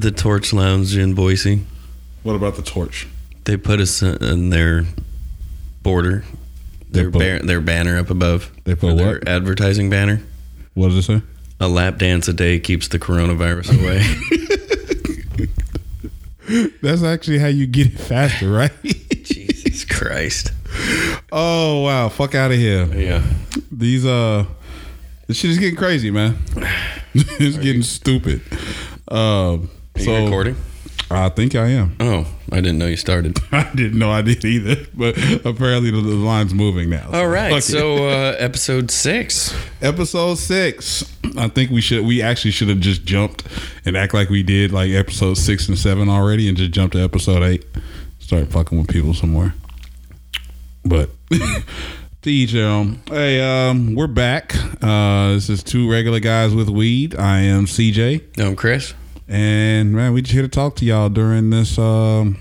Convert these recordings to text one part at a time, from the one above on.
the Torch Lounge in Boise. What about the torch? They put us in their border, their put- ba- their banner up above. They put their what? advertising banner. What does it say? A lap dance a day keeps the coronavirus away. That's actually how you get it faster, right? Jesus Christ. oh wow! Fuck out of here. Yeah. These uh, this shit is getting crazy, man. it's getting stupid. Um, Are so you recording? I think I am. Oh, I didn't know you started. I didn't know I did either, but apparently the, the line's moving now. All right. So uh, episode six. episode six. I think we should. We actually should have just jumped and act like we did like episode six and seven already, and just jump to episode eight. Start fucking with people some more. But to each their own. Hey, um, we're back. Uh, this is two regular guys with weed. I am CJ, No, I'm Chris. And man, we just here to talk to y'all during this um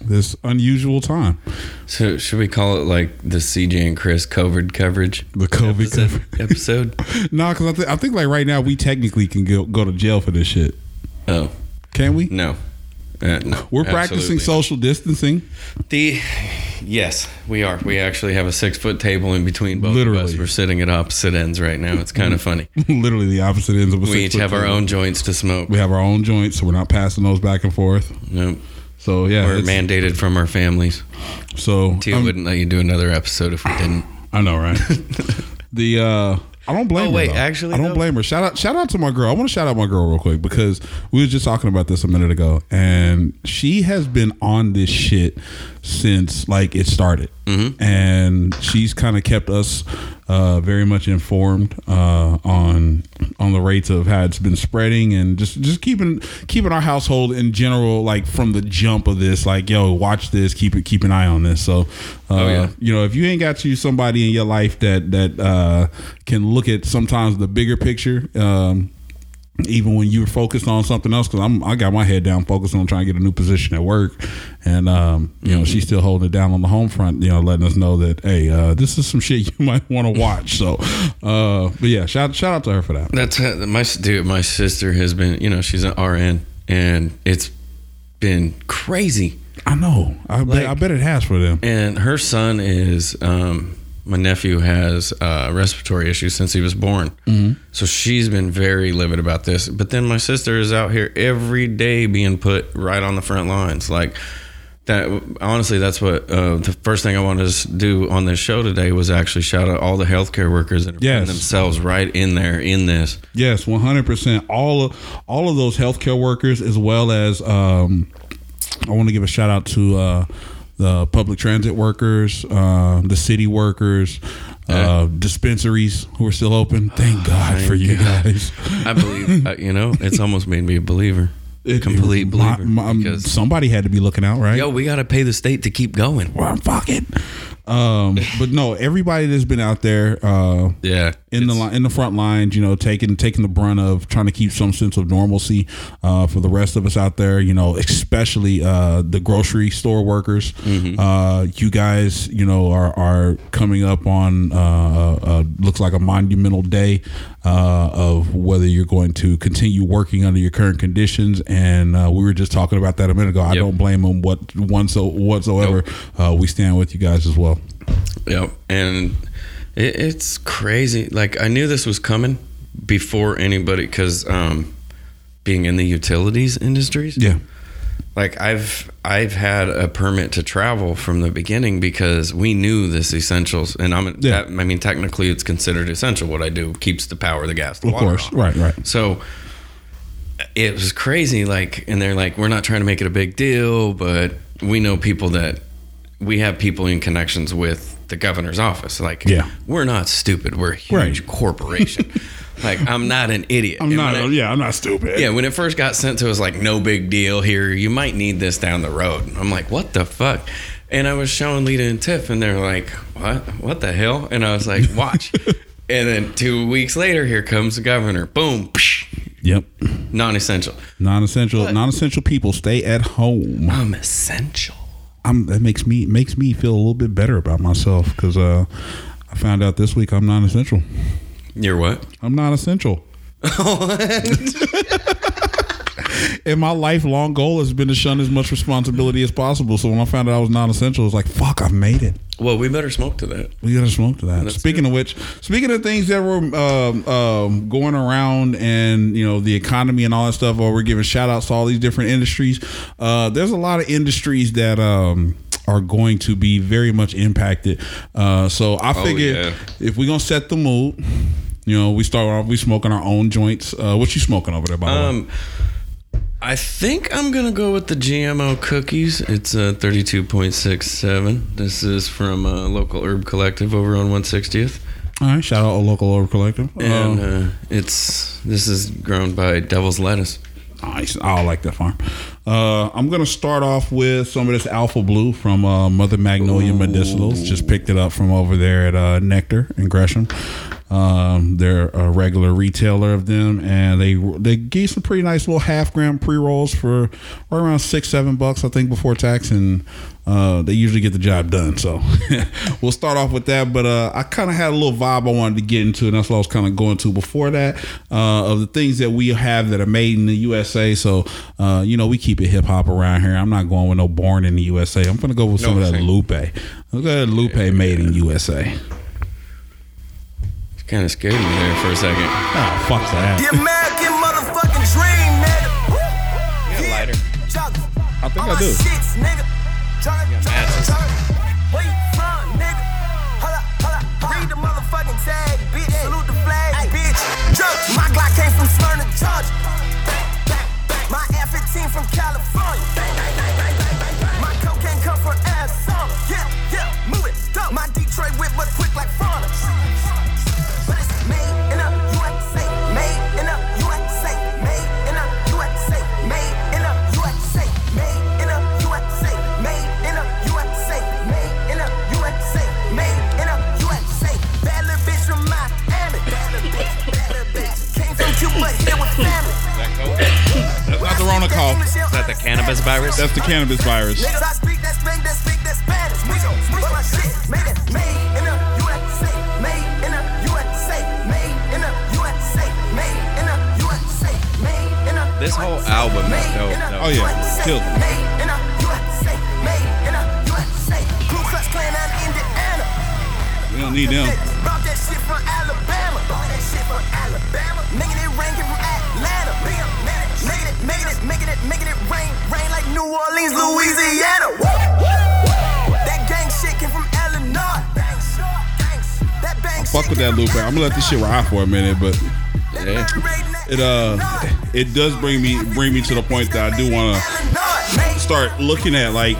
this unusual time. So should we call it like the CJ and Chris COVID coverage The COVID episode? episode? No, because I, th- I think like right now we technically can go go to jail for this shit. Oh Can we? no, uh. We're practicing absolutely social distancing. The yes, we are. We actually have a six foot table in between both of us. Literally. We're sitting at opposite ends right now. It's kind of funny. Literally the opposite ends of a We each have our own joints to smoke. We have our own joints, so we're not passing those back and forth. Nope. So yeah, We're mandated from our families. so Tia um, wouldn't let you do another episode if we didn't. I know, right? the uh I don't blame Oh, her. wait, though. actually, I don't though? blame her. Shout out, shout out to my girl. I want to shout out my girl real quick because we were just talking about this a minute ago, and she has been on this shit since like it started, Mm-hmm. and she's kind of kept us uh, very much informed uh, on on the rates of how it's been spreading, and just just keeping keeping our household in general like from the jump of this, like yo, watch this, keep it, keep an eye on this. So, uh, Oh, yeah. you know, if you ain't got you somebody in your life that that uh, can look at sometimes the bigger picture, um, even when you're focused on something else, because I'm I got my head down focused on trying to get a new position at work, and um, you know she's still holding it down on the home front, you know, letting us know that hey, uh, this is some shit you might want to watch. So, uh, but yeah, shout shout out to her for that. That's my dude. My sister has been, you know, she's an RN, and it's been crazy. I know, I bet I bet it has for them. And her son is, um, my nephew has uh, respiratory issues since he was born. Mm-hmm. So she's been very livid about this. But then my sister is out here every day being put right on the front lines. Like that, honestly, that's what uh, the first thing I wanted to do on this show today was actually shout out all the healthcare workers that are Yes. putting themselves right in there in this. Yes, one hundred percent. All of all of those healthcare workers, as well as um, I want to give a shout out to uh, the public transit workers, uh, the city workers, uh, dispensaries who are still open. Thank God for you guys. I believe, uh, you know, it's almost made me a believer, complete My- believer. my- because somebody had to be looking out, right? yo, we got to pay the state to keep going. Well, fuck it. Um, but no, everybody that's been out there, uh, Yeah, in the li- in the front lines, you know, taking taking the brunt of trying to keep some sense of normalcy uh, for the rest of us out there. You know, especially uh, the grocery store workers. Uh, you guys, you know, are are coming up on uh, uh, uh, looks like a monumental day uh, of whether you're going to continue working under your current conditions. And uh, we were just talking about that a minute ago. I Yep. don't blame them what one so whatsoever. Uh, we stand with you guys as well. Yep. And it, it's crazy. Like I knew this was coming before anybody because um, being in the utilities industries. Yeah. Like I've I've had a permit to travel from the beginning because we knew this essentials, and I'm Yeah. that, I mean technically it's considered essential. What I do keeps the power, the gas, the Of water course. on. Right. Right. So it was crazy. Like, and they're like, we're not trying to make it a big deal, but we know people that we have people in connections with the governor's office. Like, Yeah. we're not stupid. We're a huge Right. corporation. like, I'm not an idiot. I'm And not. it- yeah, I'm not stupid. yeah, when it first got sent to us, like, no big deal here. You might need this down the road. I'm like, what the fuck? And I was showing Lita and Tiff, and they're like, what? What the hell? And I was like, watch. and then two weeks later, here comes the governor. Boom. psh, Yep. Non-essential. Non-essential, non-essential people stay at home. I'm essential. I'm, that makes me makes me feel a little bit better about myself because uh, I found out this week I'm non-essential. You're what? I'm non-essential. and my lifelong goal has been to shun as much responsibility as possible. So when I found out I was non-essential, it was like, fuck, I've made it. Well, we better smoke to that. We gotta smoke to that. That's speaking of which, speaking of things that were um, um, going around and you know the economy and all that stuff, or we're giving shout outs to all these different industries. Uh, there's a lot of industries that um, are going to be very much impacted. Uh, so I figure yeah. if we're gonna set the mood, you know, we start off we smoking our own joints. Uh, what you smoking over there, by the way? Um, I think I'm gonna go with the GMO cookies. It's uh, 32.67. This is from a local herb collective over on 160th, All right, shout out a local herb collective. and Uh, uh, it's this is grown by Devil's Lettuce. Nice. I like that farm. Uh, I'm gonna start off with some of this Alpha Blue from uh, Mother Magnolia Medicinals. Just picked it up from over there at uh, Nectar in Gresham. Um, they're a regular retailer of them, and they they gave some pretty nice little half gram pre rolls for right around six seven bucks, I think, before tax, and uh, they usually get the job done. So we'll start off with that. But uh, I kind of had a little vibe I wanted to get into, and that's what I was kind of going to before that uh, of the things that we have that are made in the USA. So uh, you know, we keep it hip hop around here. I'm not going with no born in the USA. I'm gonna go with some of that. Lupe. Look at that Lupe made in USA. Kind of scared me there for a second. Oh, fuck that. The American motherfucking dream, nigga. You got a lighter? I think I do. Shits, nigga. Juggle, got juggle, matches. juggle. Where you from, nigga? Hold up, hold up. Read the motherfucking tag, bitch. Salute the flag, bitch. Juggle. My Glock came from Smyrna, Georgia. My F-15 from California. My cocaine come from Arizona. Yeah, yeah, move it. Dope. My Detroit whip, but quick like fauna. Not the Rona call. Is that the cannabis virus? That's the cannabis virus. This whole album is dope. though. Oh, yeah. Killed it. Made in the USA, made in the USA. Ku Klux Klan out of Indiana. We don't need them. Making it, making it, rain, rain like New Orleans, Louisiana. Woo! That gang shit came from Illinois. That bang Fuck with that Lupe. I'm gonna let this shit ride for a minute, but Yeah. it uh it does bring me bring me to the point that I do want to start looking at like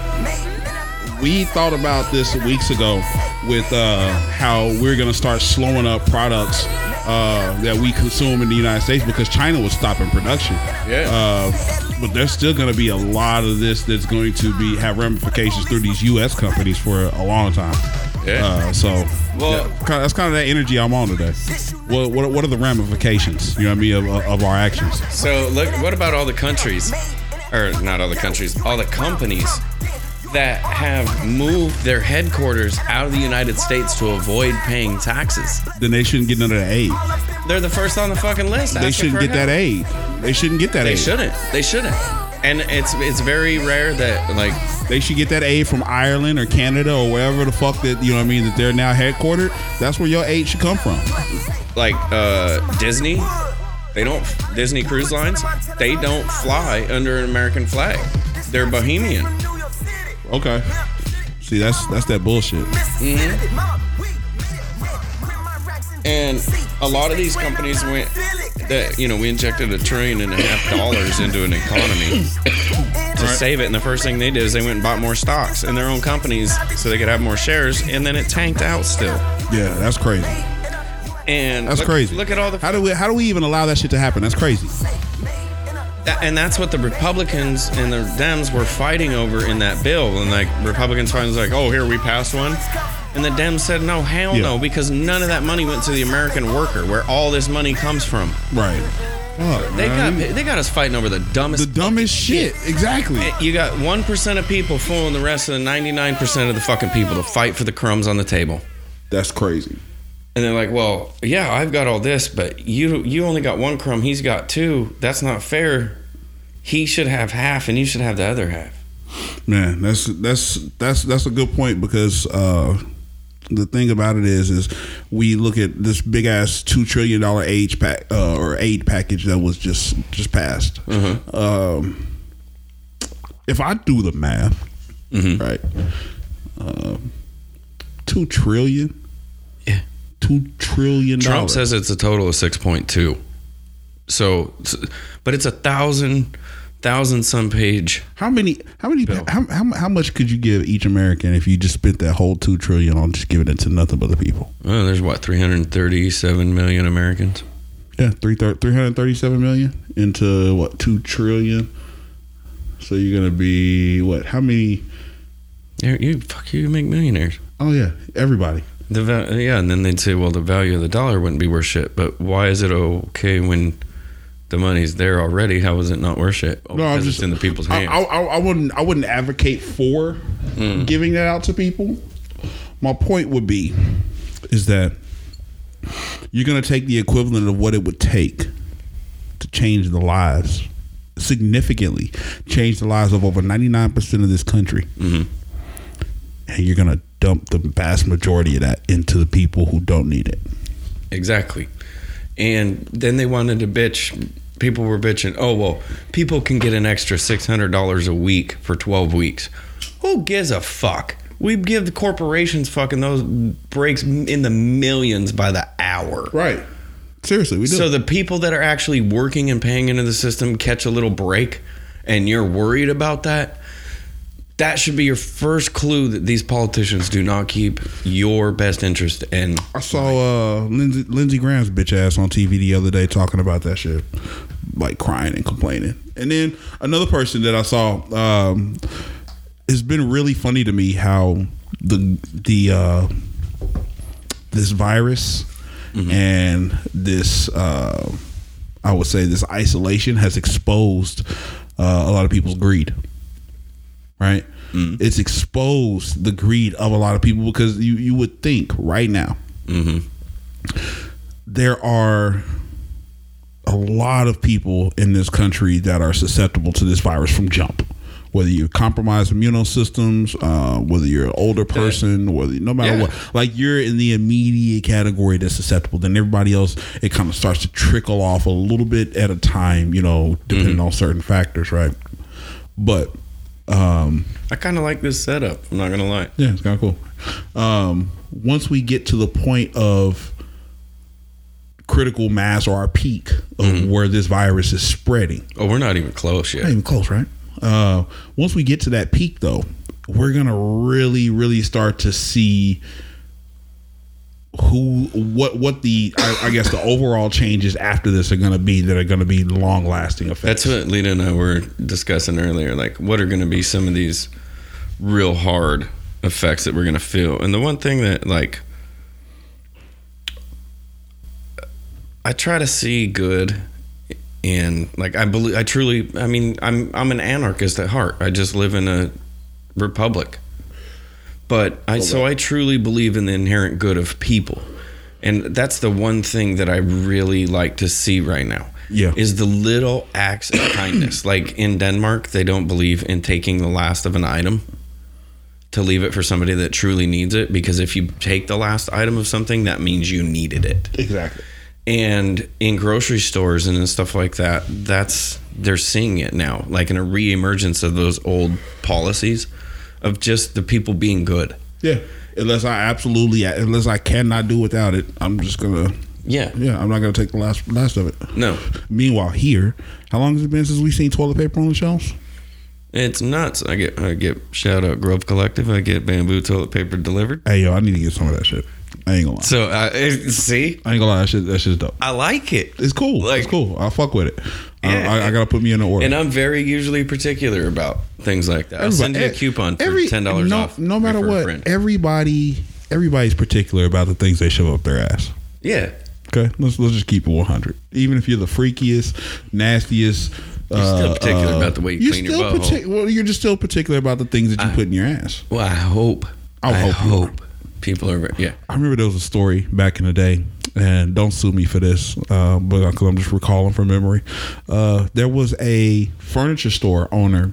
we thought about this weeks ago with uh, how we're gonna start slowing up products uh, that we consume in the United States because China was stopping production. Yeah. Uh, but there's still gonna be a lot of this that's going to be have ramifications through these U.S. companies for a long time. Yeah. Uh, so Well- yeah, that's kind of that energy I'm on today. What, what what are the ramifications? You know what I mean of, of our actions? So look, what about all the countries, or not all the countries, all the companies that have moved their headquarters out of the United States to avoid paying taxes? Then they shouldn't get none of that aid. They're the first on the fucking list. They shouldn't get that help. aid. They shouldn't get that They aid. They shouldn't. They shouldn't. And it's it's very rare that like They should get that aid from Ireland or Canada or wherever the fuck that you know what I mean that they're now headquartered. That's where your aid should come from. like uh Disney. They don't Disney cruise lines. They don't fly under an American flag. They're Bahamian. Okay. See, that's that's that bullshit. Mm-hmm. And a lot of these companies went that you know we injected a trillion and a half dollars into an economy to save it, and the first thing they did is they went and bought more stocks in their own companies so they could have more shares, and then it tanked out still. Yeah, that's crazy. And That's look- crazy. Look at all the how do we how do we even allow that shit to happen? That's crazy. And that's what the Republicans and the Dems were fighting over in that bill. And like Republicans finally was like, "Oh, here we passed one," and the Dems said, "No, hell Yeah. no," because none of that money went to the American worker, where all this money comes from. Right. They man. got they got us fighting over the dumbest. the dumbest shit. Exactly. you got one percent of people fooling the rest of the ninety nine percent of the fucking people to fight for the crumbs on the table. That's crazy. And they're like, "Well, yeah, I've got all this, but you you only got one crumb. He's got two. That's not fair." he should have half, and you should have the other half. Man, that's that's that's that's a good point because uh, the thing about it is, is we look at this big ass two trillion dollar age pack uh, or aid package that was just just passed. Um, if I do the math, right, um, two trillion. Two trillion. Trump says it's a total of six point two. So, but it's a thousand, thousand some page. How many? How many? Bill. How, how how much could you give each American if you just spent that whole two trillion on just giving it to nothing but the people? Oh, there's what three hundred thirty-seven million Americans. Yeah, three three hundred thirty-seven million into what two trillion. So you're gonna be what? How many? You fuck you, make millionaires. Oh yeah, everybody. The yeah, and then they'd say, well, the value of the dollar wouldn't be worth shit. But why is it okay when the money's there already? How is it not worth shit? Oh, No, I'm just in the people's I, hands. I, I, I wouldn't. I wouldn't advocate for hmm. giving that out to people. My point would be, is that you're going to take the equivalent of what it would take to change the lives significantly, change the lives of over 99 percent of this country, mm-hmm. and you're going to dump the vast majority of that into the people who don't need it. Exactly. And then they wanted to bitch. People were bitching, oh, well, people can get an extra $600 a week for 12 weeks. Who gives a fuck? We give the corporations fucking those breaks in the millions by the hour. Right. Seriously, we do. So the people that are actually working and paying into the system catch a little break and you're worried about that. That should be your first clue that these politicians do not keep your best interest in I saw uh, Lindsey, Lindsey Graham's bitch ass on TV the other day talking about that shit, like crying and complaining. And then another person that I saw, um, it's been really funny to me how the the uh, this virus and this uh, I would say this isolation has exposed uh, a lot of people's greed right? Mm-hmm. It's exposed the greed of a lot of people because you you would think right now mm-hmm. there are a lot of people in this country that are susceptible to this virus from jump. Whether you're compromised immune systems, uh, whether you're an older person, whether no matter Yeah. what, like you're in the immediate category that's susceptible. Then everybody else, it kind of starts to trickle off a little bit at a time, you know, depending mm-hmm. on certain factors, right? But um, I kind of like this setup. I'm not gonna lie. yeah, it's kind of cool. Um, once we get to the point of critical mass or our peak of where this virus is spreading, Oh, we're not even close yet. not even close, right? Uh, once we get to that peak, though, we're gonna really, really start to see who, what, what the, I, I guess, the overall changes after this are gonna be that are gonna be long lasting effects. That's what Lita and I were discussing earlier. Like, what are going to be some of these real hard effects that we're going to feel? And the one thing that, like, I try to see good in, like, I believe, I truly, I mean, I'm I'm an anarchist at heart. I just live in a republic. But I so I truly believe in the inherent good of people. And that's the one thing that I really like to see right now. Yeah. Is the little acts of kindness. Like in Denmark, they don't believe in taking the last of an item to leave it for somebody that truly needs it because if you take the last item of something, that means you needed it exactly. and in grocery stores and in stuff like that that's they're seeing it now like in a re-emergence of those old policies of just the people being good Yeah. Unless I absolutely, unless I cannot do without it, I'm just gonna. yeah Yeah, I'm not gonna take the last last of it. no Meanwhile, here, how long has it been since we've seen toilet paper on the shelves? it's nuts i get i get shout out grove collective i get bamboo toilet paper delivered Hey, yo, I need to get some of that shit. I ain't gonna lie. so uh, see I ain't gonna lie. That shit, that shit's dope. i like it It's cool. Like- it's cool. I'll fuck with it. I- Yeah. I, I, gotta put me in the order. and i'm very usually particular about things like that i'll send you a coupon for every- $10 no, off No matter what, everybody, everybody's particular about the things they shove up their ass. yeah Okay, let's let's just keep it 100. Even if you're the freakiest, nastiest. You're still uh, particular about the way you clean your butthole. partic- well, you're just still particular about the things that you put in your ass. well i hope I i hope hope people are yeah I remember there was a story back in the day and don't sue me for this, uh, but because I'm just recalling from memory. Uh, there was a furniture store owner.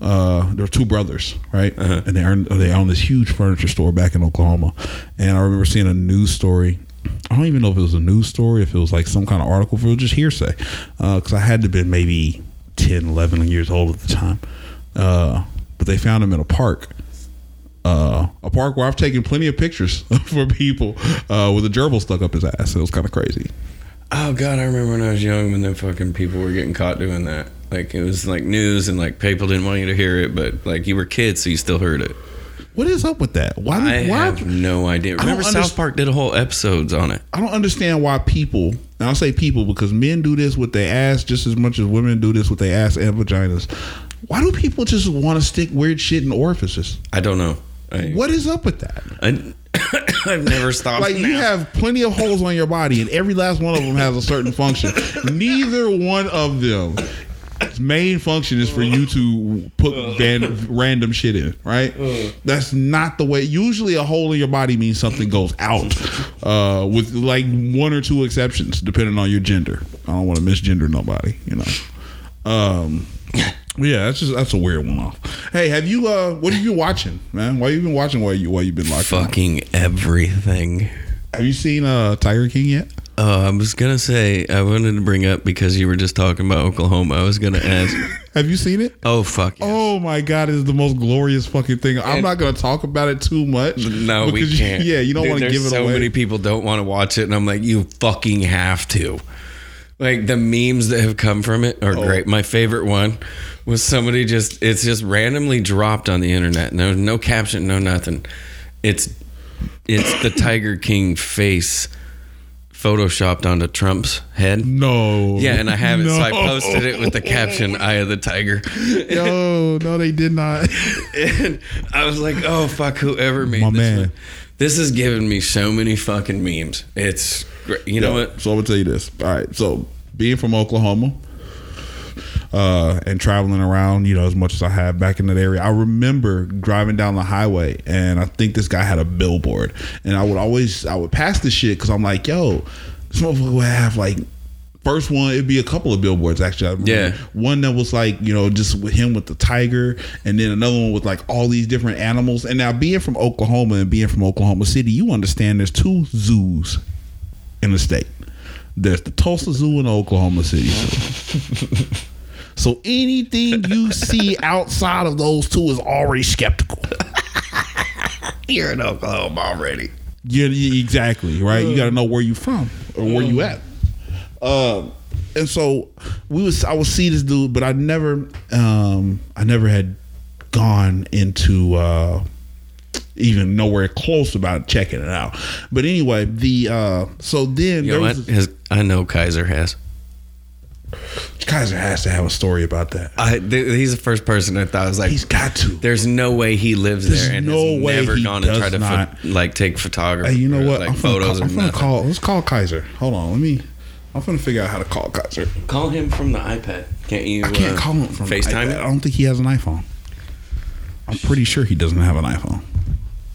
Uh, there were two brothers, right? And they owned, they owned this huge furniture store back in Oklahoma. And I remember seeing a news story. I don't even know if it was a news story, if it was like some kind of article, if it was just hearsay. Because I had to have been maybe 10, 11 years old at the time. Uh, but they found him in a park uh, a park where I've taken plenty of pictures for people uh, with a gerbil stuck up his ass. It was kind of crazy. Oh god, I remember when I was young when the fucking people were getting caught doing that. Like it was like news and like people didn't want you to hear it, but like you were kids, so you still heard it. What is up with that? Why? I why have no idea. Remember South Park did a whole episodes on it. I don't understand why people. And I'll say people because men do this with their ass just as much as women do this with their ass and vaginas. Why do people just want to stick weird shit in orifices? I don't know. I, What is up with that? I, I've never stopped. Like you have plenty of holes on your body, and every last one of them has a certain function. Neither one of them. Its main function is for you to put van, random shit in, right? That's not the way. Usually, a hole in your body means something goes out, uh, with like one or two exceptions, depending on your gender. I don't want to misgender nobody, you know. Um, yeah, that's just that's a weird one off. Hey, have you? Uh, what have you watching, man? Why you been watching? While you while you been locked up? fucking everything. Have you seen uh Tiger King yet? Oh, I was gonna say I wanted to bring up because you were just talking about Oklahoma. I was gonna ask. Have you seen it? oh fuck. yes. Oh my god, it's the most glorious fucking thing. I'm And- not gonna talk about it too much. No, we because you- can't. yeah, you don't want to give it so away. So many people don't want to watch it, and I'm like, you fucking have to. Like the memes that have come from it are Oh. great. My favorite one was somebody just it's just randomly dropped on the internet. No, no caption, no nothing. It's it's the Tiger King face photoshopped onto Trump's head. no. Yeah, and I have it, so I posted it with the caption "Eye of the Tiger," No, no, they did not. and I was like, "Oh fuck, whoever made My this." man. This has given me so many fucking memes. It's great. You know what? So I'm gonna tell you this. All right. So being from Oklahoma, uh, and traveling around, you know, as much as I have back in that area, I remember driving down the highway, and I think this guy had a billboard, and I would always I would pass this shit because I'm like, yo, this motherfucker would have like. First one, it'd be a couple of billboards actually. Yeah. One that was like, you know, just with him with the tiger, and then another one with like all these different animals. And now being from Oklahoma and being from Oklahoma City, you understand there's two zoos in the state. There's the Tulsa Zoo and Oklahoma City Zoo. so anything you see outside of those two is already skeptical. You're in Oklahoma already. Yeah, yeah, exactly. Right. You got to know where you from or where you at. Um, and so we was I would see this dude, but I never, um, I never had gone into uh, even nowhere close about checking it out. But anyway, the uh, so then You there know what? was I know Kaiser has. Kaiser has to have a story about that. I th- he's the first person I thought was like, He's got to. there's no way he lives There's there and no has way never he gone and tried to not. pho- like take photography. Hey, you know or, what? Like I'm gonna, photos call, I'm gonna call. Let's call Kaiser. Hold on. Let me. I'm gonna figure out how to call Kaiser. Call him from the iPad. Can't you? I can't uh, call him from FaceTime. I, I don't think he has an iPhone. I'm pretty sure he doesn't have an iPhone.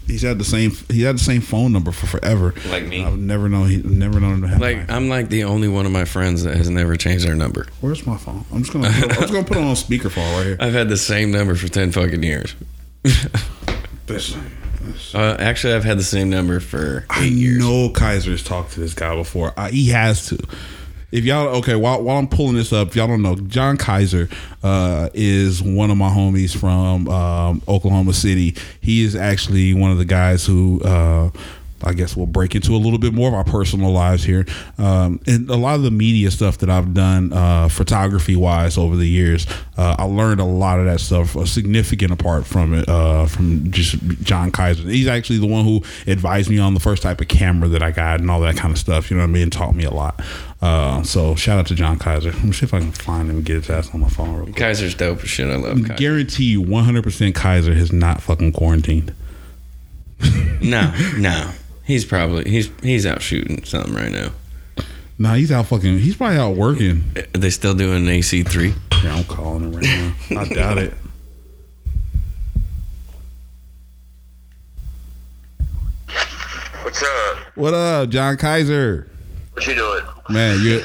He's had the same. He had the same phone number for forever. Like me. I've never known. He never known him to have. Like. I'm like the only one of my friends that has never changed their number. Where's my phone? I'm just gonna. I'm just gonna put it on speakerphone right here. I've had the same number for ten fucking years. This- Uh, actually, I've had the same number for I years. know Kaiser's talked to this guy before. Uh, he has to. If y'all okay, while while I'm pulling this up, if y'all don't know, John Kaiser uh, is one of my homies from um, Oklahoma City. He is actually one of the guys who. Uh, I guess we'll break into a little bit more of our personal lives here. Um, and a lot of the media stuff that I've done, uh, photography wise, over the years, uh, I learned a lot of that stuff, a significant apart from it, uh, from just John Kaiser. He's actually the one who advised me on the first type of camera that I got and all that kind of stuff. You know what I mean? Taught me a lot. Uh, so shout out to John Kaiser. Let me see if I can find him and get his ass on my phone real quick. Kaiser's dope as shit. I love Kaiser. Guarantee you, 100% Kaiser has not fucking quarantined. No, no. He's probably he's he's out shooting something right now. Nah, he's out fucking. He's probably out working. Are they still doing AC three? Yeah, I'm calling him right now. I doubt it. What's up? What up, John Kaiser? What you doing? Man, you're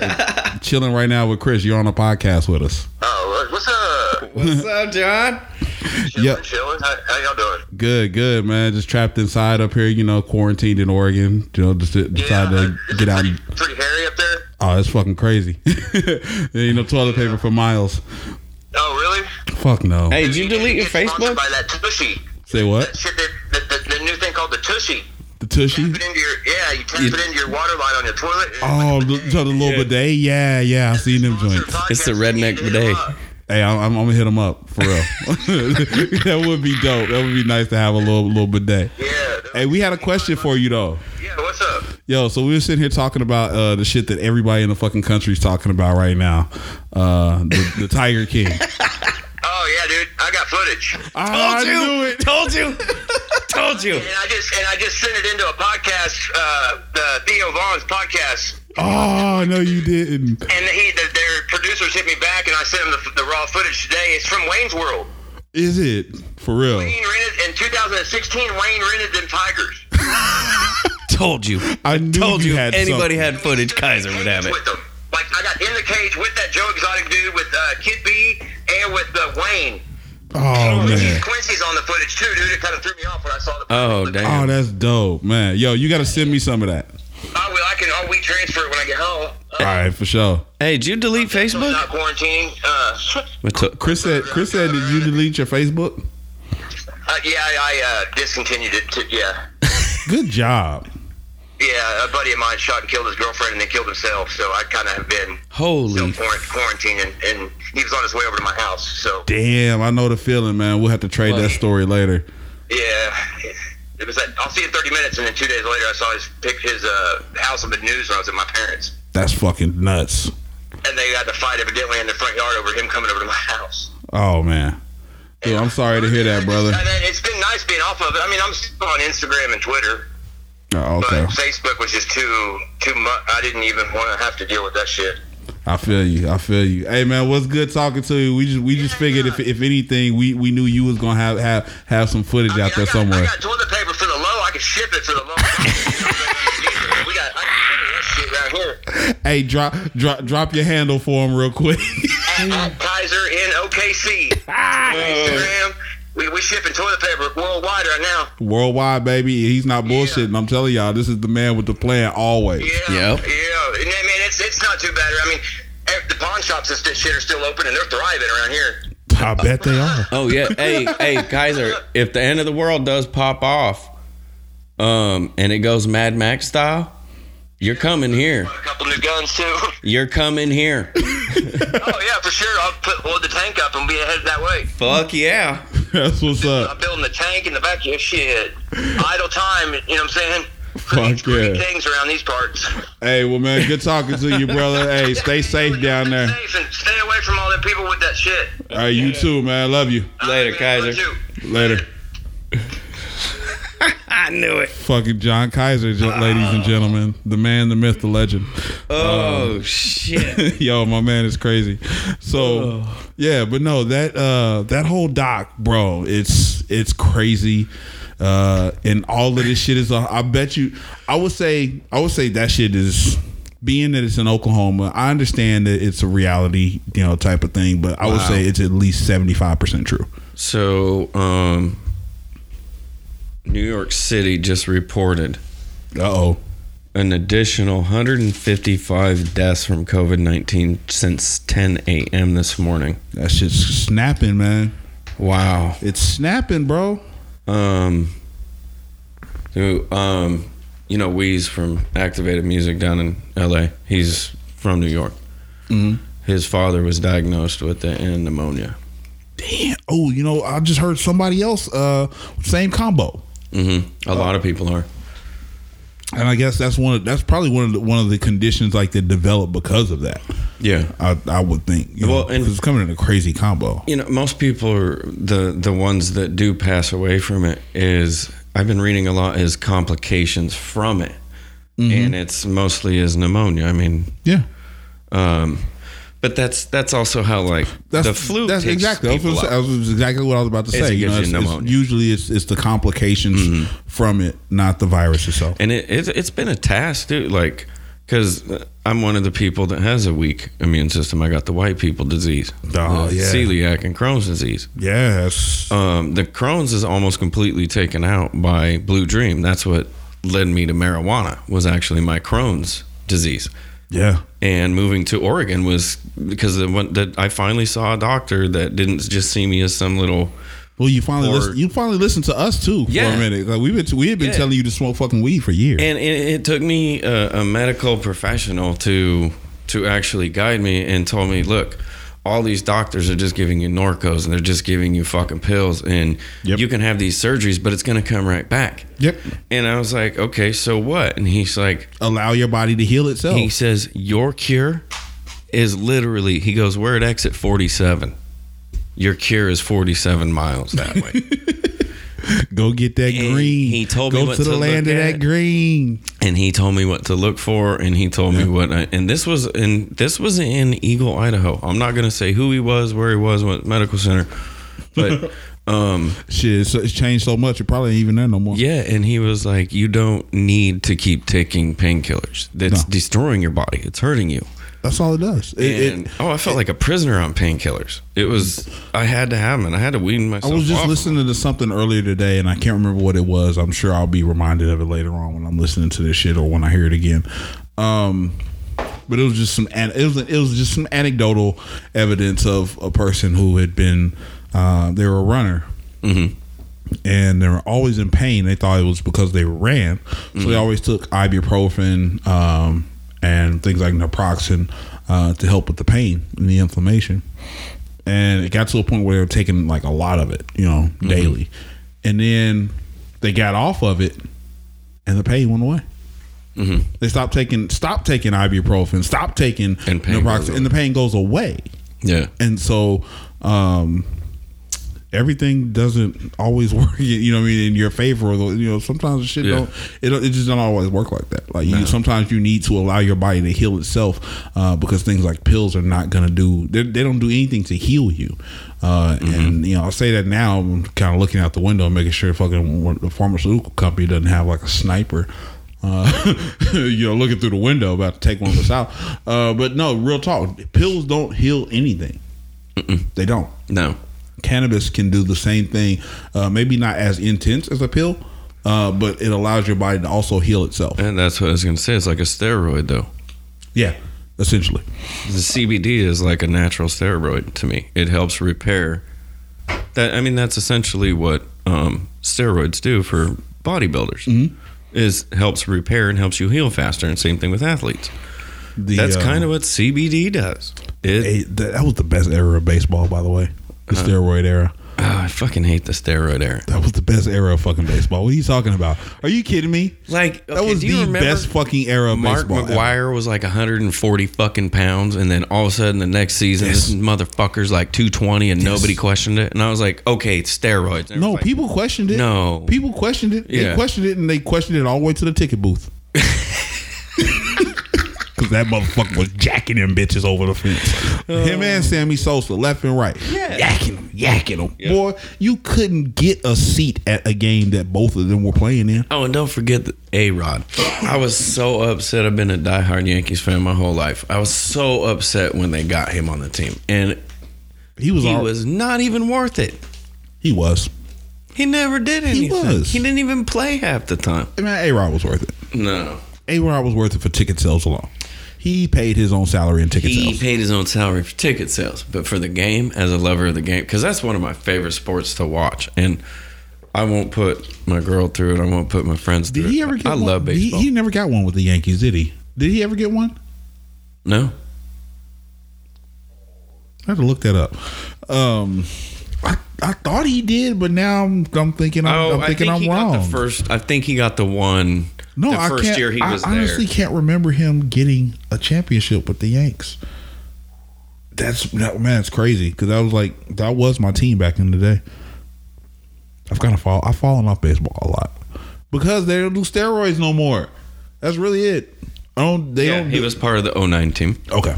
chilling right now with Chris. You're on a podcast with us. Oh, what's up? What's up, John? Chilling, Yep. chilling. How, how y'all doing? Good, good, man. Just trapped inside up here, you know, quarantined in Oregon. You know, just decided to uh, is get it out. Pretty, And, pretty hairy up there. oh, it's fucking crazy. there ain't no toilet paper for miles. Oh, really? Fuck no. Hey, did you delete your Facebook? By that tushy. Say what? That shit. That, that, the, the new thing called the tushy. The tushy? Tap it into your yeah. You tap You- it into your water line on your toilet. Oh, the, so the little Yeah. bidet? Yeah, yeah. I seen them joints. It's the redneck bidet. Hey, I'm, I'm gonna hit them up for real. that would be dope. That would be nice to have a little little bidet. Yeah. Hey, we had a question for you though. Yeah. What's up? Yo, so we were sitting here talking about uh, the shit that everybody in the fucking country is talking about right now. Uh, the, the Tiger King. Oh yeah, dude. I got footage. I knew it. Told you. Told you. And I just and I just sent it into a podcast, uh, the Theo Von's podcast. Oh no, you didn't. And he, the, their producers hit me back, and I sent them the, the raw footage today. It's from Wayne's World. Is it for real? Wayne rented in 2016. Wayne rented them tigers. Told you. I knew Told you. had Anybody something. had footage, Kaiser would have it. With them. Like I got in the cage with that Joe Exotic dude, with uh, Kid B, and with uh, Wayne. Oh man. Quincy's on the footage too, dude. It kind of threw me off when I saw the. Oh, Oh, damn. Oh, that's dope, man. Yo, you got to send me some of that. I will. I can. I'll we transfer it when I get home. All right, for sure. Hey, did you delete So it's Facebook? not quarantining. Uh, What Chris said. Chris said, "Did you delete your Facebook?" uh, yeah, I, I uh, discontinued it. To, yeah. Good job. Yeah, a buddy of mine shot and killed his girlfriend and then killed himself. So I kind of have been Holy. self quarantining, and, and he was on his way over to my house. So Damn, I know the feeling, man. We'll have to trade that story later. yeah, it was. Like, I'll see you in thirty minutes, and then two days later, I saw his pic, his uh, house on the news when I was at my parents, That's fucking nuts. and they had to fight evidently in the front yard over him coming over to my house. Oh man. Dude, I'm sorry to hear that, brother. And it's been nice being off of it. I mean, I'm still on Instagram and Twitter, Oh, okay. but Facebook was just too too much. I didn't even want to have to deal with that shit. I feel you. I feel you. Hey man, what's good talking to you? We just we just figured if if anything, we we knew you was gonna have have have some footage I mean, out there got, somewhere. Could ship it for the low. we got I got that shit right here. Hey, drop drop drop your handle for him real quick. At, at Kaiser in OKC. Instagram. We we shipping toilet paper worldwide right now. Worldwide, baby. He's not bullshitting. I'm telling y'all, this is the man with the plan always. Yeah. Yep. Yeah. And, I mean, it's it's not too bad. I mean, eh, the pawn shops and st- shit are still open and they're thriving around here. I bet they are. Oh yeah. Hey, hey, Kaiser. If the end of the world does pop off, um, and it goes Mad Max style, you're coming here. A couple new guns too. You're coming here. oh yeah, for sure. I'll put load the tank up and be headed that way. Fuck yeah. That's what's up. I'm building the tank in the back of your shit. Idle time, you know what I'm saying? Fuck yeah. things around these parts. Hey, well, man, good talking to you, brother. Hey, stay safe down there. Safe and stay away from all the people with that shit. All right, you too, man. Love you. Later, All right, man, Kaiser. love you. Later. I knew it. Fucking John Kaiser, gen- ladies and gentlemen. The man, the myth, the legend. Oh shit. Yo, my man is crazy. So yeah, but no, that uh that whole doc, bro, it's it's crazy. Uh and all of this shit is uh, I bet you I would say I would say that shit is being that it's in Oklahoma, I understand that it's a reality, you know, type of thing, but I would Wow. say it's at least 75% true. So, um, New York City just reported Uh-oh. an additional 155 deaths from COVID 19 since 10 a.m. this morning. That shit's snapping, man. Wow. It's snapping, bro. Um, who, um, you know, Weeze from Activated Music down in LA. He's from New York. Mm-hmm. His father was diagnosed with the and pneumonia. Damn. Oh, you know, I just heard somebody else uh same combo. Hmm A lot of people are. And I guess that's one. Of, that's probably one of the, one of the conditions like that develop because of that. Yeah. I, I would think. You Well, know, and- it's coming in a crazy combo. You know, most people are the the ones that do pass away from it is I've been reading a lot is complications from it, and it's mostly is pneumonia. I mean, Yeah. um, But that's that's also how like That's the flu. That's takes exactly. That people was, out. that was exactly what I was about to say. it You know, it's, it's-. Mm-hmm. usually it's it's the complications from it, not the virus itself. and it, it's it's been a task, dude. Like, because I'm one of the people that has a weak immune system. I got the white people disease, Oh, yeah. celiac and Crohn's disease. yes. Um, the Crohn's is almost completely taken out by Blue Dream. That's what led me to marijuana. Was actually my Crohn's disease. Yeah. And moving to Oregon was because the one that I finally saw a doctor that didn't just see me as some little Well, you finally Or- listen, you finally listened to us too for Yeah. a minute. Like we've been we had been Yeah. telling you to smoke fucking weed for years. and it, it took me a, a medical professional to to actually guide me and told me look all these doctors are just giving you Norcos and they're just giving you fucking pills and Yep. you can have these surgeries but it's going to come right back yep. and I was like okay so what and he's like Allow your body to heal itself. he says your cure is literally he goes we're at exit 47 your cure is 47 miles that way Go get that And green. he told Go me what to the land of at. that green. and he told me what to look for and he told me what I, and this was in this was in Eagle, Idaho. I'm not going to say who he was, where he was, what medical center. But um Shit, it's, it's changed so much. It probably ain't even there no more. yeah, and he was like you don't need to keep taking painkillers. That's No. destroying your body. It's hurting you. That's all it does. It, it- oh, I felt like a prisoner on painkillers. It was I had to have them. I had to wean myself. I was just listening to something earlier today, and I can't remember what it was. I'm sure I'll be reminded of it later on when I'm listening to this shit or when I hear it again. Um, but it was just some it was it was just some anecdotal evidence of a person who had been uh, they were a runner. And they were always in pain. They thought it was because they ran, so they always took ibuprofen um, and things like naproxen uh, to help with the pain and the inflammation and it got to a point where they were taking like a lot of it, you know, daily. And then they got off of it, and the pain went away. They stopped taking, stopped taking ibuprofen, stopped taking And naproxen, and the pain goes away. Yeah. And so, um, everything doesn't always work. You know, what I mean, in your favor. Or the, you know, sometimes the shit Yeah. don't. It, it just don't always work like that. Like you, sometimes you need to allow your body to heal itself uh, because things like pills are not going to do. They, they don't do anything to heal you. Uh, And you know, I'll say that now. I'm kind of looking out the window, making sure fucking the pharmaceutical company doesn't have like a sniper. Uh, you know, looking through the window, about to take one of us out. Uh, but no, real talk. Pills don't heal anything. They don't No. Cannabis can do the same thing. Uh, maybe not as intense as a pill, uh, but it allows your body to also heal itself. And that's what I was going to say. It's like a steroid though. Yeah, essentially. The CBD is like a natural steroid to me. It helps repair. That I mean, that's essentially what um, steroids do for bodybuilders. Mm-hmm. Is helps repair and helps you heal faster. And same thing with athletes. The, That's uh, kind of what CBD does. It, that, that was the best era of baseball, by the way. The Uh-huh. steroid era. ah, I fucking hate the steroid era. That was the best era of fucking baseball. What are you talking about? Are you kidding me? Like That was the best fucking era of Mark baseball. ever. McGwire was like 140 fucking pounds, and then all of a sudden the next season, Yes. this motherfucker's like 220, and nobody questioned it. And I was like, okay, it's steroids. No, everybody's people questioned it. No. people questioned it. They Yeah. questioned it, and they questioned it all the way to the ticket booth. Because that motherfucker was jacking them bitches over the fence. Oh. Him and Sammy Sosa, left and right. Yeah. Yakking them, yakking them. Boy, you couldn't get a seat at a game that both of them were playing in. Oh, and don't forget the A Rod. I was so upset. I've been a diehard Yankees fan my whole life. I was so upset when they got him on the team, and He was he all, was not even worth it. he was. He never did anything. He was. He didn't even play half the time. I mean, A Rod was worth it. No. A Rod was worth it for ticket sales alone. He paid his own salary and ticket He sales. He paid his own salary for ticket sales, but for the game, as a lover of the game, because that's one of my favorite sports to watch, and I won't put my girl through it. I won't put my friends through Did he it. ever get I one? love He, baseball. he never got one with the Yankees, did he? Did he ever get one? no, I have to look that up. Um, I, I thought he did, but now I'm, I'm thinking I'm, oh, I'm I thinking think I'm he wrong. got the first. I think he got the one. No, I first can't. year he I honestly there. can't remember him getting a championship with the Yanks. That's that, man, it's crazy because that was like that was my team back in the day. I've kind of fall. I've fallen off baseball a lot because they don't do steroids no more. That's really it. I don't. They Yeah, don't. he do- was part of the 09 team. Okay.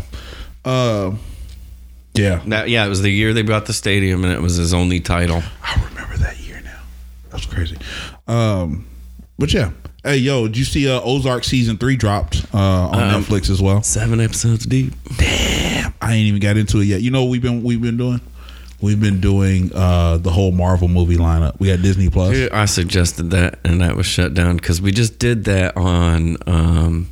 Uh, Yeah, That yeah, it was the year they bought the stadium, and it was his only title. I remember that year now. That's crazy. Um, but yeah. Hey, yo, did you see uh, Ozark season three dropped uh, on Um, Netflix as well? Seven episodes deep. Damn, I ain't even got into it yet. You know what we've been we've been doing? We've been doing uh, the whole Marvel movie lineup. We got Disney Plus. Dude, I suggested that, and that was shut down because we just did that on. Um,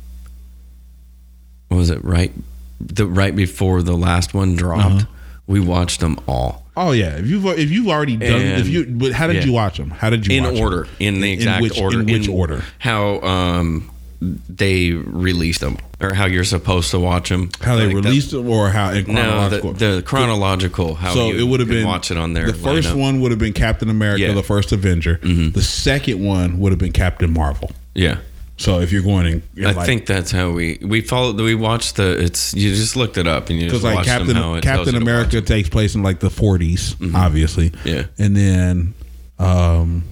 what was it? Right, the right before the last one dropped, we watched them all Oh yeah, if you've if you've already done if you but how did yeah. you watch them? How did you watch in order, in the exact which, order, In which order? How um they released them, or how you're supposed to watch them. How they released them or how in No, the, the chronological. How so you it would have been watch it on there. The first one would have been Captain America, Yeah. Mm-hmm. the first Avenger. The second one would have been Captain Marvel. yeah. So if you're going in, in I like, think that's how we we followed. We watched the. It's you just looked it up and you just like watched them Captain it Captain America takes place in like the 40s, obviously. Yeah. and then um,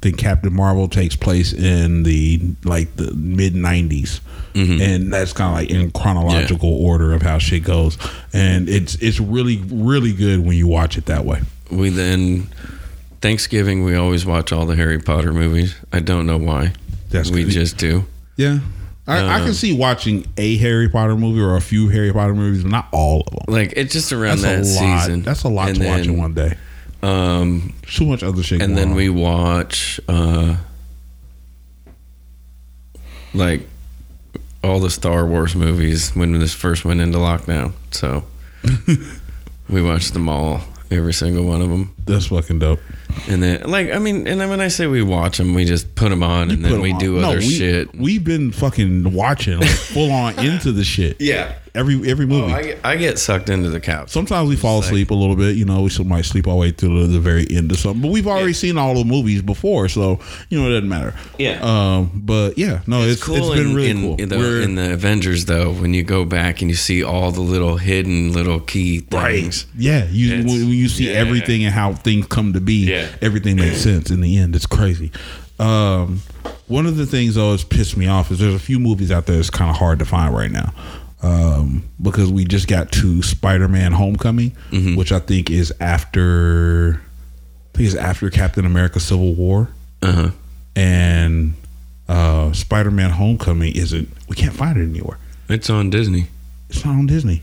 then Captain Marvel takes place in the like the mid 90s, Mm-hmm. and that's kind of like in chronological order of how shit goes, and it's it's really really good when you watch it that way. We then Thanksgiving we always watch all the Harry Potter movies. I don't know why. That's we good. just do. Yeah. I, I can see watching a Harry Potter movie or a few Harry Potter movies, but not all of them. Like it's just around That's that a lot. season. That's a lot And to watch in one day. Um, Too much other shit. and then on. we watch uh, like all the Star Wars movies when this first went into lockdown. So we watched them all, every single one of them. That's fucking dope. And then, like, I mean, and then when I say we watch them, we just put them on, and Put then 'em we on. do No, other we, shit. We've been fucking watching like, full on into the shit. Yeah. Every every Oh, movie. I, get, I get sucked into the couch. Sometimes we fall asleep a little bit. You know, we might sleep all the way through to the very end of something. But we've already seen all the movies before, so you know it doesn't matter. Yeah. Um. But yeah, no, it's, cool. it's been in, really in, cool. In the, We're- in the Avengers, though, when you go back and you see all the little hidden little key things. Yeah, you when, when you see yeah. everything and how things come to be, Yeah. everything makes sense in the end. It's crazy. Um, one of the things though that's pissed me off is there's a few movies out there that's kind of hard to find right now. Um, because we just got to Spider-Man: Homecoming, Mm-hmm. which I think is after, I think it's after Captain America: Civil War, Uh huh. and uh, Spider-Man: Homecoming isn't. We can't find it anywhere. It's on Disney. It's not on Disney.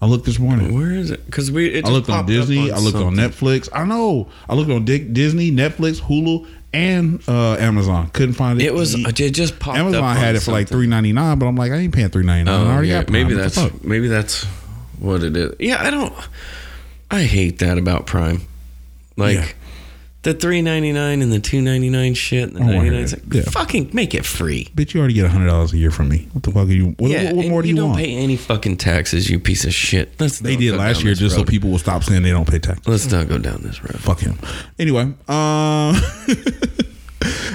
I looked this morning. Where is it? Because we. It I looked on Disney. I looked on. Netflix. I know. I looked on Dick, Disney, Netflix, Hulu, and uh, Amazon. Couldn't find it. It was. It just popped up. Amazon had it for like three ninety nine, but I'm like, I ain't paying three ninety nine. I Oh, already yeah. got Prime. maybe What that's maybe that's what it is. Yeah, I don't. I hate that about Prime. Like Yeah. The three ninety nine and the two ninety nine shit. And the I wanna ninety hear nine. it. Yeah. Fucking make it free. Bitch, you already get hundred dollars a year from me. What the fuck are you? What, yeah, what, what and more do you, don't want? pay any fucking taxes, you piece of shit. Let's they not did go last down year this just so people will stop saying they don't pay tax. Let's not go down this road. Fuck him. Anyway, um,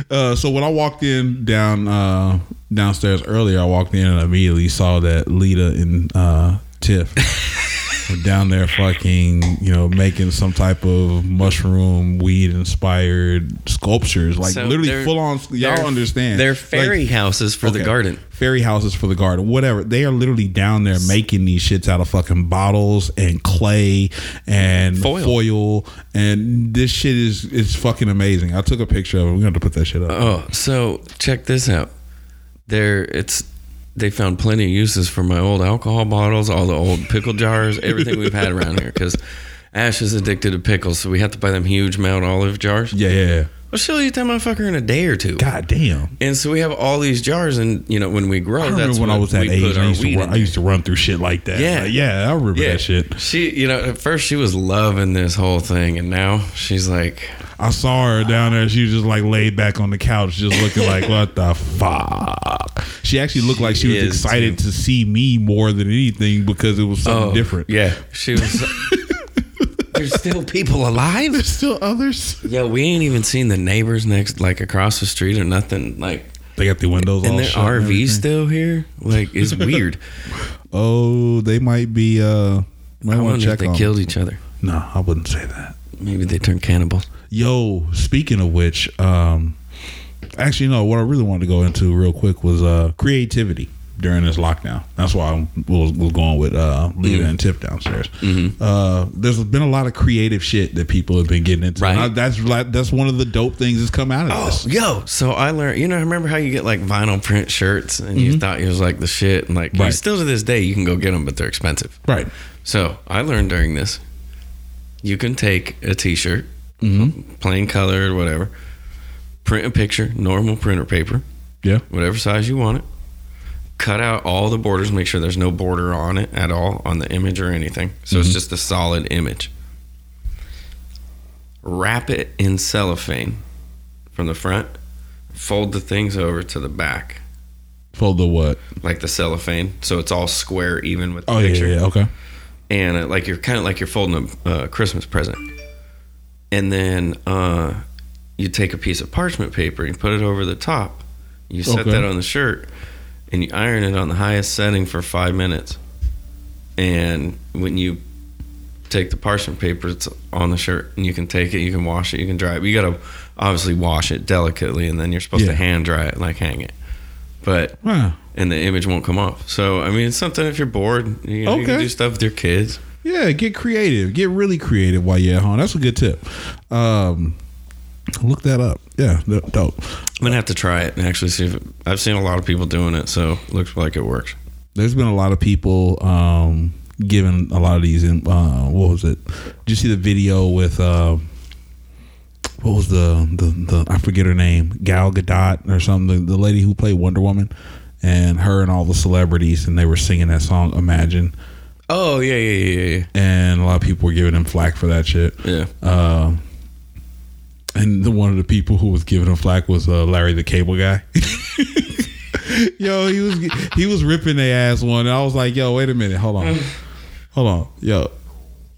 uh, so when I walked in down uh, downstairs earlier, I walked in and immediately saw that Lita and uh, Tiff were down there fucking, you know, making some type of mushroom weed inspired sculptures, like So literally full on. Y'all understand? They're fairy Like, houses for the garden. fairy houses for the garden, whatever. They are literally down there making these shits out of fucking bottles and clay and Foil. foil, and this shit is is fucking amazing. I took a picture of it. We're gonna have to put that shit up. Oh, so check this out. There, it's they found plenty of uses for my old alcohol bottles, all the old pickle jars, everything we've had around here. Because Ash is addicted to pickles, so we have to buy them huge Mount Olive jars. yeah, yeah, yeah. Well, she'll eat that motherfucker in a day or two. God damn. And so we have all these jars, and you know when we grow, I that's when what I was that age. I used, to run, I used to run through shit like that. Yeah. Like, yeah, I remember that shit. She, you know, at first she was loving this whole thing, and now she's like, I saw her down there. She was just like laid back on the couch, just looking like, what the fuck? She actually looked like she was excited too. to see me more than anything because it was something oh, different. Yeah, she was. There's still people alive. There's still others. Yeah, we ain't even seen the neighbors next, like across the street or nothing. Like, They got the windows and all their shut. and RV still here. Like, it's weird. Oh, they might be. uh Might I want wonder to if check they on. killed each other. No, I wouldn't say that. Maybe they turned cannibals. Yo, speaking of which, um actually no. What I really wanted to go into real quick was uh creativity. during this lockdown. That's why I was, was going with uh, Lita and Tip downstairs. Uh, there's been a lot of creative shit that people have been getting into. Right. Uh, that's like that's one of the dope things that's come out of Oh, this. yo! So I learned. You know, remember how you get like vinyl print shirts, and you thought it was like the shit, and like you Right. still to this day you can go get them, but they're expensive. Right. So I learned during this, you can take a T-shirt, Mm-hmm. plain color or whatever, print a picture, normal printer paper, Yeah. whatever size you want it. Cut out all the borders, make sure there's no border on it at all on the image or anything. So it's just a solid image. Wrap it in cellophane from the front, fold the things over to the back, Fold the what? like the cellophane, so it's all square, even with the Oh picture yeah, yeah. Okay. And uh, like you're kind of like you're folding a uh, Christmas present, and then uh, you take a piece of parchment paper and you put it over the top. You set Okay. that on the shirt, and you iron it on the highest setting for five minutes. And when you take the parchment paper, it's on the shirt, and you can take it, you can wash it, you can dry it. You gotta obviously wash it delicately, and then you're supposed Yeah. to hand dry it, like hang it. But Huh. And the image won't come off. So I mean, it's something if you're bored, you, know, you can Okay. do stuff with your kids. Yeah, get creative. Get really creative while you're at home. That's a good tip. Um, look that up. Yeah, dope. I'm gonna have to try it and actually see if it, I've seen a lot of people doing it, so it looks like it works. There's been a lot of people um, giving a lot of these. In, uh, what was it? Did you see the video with? Uh, what was the, the the I forget her name, Gal Gadot or something, the, the lady who played Wonder Woman, and her and all the celebrities, and they were singing that song Imagine, Oh yeah, yeah, yeah, yeah, and a lot of people were giving him flack for that shit. yeah. Um, and the, one of the people who was giving him flack was uh, Larry the Cable Guy. yo, he was he was ripping their ass one, and I was like, yo, wait a minute, hold on, hold on, yo.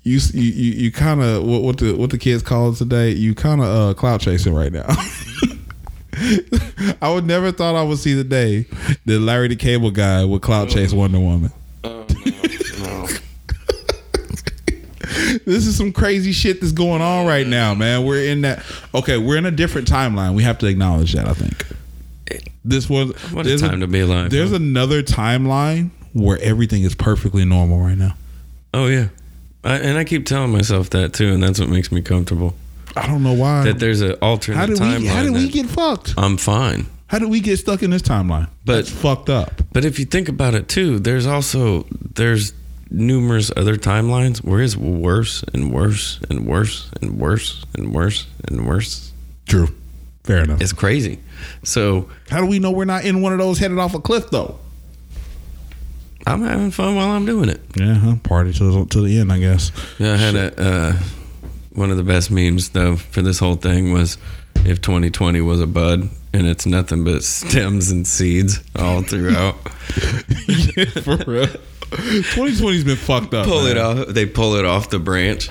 You you you, kind of what, what the what the kids call it today? You kind of uh, clout chasing right now. I would never thought I would see the day that Larry the Cable Guy would clout chase Wonder Woman. Oh no, no. this is some crazy shit that's going on right now, man. We're in that. Okay, we're in a different timeline. We have to acknowledge that. I think this was. What a time to be alive. There's huh? another timeline where everything is perfectly normal right now. oh yeah, I, and I keep telling myself that too, and that's what makes me comfortable. I don't know why. That there's an alternate how did timeline. we? How did we get fucked? I'm fine. How did we get stuck in this timeline? But- That's fucked up. But if you think about it too, there's also there's numerous other timelines where it's worse and worse and worse and worse and worse and worse. True. Fair enough. It's crazy. So how do we know we're not in one of those headed off a cliff though? I'm having fun while I'm doing it. Yeah, huh? party to the, to the end, I guess. Yeah, I had a uh, one of the best memes though for this whole thing was if 2020 was a bud and it's nothing but stems and seeds all throughout. yeah, for real. 2020's been fucked up. pull it off. They pull it off the branch.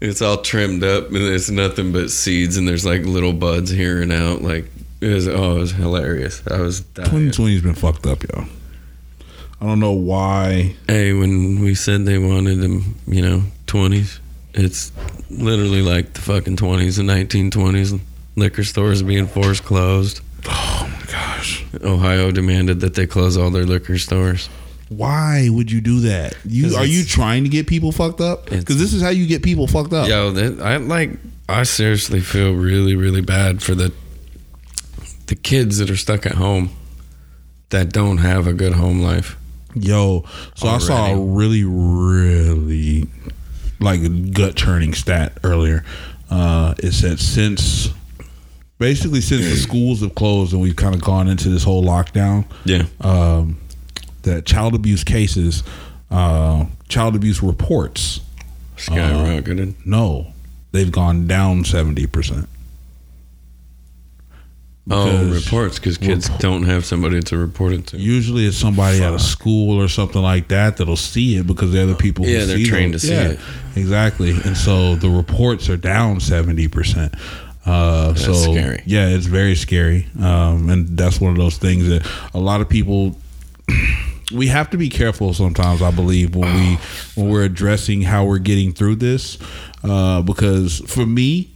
It's all trimmed up and it's nothing but seeds and there's like little buds here and out. Like it was oh, it was hilarious. I was dying. 2020's been fucked up, yo. I don't know why. Hey, when we said they wanted them, you know, 20s, it's literally like the fucking 20s and 1920s. Liquor stores being forced closed. Oh my gosh. Ohio demanded that they close all their liquor stores. Why would you do that? You are you trying to get people fucked up? Because this is how you get people fucked up. Yo, that, I like. I seriously feel really, really bad for the the kids that are stuck at home that don't have a good home life. Yo, so I saw a really, really like gut churning stat earlier. Uh, it said since basically since the schools have closed and we've kind of gone into this whole lockdown, Yeah. um, that child abuse cases, uh, child abuse reports, Skyrocketed. no, they've gone down seventy percent. Oh, reports because kids don't have somebody to report it to. Usually, it's somebody at a school or something like that that'll see it because they're the people. who Yeah, they're see trained those. to see Yeah, it. Exactly, and so the reports are down seventy percent. Uh, so scary. yeah, it's very scary, um, and that's one of those things that a lot of people. We have to be careful sometimes. I believe when we when we're addressing how we're getting through this, uh, because for me,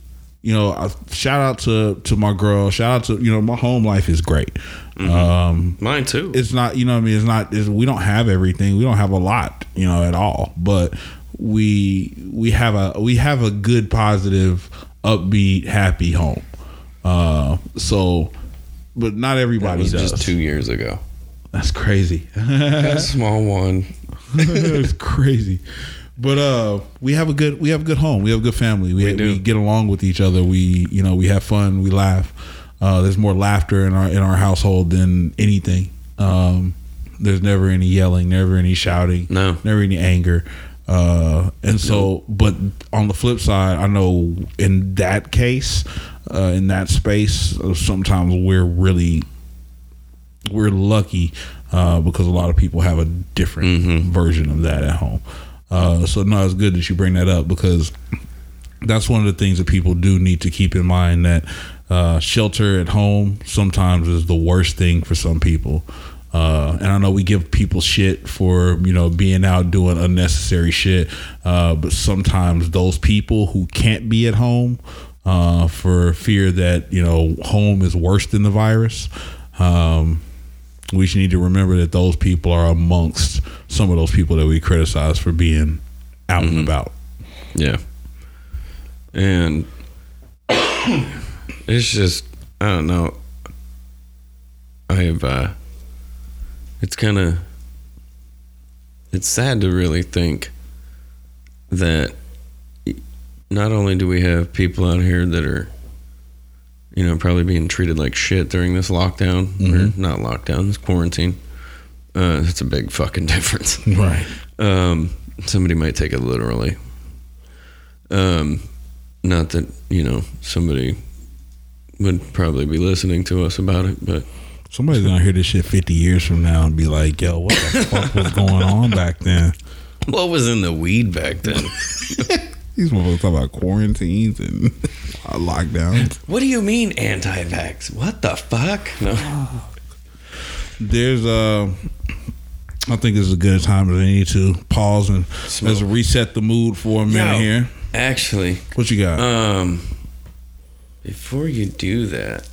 you know, I, shout out to to my girl. Shout out to you know, my home life is great. Um, Mine too. it's not you know what I mean it's not it's, we don't have everything we don't have a lot you know at all but we we have a we have a good positive upbeat happy home uh so but not that everybody was does just two years ago. that's crazy That small one. it's crazy but uh we have a good we have a good home. We have a good family. We, We we get along with each other. We you know we have fun. We laugh. Uh there's more laughter in our in our household than anything. Um there's never any yelling never any shouting No. never any anger. Uh and so but on the flip side i know in that case uh in that space uh, sometimes we're really we're lucky uh, because a lot of people have a different version of that at home. Uh, so no, it's good that you bring that up because that's one of the things that people do need to keep in mind that uh, shelter at home sometimes is the worst thing for some people. Uh, and I know we give people shit for you know being out doing unnecessary shit, uh, but sometimes those people who can't be at home uh, for fear that you know home is worse than the virus, um, we should need to remember that those people are amongst some of those people that we criticize for being out and about. Yeah. And it's just I don't know. I've uh it's kind of it's sad to really think that not only do we have people out here that are you know probably being treated like shit during this lockdown or not lockdown this quarantine uh it's a big fucking difference Right. um, somebody might take it literally. Um, not that you know somebody would probably be listening to us about it, but Somebody's gonna hear this shit fifty years from now and be like, "Yo, what the fuck was going on back then?" what was in the weed back then? These motherfuckers talk about quarantines and uh, lockdowns. what do you mean anti-vax? What the fuck? No, There's uh I think this is a good time as any to pause and let's reset the mood for a minute Yo. here. actually, What you got? um, before you do that,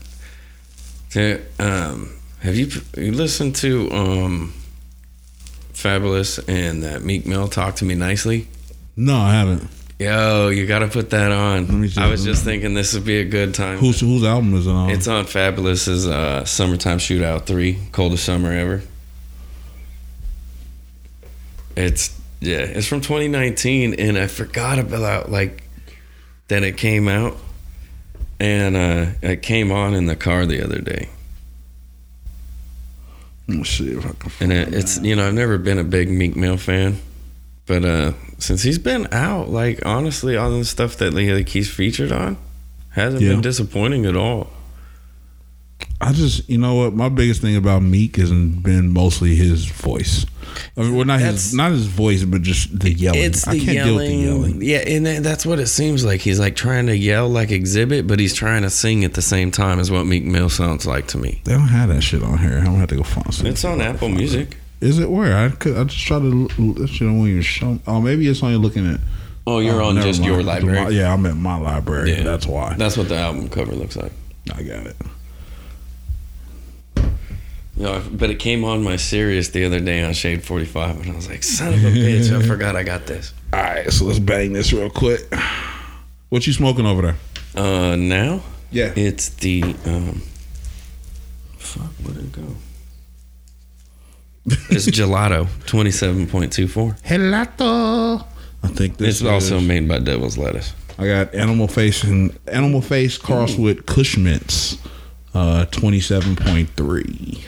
there, um, have you you listened to um, Fabolous and that Meek Mill talk to me nicely? no, I haven't. Yo, you got to put that on. me. I was just thinking this would be a good time. Whose whose album is it on? It's on Fabolous's uh, Summertime Shootout 3, coldest summer ever. It's yeah, it's from 2019 and I forgot about like that it came out and uh it came on in the car the other day. Let's see if I can And it, it's you know, I've never been a big Meek Mill fan, but uh since he's been out, like honestly, all the stuff that like, he's featured on hasn't Yeah. been disappointing at all. I just, you know what, my biggest thing about Meek has been mostly his voice. I mean, well, not That's- his, not his voice, but just the yelling. It's the I can't yelling. deal with the yelling. Yeah, and that's what it seems like. He's like trying to yell like Xzibit, but he's trying to sing at the same time as what Meek Mill sounds like to me. They don't have that shit on here. I'm gonna have to go find some. It's on Apple Music. Is it where I could? I just tried to. That shit won't even show. Oh, maybe it's on you looking at. Oh, you're oh, on just mind. your My- library. yeah, I'm at my library. Yeah. That's why. That's what the album cover looks like. I got it. No, but it came on my Sirius the other day on Shade 45, and I was like, son of a bitch, I forgot I got this. All right, so let's bang this real quick. What you smoking over there? Uh, now Yeah. it's the um. Fuck, where'd it go? It's gelato, 27.24. Gelato. I think this It's also made by Devil's Lettuce. I got animal face and animal face crossed with Kush Mints, uh, twenty seven point three.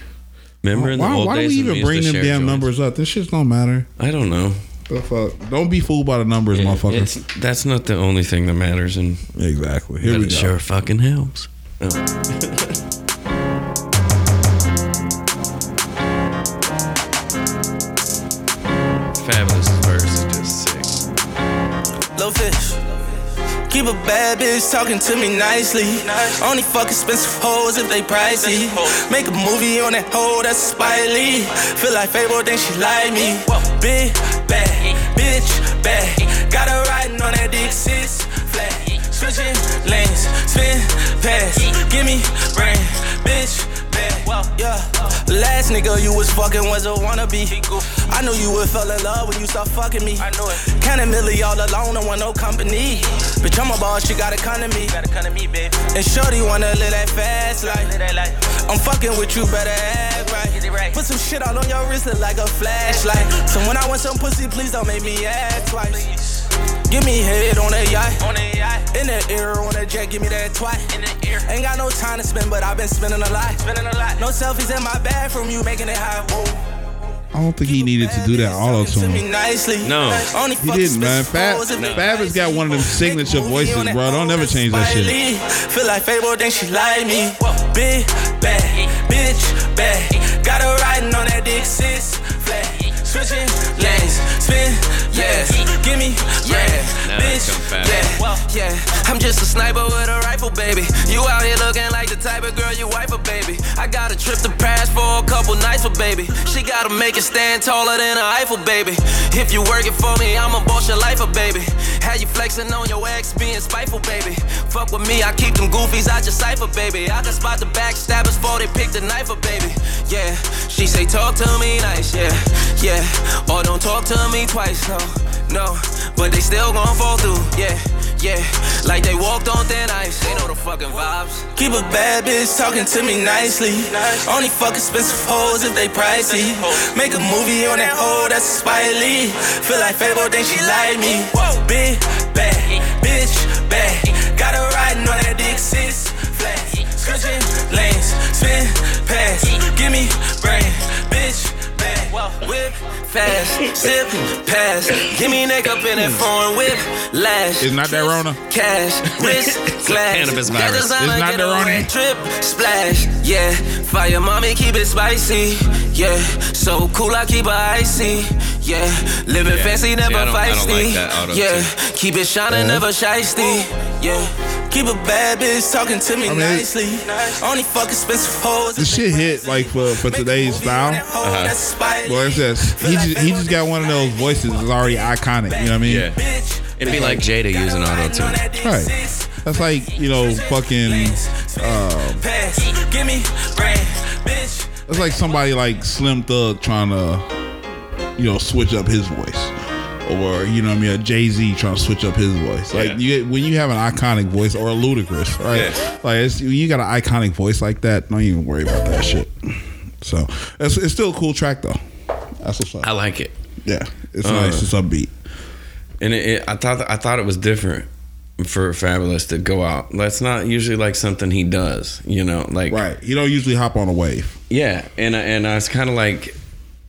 Remember in the Why, old why do days we even used bring them damn joints? numbers up? This shit don't matter. I don't know. The fuck? Don't be fooled by the numbers, motherfucker. It's, that's not the only thing that matters, and Exactly. Here but we it go. sure fucking helps. Oh. Keep a bad bitch talking to me nicely. Only fuck expensive hoes if they pricey. Make a movie on that hoe that's Spike Lee. Feel like Fable, then she like me. Big bad, bitch bad. Got her riding on that dick sis flat. Switching lanes, spin, pass, give me brain, bitch, bad. Yeah. Last nigga you was fucking was a wannabe. I knew you would fall in love when you start fucking me. I knew it. Counting milli all alone, don't want no company. Bitch, I'm a boss, she gotta come to me. Gotta come to me, babe. And shorty wanna live that fast life. I'm fucking with you, better act right. Put some shit all on your wrist, look like a flashlight. So when I want some pussy, please don't make me act twice. Give me head on that yacht. On that yacht. In the ear, on that jet, give me that twat. In the ear. Ain't got no time to spend, but I've been spending a lot. Spending a lot. No selfies in my bathroom, you making it hot. Whoa. I don't think he needed to do that auto To me tune. nicely. No. Only He didn't, man. expensive Fab, hoes if they Fab has got one of them signature Make a movie voices, bro. Don't hoe never change that shit. Feel like Fable, think she like me. Big bad, bitch bad. Got her riding on that dick sis flat. Switching lanes, spin, yeah. Give me, yeah, bitch, yeah, yeah. I'm just a sniper with a rifle, baby. You out here looking like the type of girl you wife a baby. I got a trip to Paris for a couple nights for baby. She gotta make it stand taller than an Eiffel, baby. If you working for me, I'ma boss your life, a baby. How you flexing on your ex being spiteful, baby. Fuck with me, I keep them goofies out your cipher, baby. I can spot the backstabbers before they pick the knife up, baby. Yeah, she say talk to me nice, yeah, yeah. Or don't talk to me twice, no, no. But they still gon' fall through, yeah, yeah. Like they walked on thin ice, they know the fucking vibes. Keep a bad bitch talking to me nicely. Only fuck expensive hoes if they pricey. Make a movie on that hoe, that's Spike Lee. Feel like Fable, think she like me. Big bad, bitch bad. Got her riding on that dick sis flat. Switching lanes, spin, pass. Give me brain, bitch. Whip fast, sip, pass. Give me neck up in that foreign whip, lash. Isn't that that Rona? Cash, wrist, glass. cannabis virus. It's not a Rona. Drip, splash, yeah. Fire mommy, keep it spicy, yeah. So cool, I keep her icy, yeah. Living Yeah. fancy, See, never I don't- I feisty, like that yeah. tune. Keep it shining, never shisty, yeah. Keep a bad bitch talking to me mean, nicely. Only fuck expensive hoes. The shit hit like for for today's style. Uh-huh. Well, it says he just he just got one of those voices that's already iconic. You know what I mean? Yeah. It'd be like Jada using auto tune. Right. That's like you know fucking. Uh, Pass, give me brain, bitch. that's like somebody like Slim Thug trying to, you know, switch up his voice, or you know what I mean, a Jay Z trying to switch up his voice. Like Yeah. you when you have an iconic voice or a Ludacris, right? Yeah. Like it's, when you got an iconic voice like that, don't even worry about that shit. So it's, it's still a cool track though. That's what's up. I like it. Yeah, it's Uh, nice. It's upbeat. And it, it, I thought I thought it was different for Fabolous to go out. That's not usually like something he does, you know. Like Right. You don't usually hop on a wave. yeah, and and I was kind of like,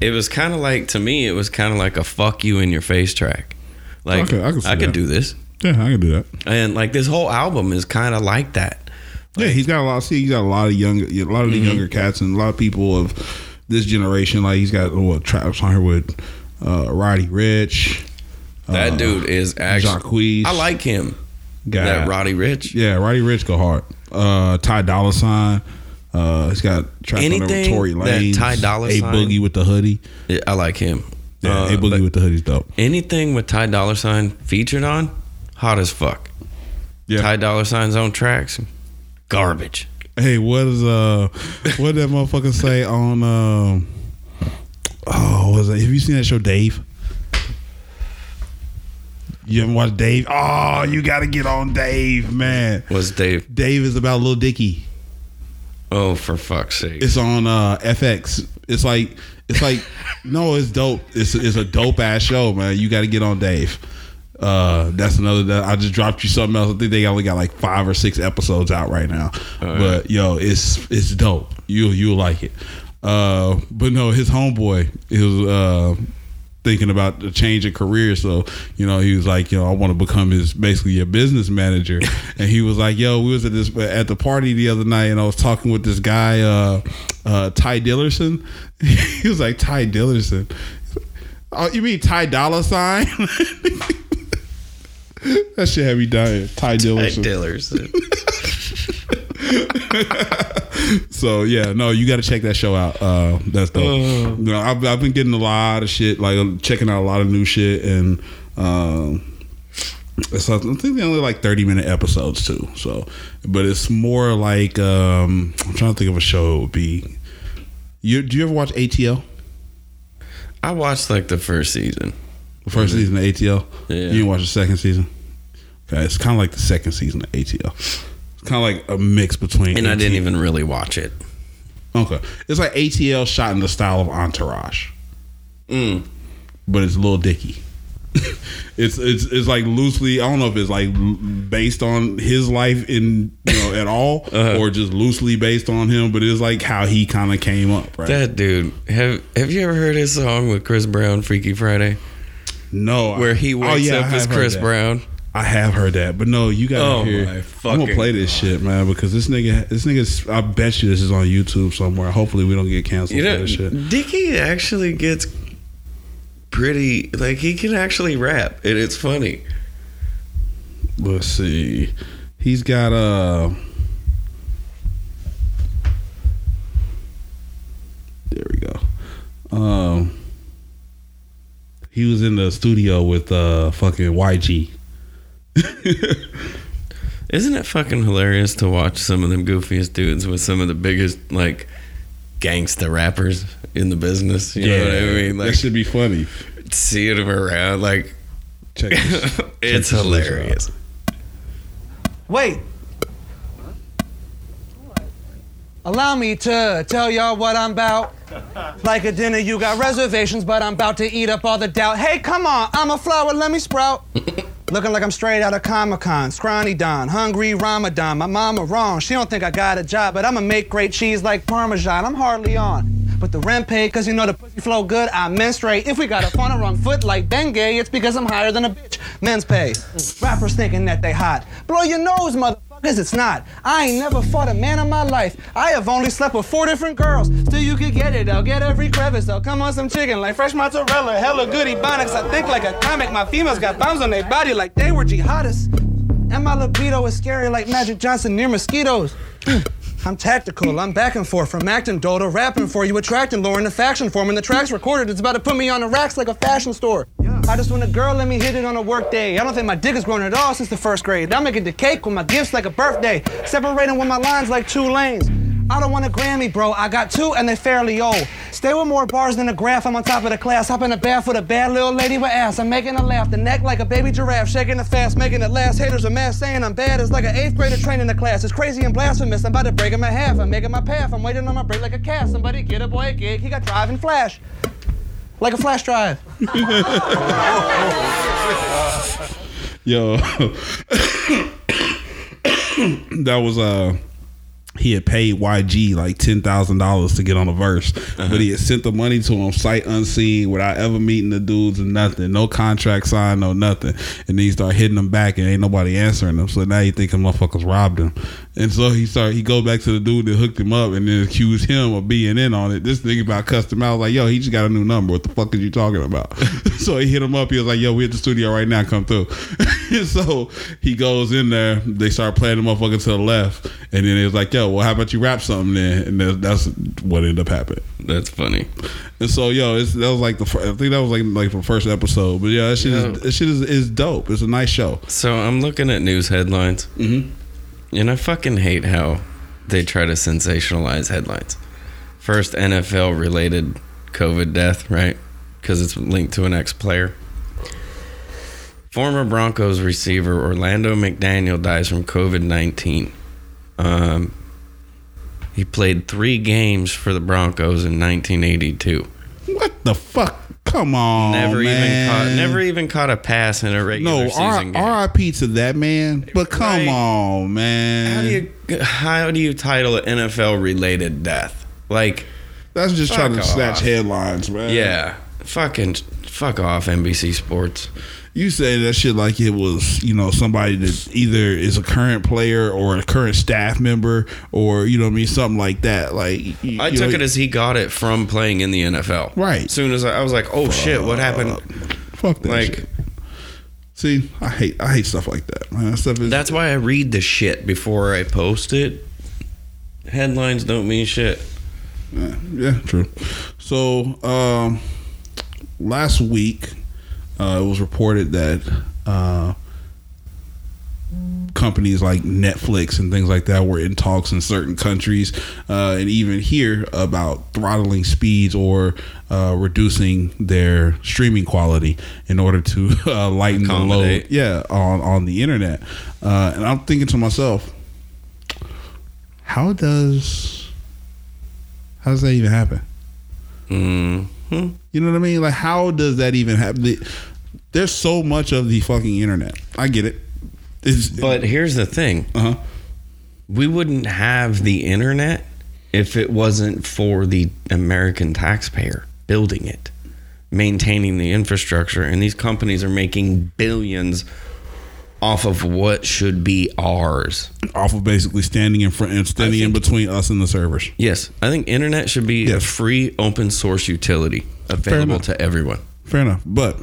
it was kind of like to me, it was kind of like a fuck you in your face track. Like Okay, I can I could do this, Yeah, I can do that. and like this whole album is kind of like that. Yeah, he's got a lot. See, he's got a lot of younger, a lot of the younger cats, and a lot of people of this generation. Like he's got what tracks on here with uh, Roddy Ricch. That uh, dude is actually. Jacquees. I like him. Got- that Roddy Ricch. Yeah, Roddy Ricch go hard. Uh, Ty Dolla Sign. Uh, he's got tracks on Anything Tory that Lanez. Ty Dolla A Boogie with the hoodie. Yeah, I like him. Yeah, Uh, A Boogie with the hoodie's dope. anything with Ty Dolla Sign featured on, hot as fuck. Yeah. Ty Dolla Sign's own tracks, garbage. Hey, what is uh, what did that motherfucker say on um? Oh, was it? Have you seen that show, Dave? You haven't watched Dave? Oh, you got to get on Dave, man. What's Dave? Dave is about Lil Dicky. Oh, for fuck's sake! It's on uh, FX. It's like it's like no, it's dope. It's it's a dope ass show, man. You got to get on Dave. Uh, that's another. That I just dropped you something else. I think they only got like five or six episodes out right now. but yo, it's it's dope. You you'll like it. Uh, but no, his homeboy is uh thinking about the change of career. So, you know, he was like, you know, I want to become his basically a business manager. and he was like, yo, we was at this at the party the other night and I was talking with this guy, uh, uh, Ty Dillerson. he was like, Ty Dillerson. Oh, you mean Ty Dollar Sign? that shit had me dying. Ty Dillerson. Dillers. So yeah, no, you got to check that show out. Uh, that's dope. You know, I've, I've been getting a lot of shit, like checking out a lot of new shit, and um, It's, I think they're only like thirty minute episodes too. So, but it's more like um, I'm trying to think of a show it would be. You do you ever watch ATL? I watched like the first season. The 1st season of ATL. Yeah. You didn't watch the second season. Okay, it's kind of like the second season of ATL. It's kind of like a mix between. And I didn't even really watch it. Okay, it's like ATL shot in the style of Entourage, Mm. but it's Lil Dicky. it's it's it's like loosely. I don't know if it's like based on his life in you know at all, Uh-huh. or just loosely based on him. But it's like how he kind of came up, right? That dude, have have you ever heard his song with Chris Brown, Freaky Friday? No, Where he oh, wakes yeah, up as Chris. Brown. I have heard that, but no, you gotta Oh, hear. I'm gonna play this shit, man, because this nigga, this nigga, I bet you this is on YouTube somewhere. Hopefully, we don't get canceled You for this shit. Dicky actually gets pretty like he can actually rap and it's funny. Let's see. He's got uh There we go. Um he was in the studio with uh fucking YG. Isn't it fucking hilarious to watch some of them goofiest dudes with some of the biggest like gangsta rappers in the business? You know what I mean? Like, that should be funny. seeing them around, like Check this. it's hilarious. Wait. Allow me to tell y'all what I'm about. Like a dinner, you got reservations, but I'm about to eat up all the doubt. Hey, come on, I'm a flower, let me sprout. Looking like I'm straight out of Comic Con, scrawny Don, hungry Ramadan. My mama wrong, she don't think I got a job, but I'ma make great cheese like Parmesan. I'm hardly on. But the rent paid, cause you know the pussy flow good, I menstruate. If we got up on the wrong foot like Bengay, it's because I'm higher than a bitch. Men's pay. Mm. Rappers thinking that they hot. Blow your nose, motherfuckers, it's not. I ain't never fought a man in my life. I have only slept with four different girls. Still you could get it, I'll get every crevice. I'll come on some chicken like fresh mozzarella, hella goody bonics. I think like a comic. My females got bombs on their body like they were jihadists. And my libido is scary like Magic Johnson near mosquitoes. I'm tactical, I'm back and forth from acting dull to rapping for you, attracting, lowering the faction form. And the track's recorded, it's about to put me on the racks like a fashion store. I just want a girl, let me hit it on a work day. I don't think my dick has grown at all since the first grade. I'm making the cake with my gifts like a birthday, separating with my lines like two lanes. I don't want a Grammy, bro. I got two and they're fairly old. Stay with more bars than a graph. I'm on top of the class. Hop in the bath with a bad little lady with ass. I'm making her laugh. The neck like a baby giraffe. Shaking it fast, making it last. Haters are mad saying I'm bad. It's like an eighth grader training the class. It's crazy and blasphemous. I'm about to break him in half. I'm making my path. I'm waiting on my break like a calf. Somebody get a boy a gig. He got driving flash. Like a flash drive. Yo, that was uh, he had paid YG like ten thousand dollars to get on a verse, but he had sent the money to him sight unseen without ever meeting the dudes and nothing, no contract signed, no nothing. And then he started hitting them back, and ain't nobody answering them. So now you think thinking motherfuckers robbed him, and so he started he go back to the dude that hooked him up, and then accused him of being in on it. This nigga about cussed him out. I was like, yo, he just got a new number. What the fuck is you talking about? so he hit him up. He was like, yo, we at the studio right now. Come through. And so he goes in there. They start playing the motherfucker to the left, and then it was like, yo, well, how about you rap something then? And that- that's what ended up happening. That's funny. And so, yo, it's, that was like the I think that was like like the first episode. But yeah, that shit Yeah. is that shit is, is dope. It's a nice show. So I'm looking at news headlines, Mhm. And I fucking hate how they try to sensationalize headlines. First, NFL related COVID death, right? Because it's linked to an ex player. Former Broncos receiver Orlando McDaniel dies from COVID 19. Um, he played three games for the Broncos in 1982. What the fuck? Come on, Never even man. caught, never even caught a pass in a regular No, season R- game. R.I.P. to that man. But come Right. on, man. How do you how do you title an NFL related death? Like, That's just trying to off. snatch headlines, man. yeah, fucking fuck off NBC Sports. You say that shit like it was, you know, somebody that either is a current player or a current staff member or, you know I mean, something like that. Like you- I you took know, it as he got it from playing in the NFL. Right. As soon as I, I was like, oh shit, what happened? fuck that like- shit. See, I hate I hate stuff like that. Man, that stuff is That's why I read the shit before I post it. Headlines don't mean shit. Yeah, yeah, true. So um, last week, uh, it was reported that uh, companies like Netflix and things like that were in talks in certain countries, uh, and even here about throttling speeds or uh, reducing their streaming quality in order to uh, lighten the load. Yeah, on on the internet. Uh, and I'm thinking to myself, how does how does that even happen? hmm You know what I mean? Like, how does that even happen? The- There's so much of the fucking internet. I get it. It's, But here's the thing: uh-huh. we wouldn't have the internet if it wasn't for the American taxpayer building it, maintaining the infrastructure, and these companies are making billions off of what should be ours. off of basically standing in front and standing in between us and the servers. Yes, I think internet should be a free open source utility available to everyone. Fair enough. But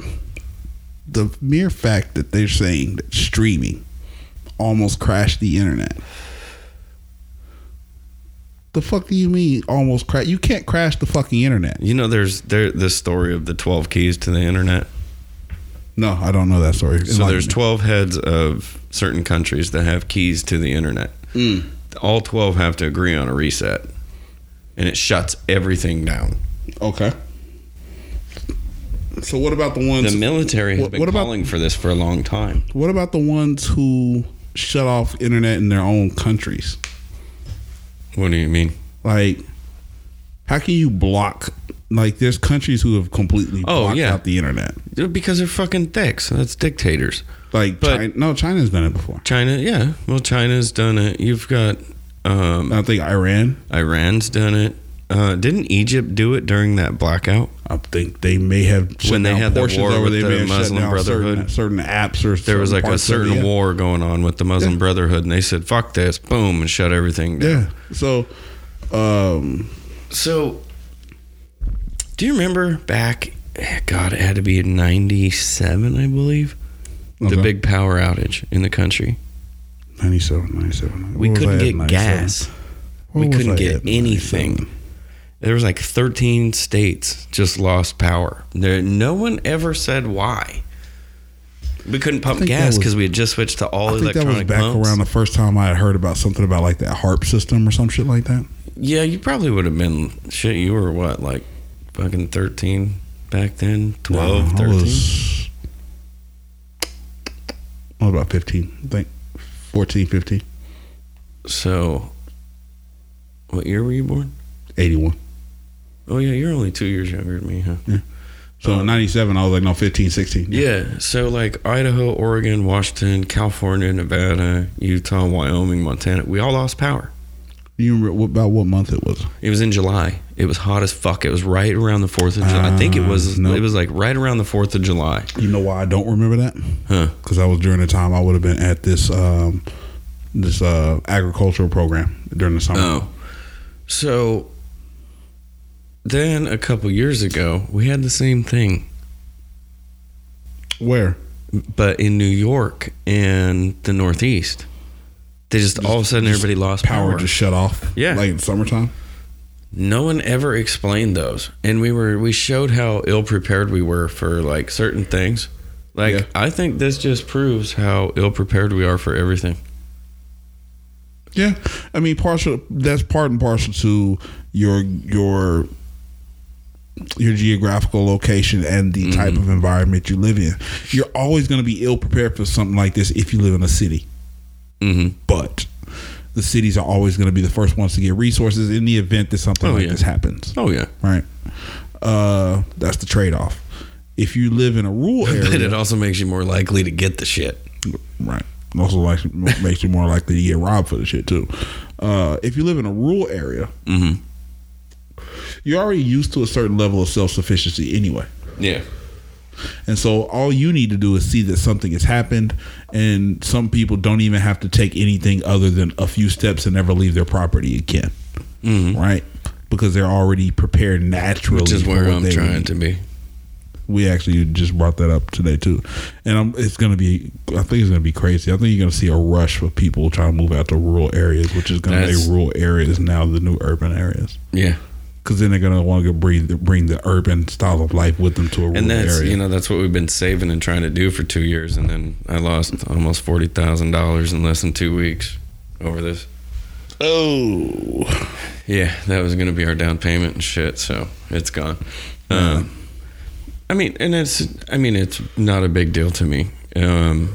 the mere fact that they're saying that streaming almost crashed the internet. The fuck do you mean almost crash? You can't crash the fucking internet. You know, there's there the story of the twelve keys to the internet. No, I don't know that story. So there's 12 heads of certain countries that have keys to the internet. Hmm. All 12 have to agree on a reset, and it shuts everything down. Okay. So what about the ones The military has What- been what about- calling for this for a long time. What about the ones who shut off internet in their own countries? What do you mean? Like, how can you block? Like, there's countries who have completely Oh, blocked yeah. out the internet. Because they're fucking dicks. That's dictators. Like, But- China, no, China's done it before. China, yeah. Well, China's done it. You've got um, I think Iran. Iran's done it. Uh, didn't Egypt do it during that blackout? I think they may have shut When they down had the war over. with the have Muslim Brotherhood. Certain, certain apps or There was like a parts of certain yeah. war going on with the Muslim Yeah. Brotherhood, and they said, fuck this, boom, and shut everything down. Yeah. So, um, So, do you remember back? God, it had to be in '97, I believe. The big power outage in the country. 97, 97. We couldn't get gas. We couldn't get anything. 97? There was like 13 states just lost power. There, no one ever said why. We couldn't pump gas because we had just switched to all I think that was back pumps. around the first time I had heard about something about like that HAARP system or some shit like that. yeah, you probably would have been shit. You were what, like fucking 13 back then? 12, No, I 13? was, I was about 15, I think. 14, 15, So, what year were you born? 81. Oh yeah, you're only two years younger than me, huh? Yeah. So in 97, I was like, no, 15, 16. Yeah. So like Idaho, Oregon, Washington, California, Nevada, Utah, Wyoming, Montana, we all lost power. You remember about what month it was? It was in July. It was hot as fuck. It was right around the Fourth of July. I think it was. Uh, nope. It was like right around the Fourth of July. You know why I don't remember that? Huh. Because I was during the time I would have been at this um, this uh, agricultural program during the summer. Oh. So then a couple years ago, we had the same thing, Where? but in New York and the Northeast. They just, all of a sudden everybody lost Power power. just shut off. Yeah. like in summertime. No one ever explained those, and we were we showed how ill prepared we were for like certain things. Like Yeah. I think this just proves how ill prepared we are for everything. Yeah, I mean, partial. That's part and parcel to your your your geographical location and the type mm-hmm. of environment you live in. You're always going to be ill prepared for something like this if you live in a city. Mm-hmm. But the cities are always going to be the first ones to get resources in the event that something Oh, like yeah. this happens. Oh yeah, Right. Uh, that's the trade off. If you live in a rural but area, it also makes you more likely to get the shit. Right. Also, like makes you more likely to get robbed for the shit too. Uh, if you live in a rural area, Mhm. you're already used to a certain level of self sufficiency anyway, Yeah, and so all you need to do is see that something has happened, and some people don't even have to take anything other than a few steps and never leave their property again. Mm-hmm. Right. Because they're already prepared naturally. which is where what I'm trying need. to be. We actually just brought that up today too, and I'm, it's going to be. I think it's going to be crazy. I think you're going to see a rush of people trying to move out to rural areas, which is going to That's- make rural areas now the new urban areas. Yeah, because then they're gonna want to bring the, bring the urban style of life with them to a rural and that's area. you know that's what we've been saving and trying to do for two years, and then I lost almost forty thousand dollars in less than two weeks over this. oh, Yeah, that was going to be our down payment and shit, so it's gone. Um, I mean, and it's I mean it's not a big deal to me. Um,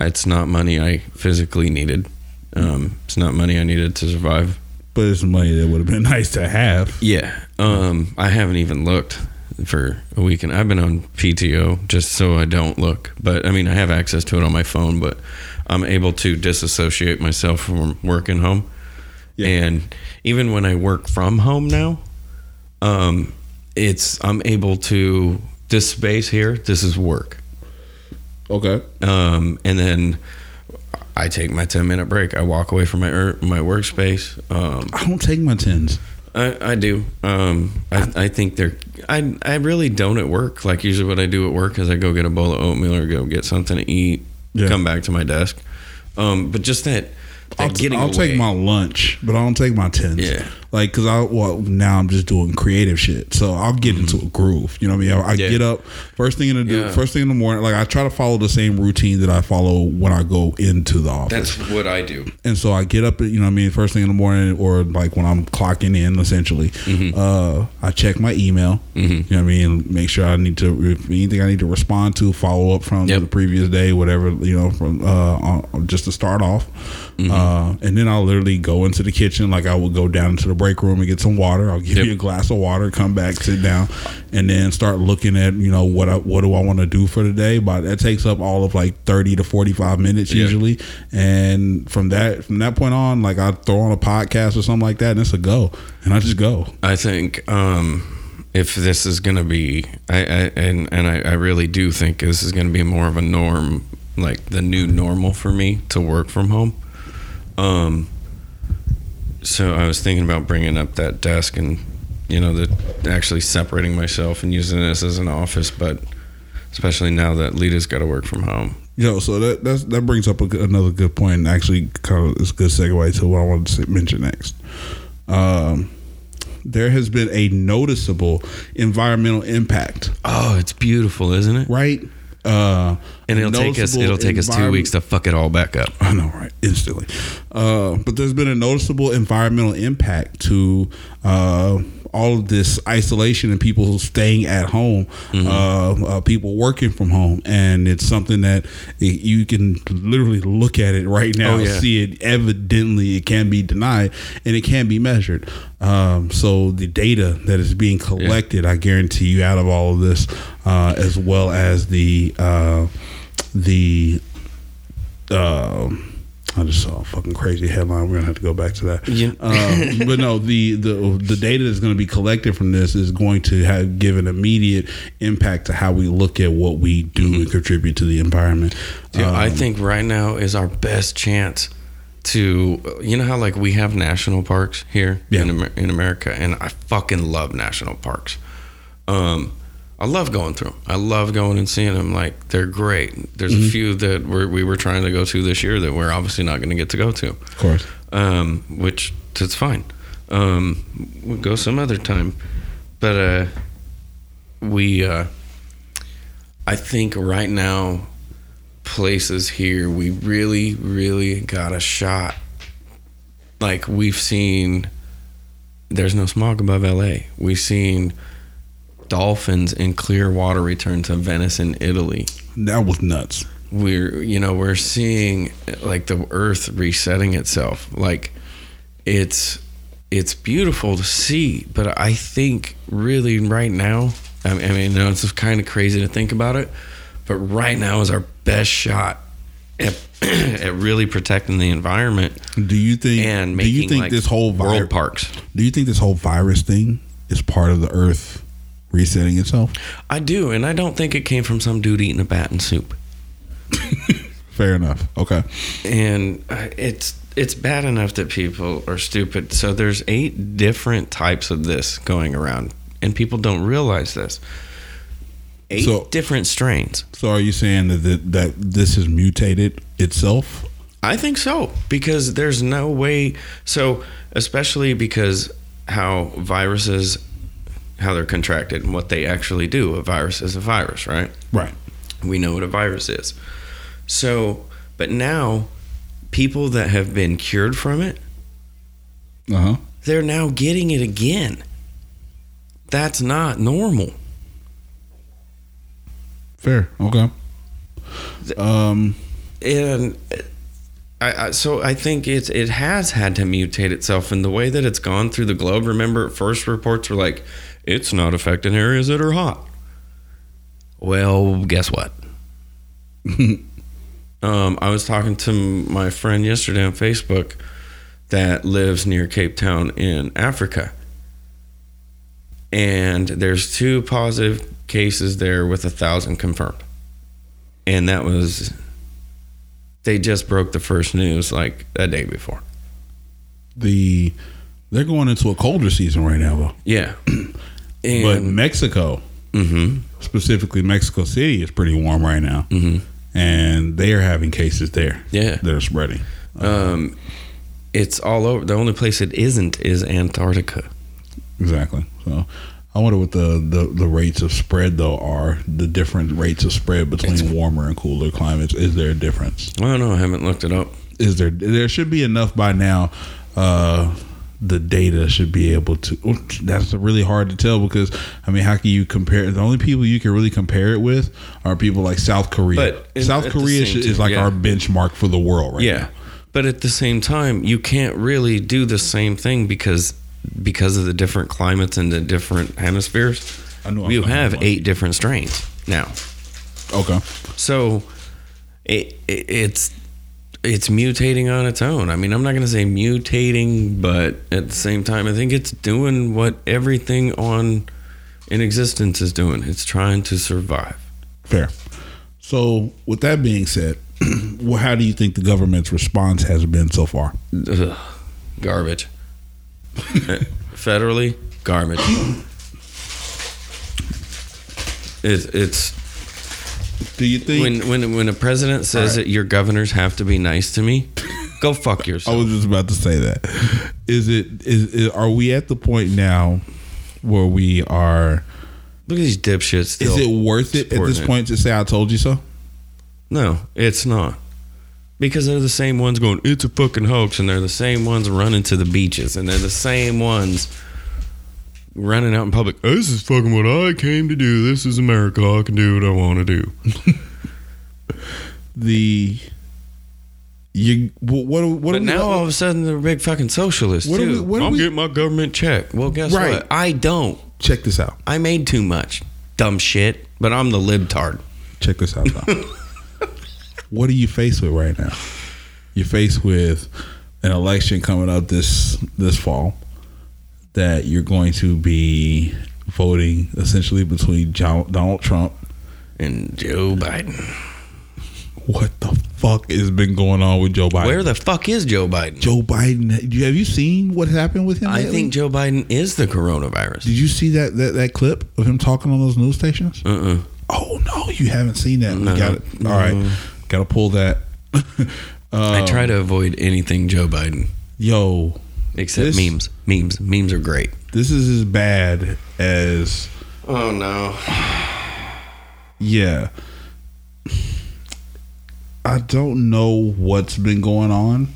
it's not money I physically needed. Um, it's not money I needed to survive. But it's money that would have been nice to have. Yeah. Um, I haven't even looked for a week, and I've been on PTO just so I don't look. But I mean, I have access to it on my phone, but I'm able to disassociate myself from work working home. Yeah. And even when I work from home now, um, it's I'm able to this space here. This is work. Okay, Um, and then I take my 10 minute break. I walk away from my er, my workspace. Um, I don't take my tens. I, I do. Um, I, I think they're. I I really don't at work. Like usually, what I do at work is I go get a bowl of oatmeal or go get something to eat. Yeah. Come back to my desk. Um, but just that. I'll, t- I'll take my lunch, but I don't take my tens. Yeah. Like, cause I well now I'm just doing creative shit, so I'll get into a groove. You know what I mean? I, I Mm-hmm. Yeah. get up first thing in the do, Yeah. first thing in the morning. Like I try to follow the same routine that I follow when I go into the office. That's what I do. and so I get up, you know, what I mean, first thing in the morning, or like when I'm clocking in, essentially, Mm-hmm. uh, I check my email. You know, what I mean, make sure I need to, anything I need to respond to, follow up from Yep. the previous day, whatever, you know, from uh, on, just to start off, Mm-hmm. uh, and then I'll literally go into the kitchen, like I would go down into the break room and get some water. I'll give Yep. you a glass of water, come back, sit down, and then start looking at, you know, what I, what do I want to do for the day. But that takes up all of like thirty to forty five minutes Yeah. usually and from that from that point on like i throw on a podcast or something like that and it's a go and i just go I think um, if this is going to be, I, I and and I, I really do think this is going to be more of a norm, like the new normal for me to work from home. Um, so I was thinking about bringing up that desk and you know the actually separating myself and using this as an office, but especially now that Lita's got to work from home. you know so that that's, that brings up a, another good point and actually kind of is a good segue to what i wanted to say- mention next um there has been a noticeable environmental impact Oh, it's beautiful, isn't it? right uh And it'll take us it'll take us two weeks to fuck it all back up. I know, right? Instantly. Uh, but there's been a noticeable environmental impact to uh, all of this isolation and people staying at home, Mm-hmm. uh, uh, people working from home. And it's something that it, you can literally look at it right now Oh, and yeah. see it. Evidently, it can be denied and it can be measured. Um, so the data that is being collected, I guarantee you, out of all of this, uh, as well as the uh, the uh, I just saw a fucking crazy headline. We're gonna have to go back to that. You- Um, but no, the the the data that's going to be collected from this is going to have give an immediate impact to how we look at what we do and contribute to the environment. I Um, think right now is our best chance to you know how like we have national parks here Yeah. in Amer- in America and I fucking love national parks. Um I love going through 'em. I love going and seeing them like they're great. There's Mm-hmm. a few that we're, we were trying to go to this year that we're obviously not going to get to go to. of course. Um which that's fine. Um we'll go some other time. But uh we uh I think right now places here we really really got a shot like we've seen there's no smog above LA we've seen dolphins in clear water return to Venice in Italy That was nuts. we're you know we're seeing like the earth resetting itself like it's it's beautiful to see but i think really right now i mean, I mean you know, it's kind of crazy to think about it but right now is our best shot at, at really protecting the environment Do you think? and do you think like, this whole world parks Do you think this whole virus thing is part of the Earth resetting itself? i do and i don't think it came from some dude eating a bat and soup Fair enough. Okay. and uh, it's it's bad enough that people are stupid. So there's eight different types of this going around, and people don't realize this. Eight So- different strains. So are you saying that that, that this has mutated itself? I think so because there's no way. So especially because how viruses, how they're contracted and what they actually do. A virus is a virus, right? Right. We know what a virus is. So, but now people that have been cured from it, Uh huh. they're now getting it again. That's not normal. Fair. Okay. Um. and I, I, so I think it's it has had to mutate itself in the way that it's gone through the globe. Remember, first reports were like, "It's not affecting areas that are hot." Well, guess what? um, I was talking to my friend yesterday on Facebook that lives near Cape Town in Africa, and there's two positive cases there with a thousand confirmed, and that was they just broke the first news like a day before. The they're going into a colder season right now, though. Yeah. But And Mexico, hmm specifically Mexico City, is pretty warm right now, hmm and they are having cases there. Yeah. that are spreading. um, it's all over. The only place it isn't is Antarctica. Exactly. So. I wonder what the, the, the rates of spread though are the different rates of spread between It's- warmer and cooler climates. Is there a difference? I don't know. I haven't looked it up. is there there should be enough by now uh the data should be able to that's really hard to tell because i mean how can you compare the only people you can really compare it with are people like south korea But in- south korea is time, like yeah. our benchmark for the world right yeah. But at the same time, you can't really do the same thing because because of the different climates and the different hemispheres. I know You have eight different strains now. now. okay So it, it it's it's mutating on its own. I mean, I'm not going to say mutating, but at the same time, I think it's doing what everything on in existence is doing. It's trying to survive. fair so with that being said well, how do you think the government's response has been so far Ugh, garbage. Federally, garbage. It, it's do you think when when when a president says right. that your governors have to be nice to me, go fuck yourself. I was just about to say that. Is it is, is are we at the point now where we are Look at these dipshits. Still. is it worth it at this it. point to say I told you so? No, it's not. Because they're the same ones going, it's a fucking hoax, and they're the same ones running to the beaches, and they're the same ones running out in public. This is fucking what I came to do. This is America. I can do what I want to do. The you what what, what But are we- now all of a sudden they're big fucking socialists What do too. we- what I'm we- getting my government check. Well, guess Right. what? I don't. check this out. I made too much dumb shit, but I'm the libtard. Check this out. What are you faced with right now? You're faced with an election coming up this this fall that you're going to be voting essentially between Jo- Donald Trump. And Joe Biden. What the fuck has been going on with Joe Biden? Where the fuck is Joe Biden? Joe Biden? Have you seen what happened with him? I lately? think Joe Biden is the coronavirus. Did you see that, that that clip of him talking on those news stations? Uh-uh. Oh no, you haven't seen that. No, got it. All right, got to pull that. I try um, to avoid anything Joe Biden Yo, except This- memes. Memes. Memes are great. this is as bad as Oh no. yeah. I don't know what's been going on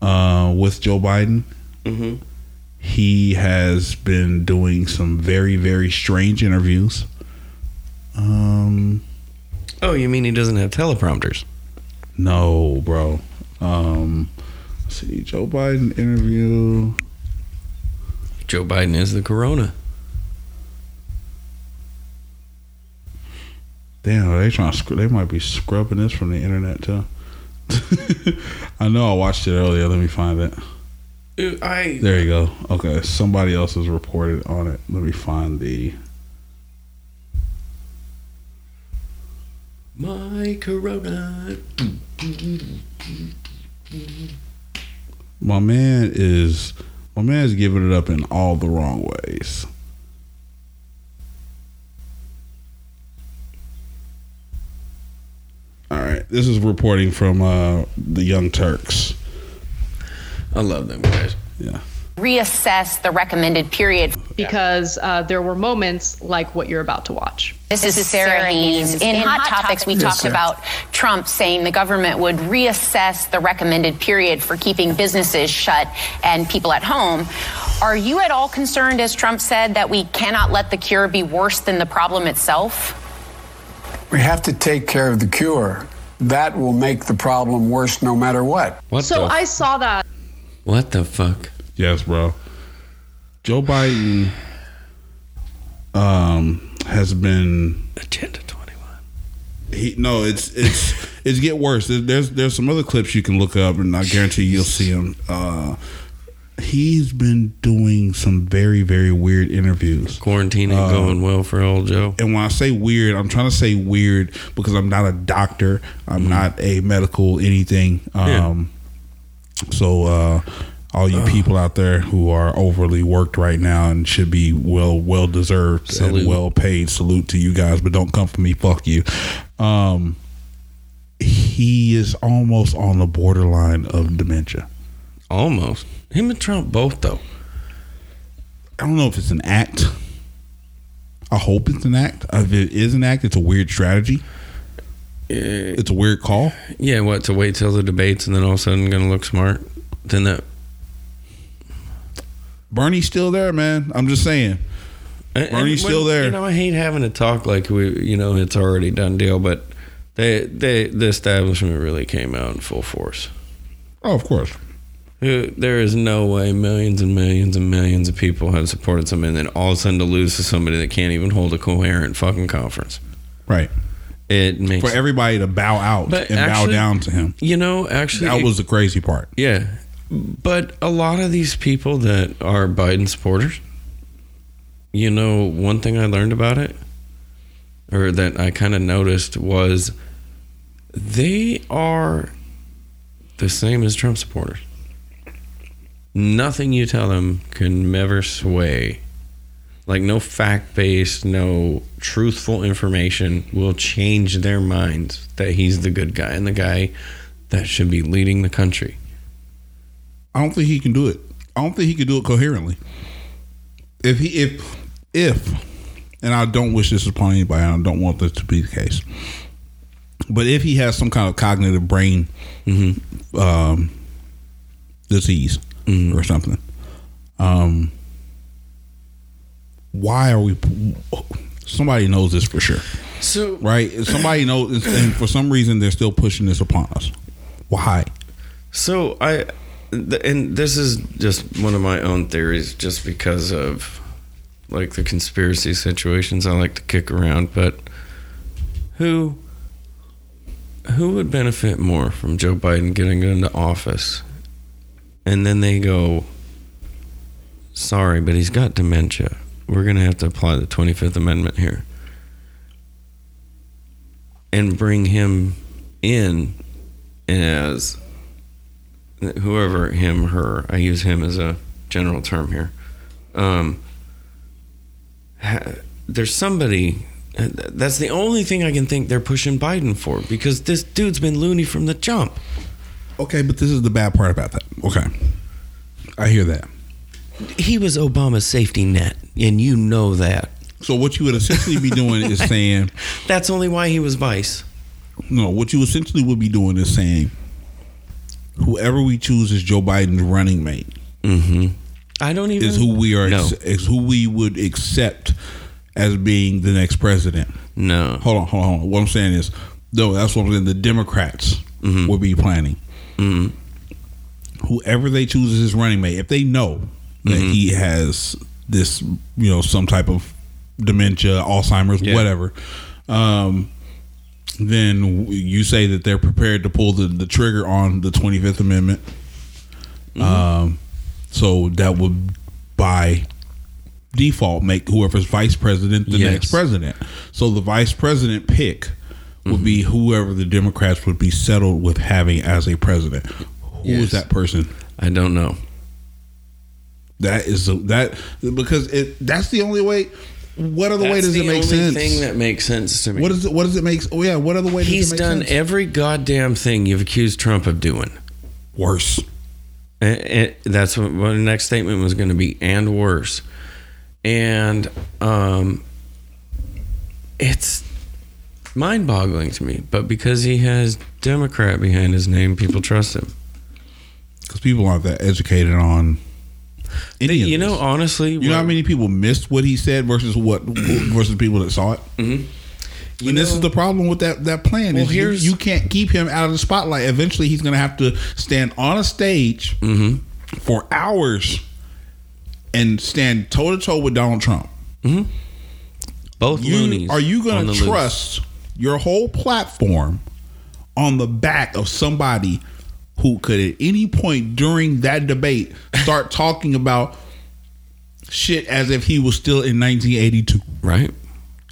uh, with Joe Biden. Mm-hmm. He has been doing some very very strange interviews. Um, Oh, you mean he doesn't have teleprompters? no, bro. Um, let's see, Joe Biden interview. Joe Biden is the corona. Damn, they trying to scr- they might be scrubbing this from the internet too. I know I watched it earlier. Let me find it. I There you go. Okay, somebody else has reported on it. Let me find the. my corona. My man is my man is giving it up in all the wrong ways. All right, this is reporting from uh, the Young Turks. I love them guys. Yeah. Reassess the recommended period. because uh, there were moments like what you're about to watch. This, is Sara Haines. In, Hot Topics, we talked about Trump saying the government would reassess the recommended period for keeping businesses shut and people at home. Are you at all concerned, as Trump said, that we cannot let the cure be worse than the problem itself? We have to take care of the cure. That will make the problem worse no matter what. What So the I saw that. what the fuck? Yes, bro. Joe Biden um has been Agenda 21. he no it's it's it's get worse. There's there's some other clips you can look up and i guarantee you'll see them. Uh he's been doing some very very weird interviews. Quarantine ain't going well for old Joe. and when i say weird i'm trying to say weird because i'm not a doctor. I'm not a medical anything. Um so uh all you people out there who are overly worked right now and should be well well deserved Salute. and well paid salute to you guys but don't come for me fuck you um he is almost on the borderline of dementia Almost. Him and Trump both though. i don't know if it's an act i hope it's an act if it is an act it's a weird strategy it's a weird call Yeah, what to wait till the debates and then all of a sudden gonna look smart? Then that bernie's still there man i'm just saying and- and Bernie's when- still there. You know, I hate having to talk like we, you know, it's already done deal, but they, they, the establishment really came out in full force. oh of course There is no way millions and millions and millions of people have supported somebody, and then all of a sudden to lose to somebody that can't even hold a coherent fucking conference. right It makes for everybody to bow out and bow down to him you know actually that was the crazy part Yeah. But a lot of these people that are Biden supporters, you know, one thing I learned about it, or that I kind of noticed, was they are the same as Trump supporters. Nothing you tell them can ever sway. Like, no fact based, no truthful information will change their minds that he's the good guy and the guy that should be leading the country. I don't think he can do it. I don't think he can do it coherently. If he if if and I don't wish this upon anybody, I don't want this to be the case. But if he has some kind of cognitive brain um, disease or something, um, why are we? Somebody knows this for sure, So, right? Somebody knows, and for some reason, they're still pushing this upon us. Why? So I, th- and this is just one of my own theories, just because of like the conspiracy situations I like to kick around. But who, who would benefit more from Joe Biden getting into office, and then they go, "Sorry, but he's got dementia. We're gonna have to apply the Twenty Fifth Amendment here." And bring him in as whoever him her i use him as a general term here. Um ha- there's somebody that's the only thing i can think they're pushing biden for because this dude's been loony from the jump. Okay, but this is the bad part about that. Okay, I hear that. he was obama's safety net and you know that. So what you would essentially be doing is saying, that's only why he was vice. No, what you essentially would be doing is saying, whoever we choose as Joe Biden's running mate mm-hmm i don't even is who we are, no ex- is who we would accept as being the next president. no Hold on, hold on. What I'm saying is, no, that's what I'm saying. The Democrats Mm-hmm. would be planning. Whoever they choose as his running mate, if they know that Mm-hmm. he has this, you know, some type of dementia, Alzheimer's, Yeah. whatever, um, then you say that they're prepared to pull the, the trigger on the 25th Amendment. Mm-hmm. Um, so that would, by default, make whoever's vice president the Yes. next president. So the vice president pick would Mm-hmm. be whoever the Democrats would be settled with having as a president. Who is Yes. that person? i don't know That is that because it that's the only way. What other way That's does it make only sense? thing that makes sense to me what is it? What does it make? Oh yeah, what other way? Does he's it make He's done sense? every goddamn thing you've accused trump of doing worse. It, it- that's what, the next statement was going to be, and worse. And um, it's mind-boggling to me. But because he has Democrat behind his name, people trust him. because people aren't that educated on. Any of you know, honestly, you know how many people missed what he said versus what versus people that saw it. Mm-hmm. And this is the problem with that that plan. Well, is you, you can't keep him out of the spotlight. Eventually, he's going to have to stand on a stage Mm-hmm. for hours and stand toe to toe with Donald Trump. both You, loonies are you going to loose. trust your whole platform on the back of somebody who could at any point during that debate start talking about shit as if he was still in 1982 right?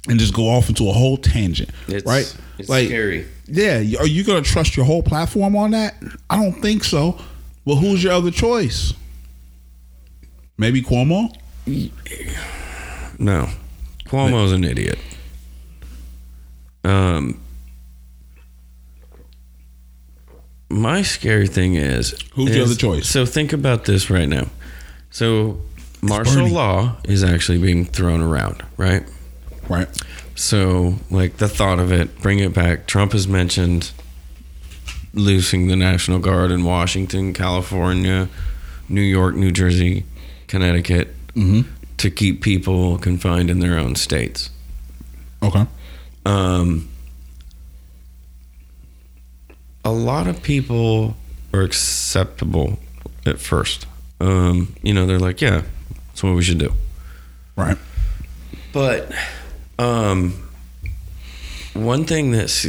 and just go off into a whole tangent It's, right It's scary. yeah are you going to trust your whole platform on that i don't think so well who's your other choice maybe cuomo No, Cuomo's an idiot. Um, my scary thing is Who's the other choice? So think about this right now. So martial law is actually being thrown around, right? right So like the thought of it, bring it back. Trump has mentioned loosing the National Guard in Washington, California, New York, New Jersey, Connecticut to keep people confined in their own states. okay Um, a lot of people are acceptable at first. Um, you know, they're like, yeah, that's what we should do. right But um, one thing that's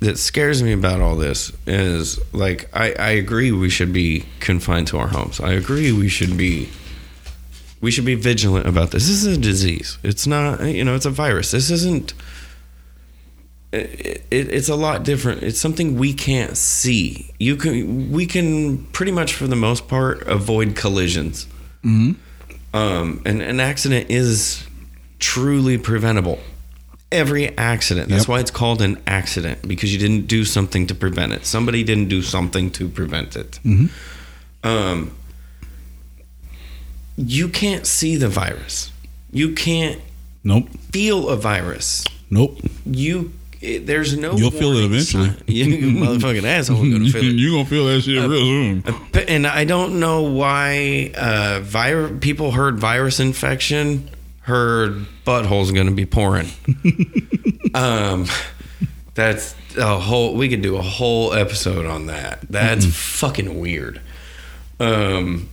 that scares me about all this is like I, I agree we should be confined to our homes. I agree we should be we should be vigilant about this. This is a disease. It's not you know it's a virus. This isn't. It, it, it's a lot different. It's something we can't see. You can we can pretty much for the most part avoid collisions. Um, and an accident is truly preventable. Every accident. That's Yep. why it's called an accident because you didn't do something to prevent it. Somebody didn't do something to prevent it. Um, you can't see the virus. You can't nope feel a virus. nope You it, there's no. You'll feel it eventually. You, motherfucking asshole gonna feel it. you gonna feel that shit real soon and I don't know why uh, vir- people heard virus infection, heard butthole's going to be pouring. um, that's a whole. We could do a whole episode on that. That's fucking weird. Um,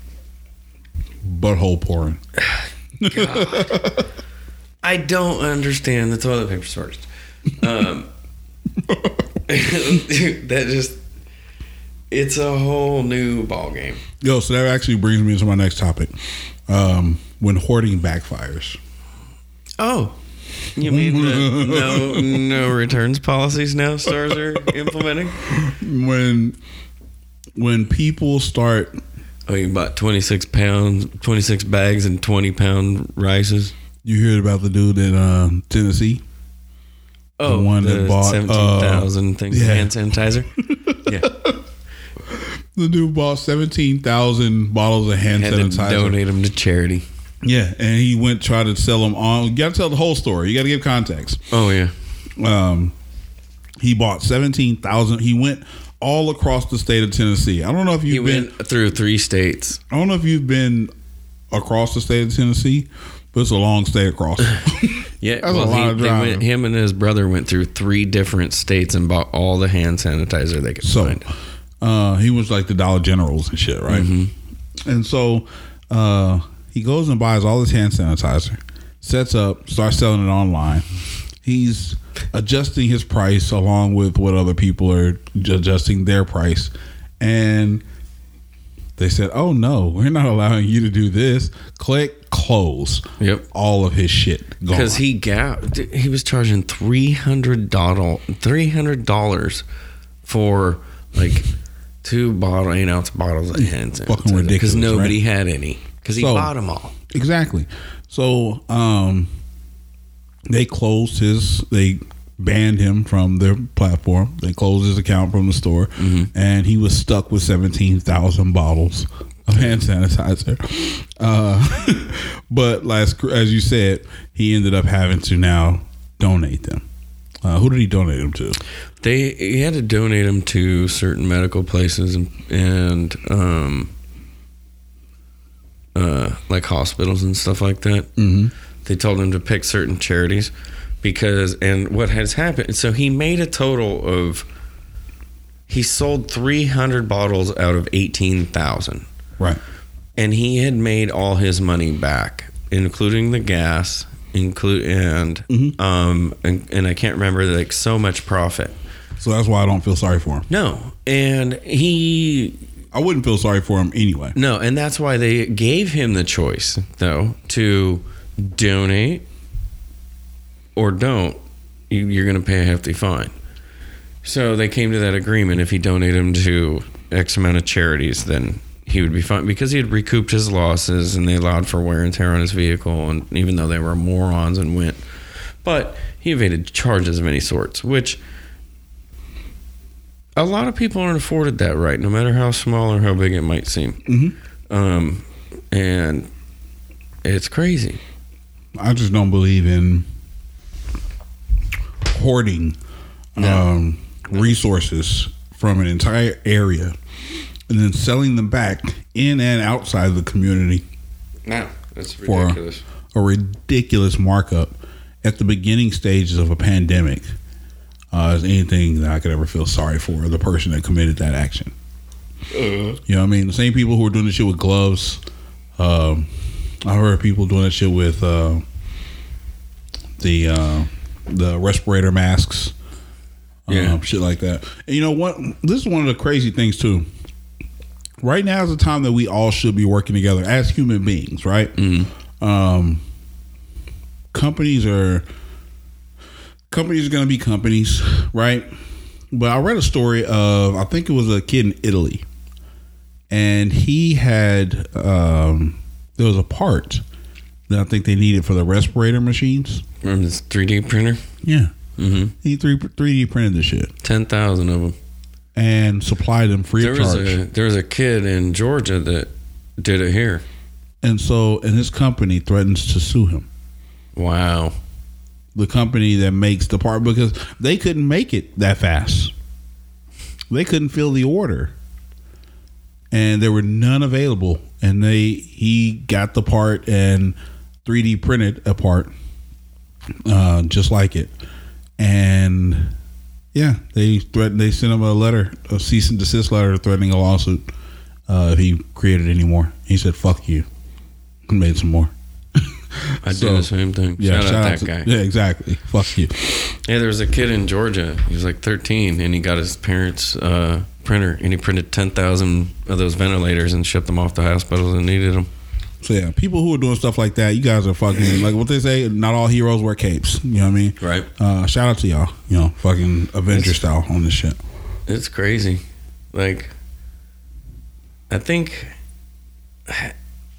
butthole pouring I don't understand the toilet paper shortage. Um, that just. It's a whole new ball game. Yo, so that actually brings me to my next topic. Um, when hoarding backfires. Oh, you mean the no no returns policies now stars are implementing? When when people start Oh, you bought twenty six pounds, twenty six bags, and twenty pound rices. you heard about the dude in uh, Tennessee, Oh, one that bought, uh, seventeen thousand things yeah. hand sanitizer. yeah, the dude bought seventeen thousand bottles of hand had to sanitizer. donate them to charity. Yeah, and he went try to sell them on. You got to tell the whole story. You got to give context. Oh yeah, Um, he bought seventeen thousand. He went all across the state of Tennessee. I don't know if you've been. went through three states. I don't know if you've been across the state of Tennessee, but it's a long stay across. Yeah, That's a lot he, of they driving. went, him and his brother went through three different states and bought all the hand sanitizer they could So, find. uh, he was like the Dollar Generals and shit, right? And so, uh, he goes and buys all his hand sanitizer, sets up, starts selling it online. He's adjusting his price along with what other people are adjusting their price, and they said, "Oh no, we're not allowing you to do this." Click close. Yep. all of his shit because he got he was charging three hundred dollars three hundred dollars for like two bottle eight ounce bottles of sanitizer Fucking ridiculous, because nobody right? had any because he So- bought them all. Exactly. So um they closed his they banned him from their platform. They closed his account from the store, and he was stuck with seventeen thousand bottles of hand sanitizer. Uh, but last, as you said, he ended up having to now donate them. Uh, who did he donate them to? They he had to donate them to certain medical places and and um, uh, like hospitals and stuff like that. Mm-hmm. They told him to pick certain charities because and what has happened. So he made a total of he sold three hundred bottles out of eighteen thousand, Right. and he had made all his money back, including the gas, include and um and, and I can't remember like so much profit. So that's why I don't feel sorry for him. No, and he I wouldn't feel sorry for him anyway. no, and that's why they gave him the choice though to donate or don't. You, you're going to pay a hefty fine. So they came to that agreement. If he donated them to X amount of charities, then he would be fine because he had recouped his losses and they allowed for wear and tear on his vehicle. And even though they were morons and went, but he evaded charges of any sorts, which a lot of people aren't afforded that right, no matter how small or how big it might seem. Mm-hmm. Um, and it's crazy. I just don't believe in hoarding um, resources from an entire area and then selling them back in and outside of the community No, that's for ridiculous. a ridiculous markup at the beginning stages of a pandemic uh, is anything that I could ever feel sorry for the person that committed that action. You know what I mean? The same people who were doing the shit with gloves. Um, I heard people doing that shit with uh, the uh, the respirator masks. Yeah. Um, shit like that. And you know what? This is one of the crazy things too. Right now is the time that we all should be working together as human beings, right? Um, companies are companies are going to be companies, right? But I read a story of I think it was a kid in Italy, and he had um, there was a part that I think they needed for the respirator machines. From this 3D printer, Yeah, mm-hmm. he three three D printed the shit ten thousand of them. and supplied them free There of was charge. a there was a kid in Georgia that did it here. and so, and his company threatens to sue him. Wow. the company that makes the part because they couldn't make it that fast. They couldn't fill the order. And there were none available. And they he got the part and 3D printed a part uh, just like it. And yeah, they threatened they sent him a letter, a cease and desist letter threatening a lawsuit uh, if he created any more. He said, fuck you. And made some more. I So, did the same thing. Yeah, shout, out that to- guy. Yeah, exactly. Fuck you. Yeah, there was a kid in Georgia. He was like 13, and he got his parents' uh, printer, and he printed 10,000 of those ventilators and shipped them off to hospitals that needed them. So yeah, people who are doing stuff like that, you guys are fucking like what they say. Not all heroes wear capes. You know what I mean? Right. Uh, shout out to y'all. You know, fucking Avenger style on this shit. It's crazy. Like, I think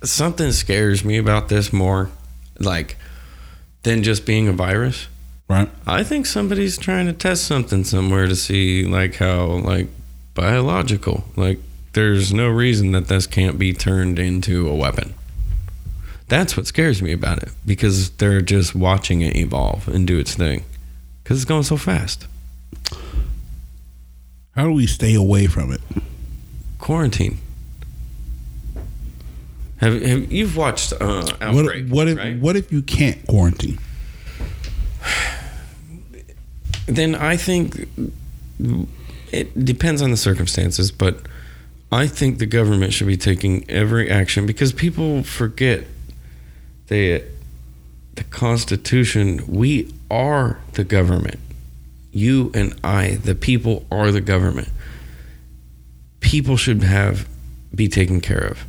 something scares me about this more, like, than just being a virus. Right. I think somebody's trying to test something somewhere to see, like, how, like, biological. Like, there's no reason that this can't be turned into a weapon. That's what scares me about it because they're just watching it evolve and do its thing because it's going so fast. How do we stay away from it? Quarantine. Have, have you've watched uh, What, Outbreak? what if right? what if you can't quarantine? then I think it depends on the circumstances, but I think the government should be taking every action because people forget that the Constitution, we are the government. You and I, the people, are the government. People should have be taken care of.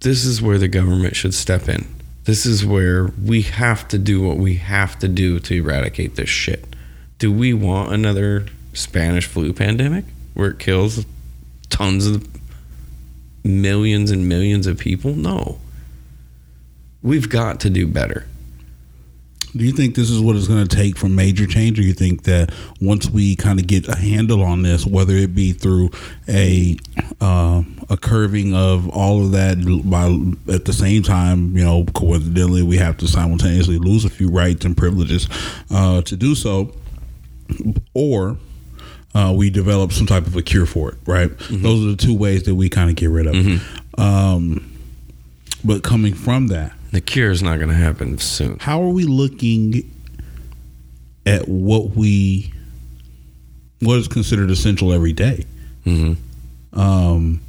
This is where the government should step in. This is where we have to do what we have to do to eradicate this shit. Do we want another Spanish flu pandemic where it kills tons of millions and millions of people? No. We've got to do better. Do you think this is what it's going to take for major change, or you think that once we kind of get a handle on this, whether it be through a uh, a curving of all of that, by at the same time, you know, coincidentally, we have to simultaneously lose a few rights and privileges uh, to do so, or uh, we develop some type of a cure for it, right? Those are the two ways that we kind of get rid of it. Um, but coming from that, The cure is not going to happen soon. how are we looking at what we what is considered essential every day? hmm Um,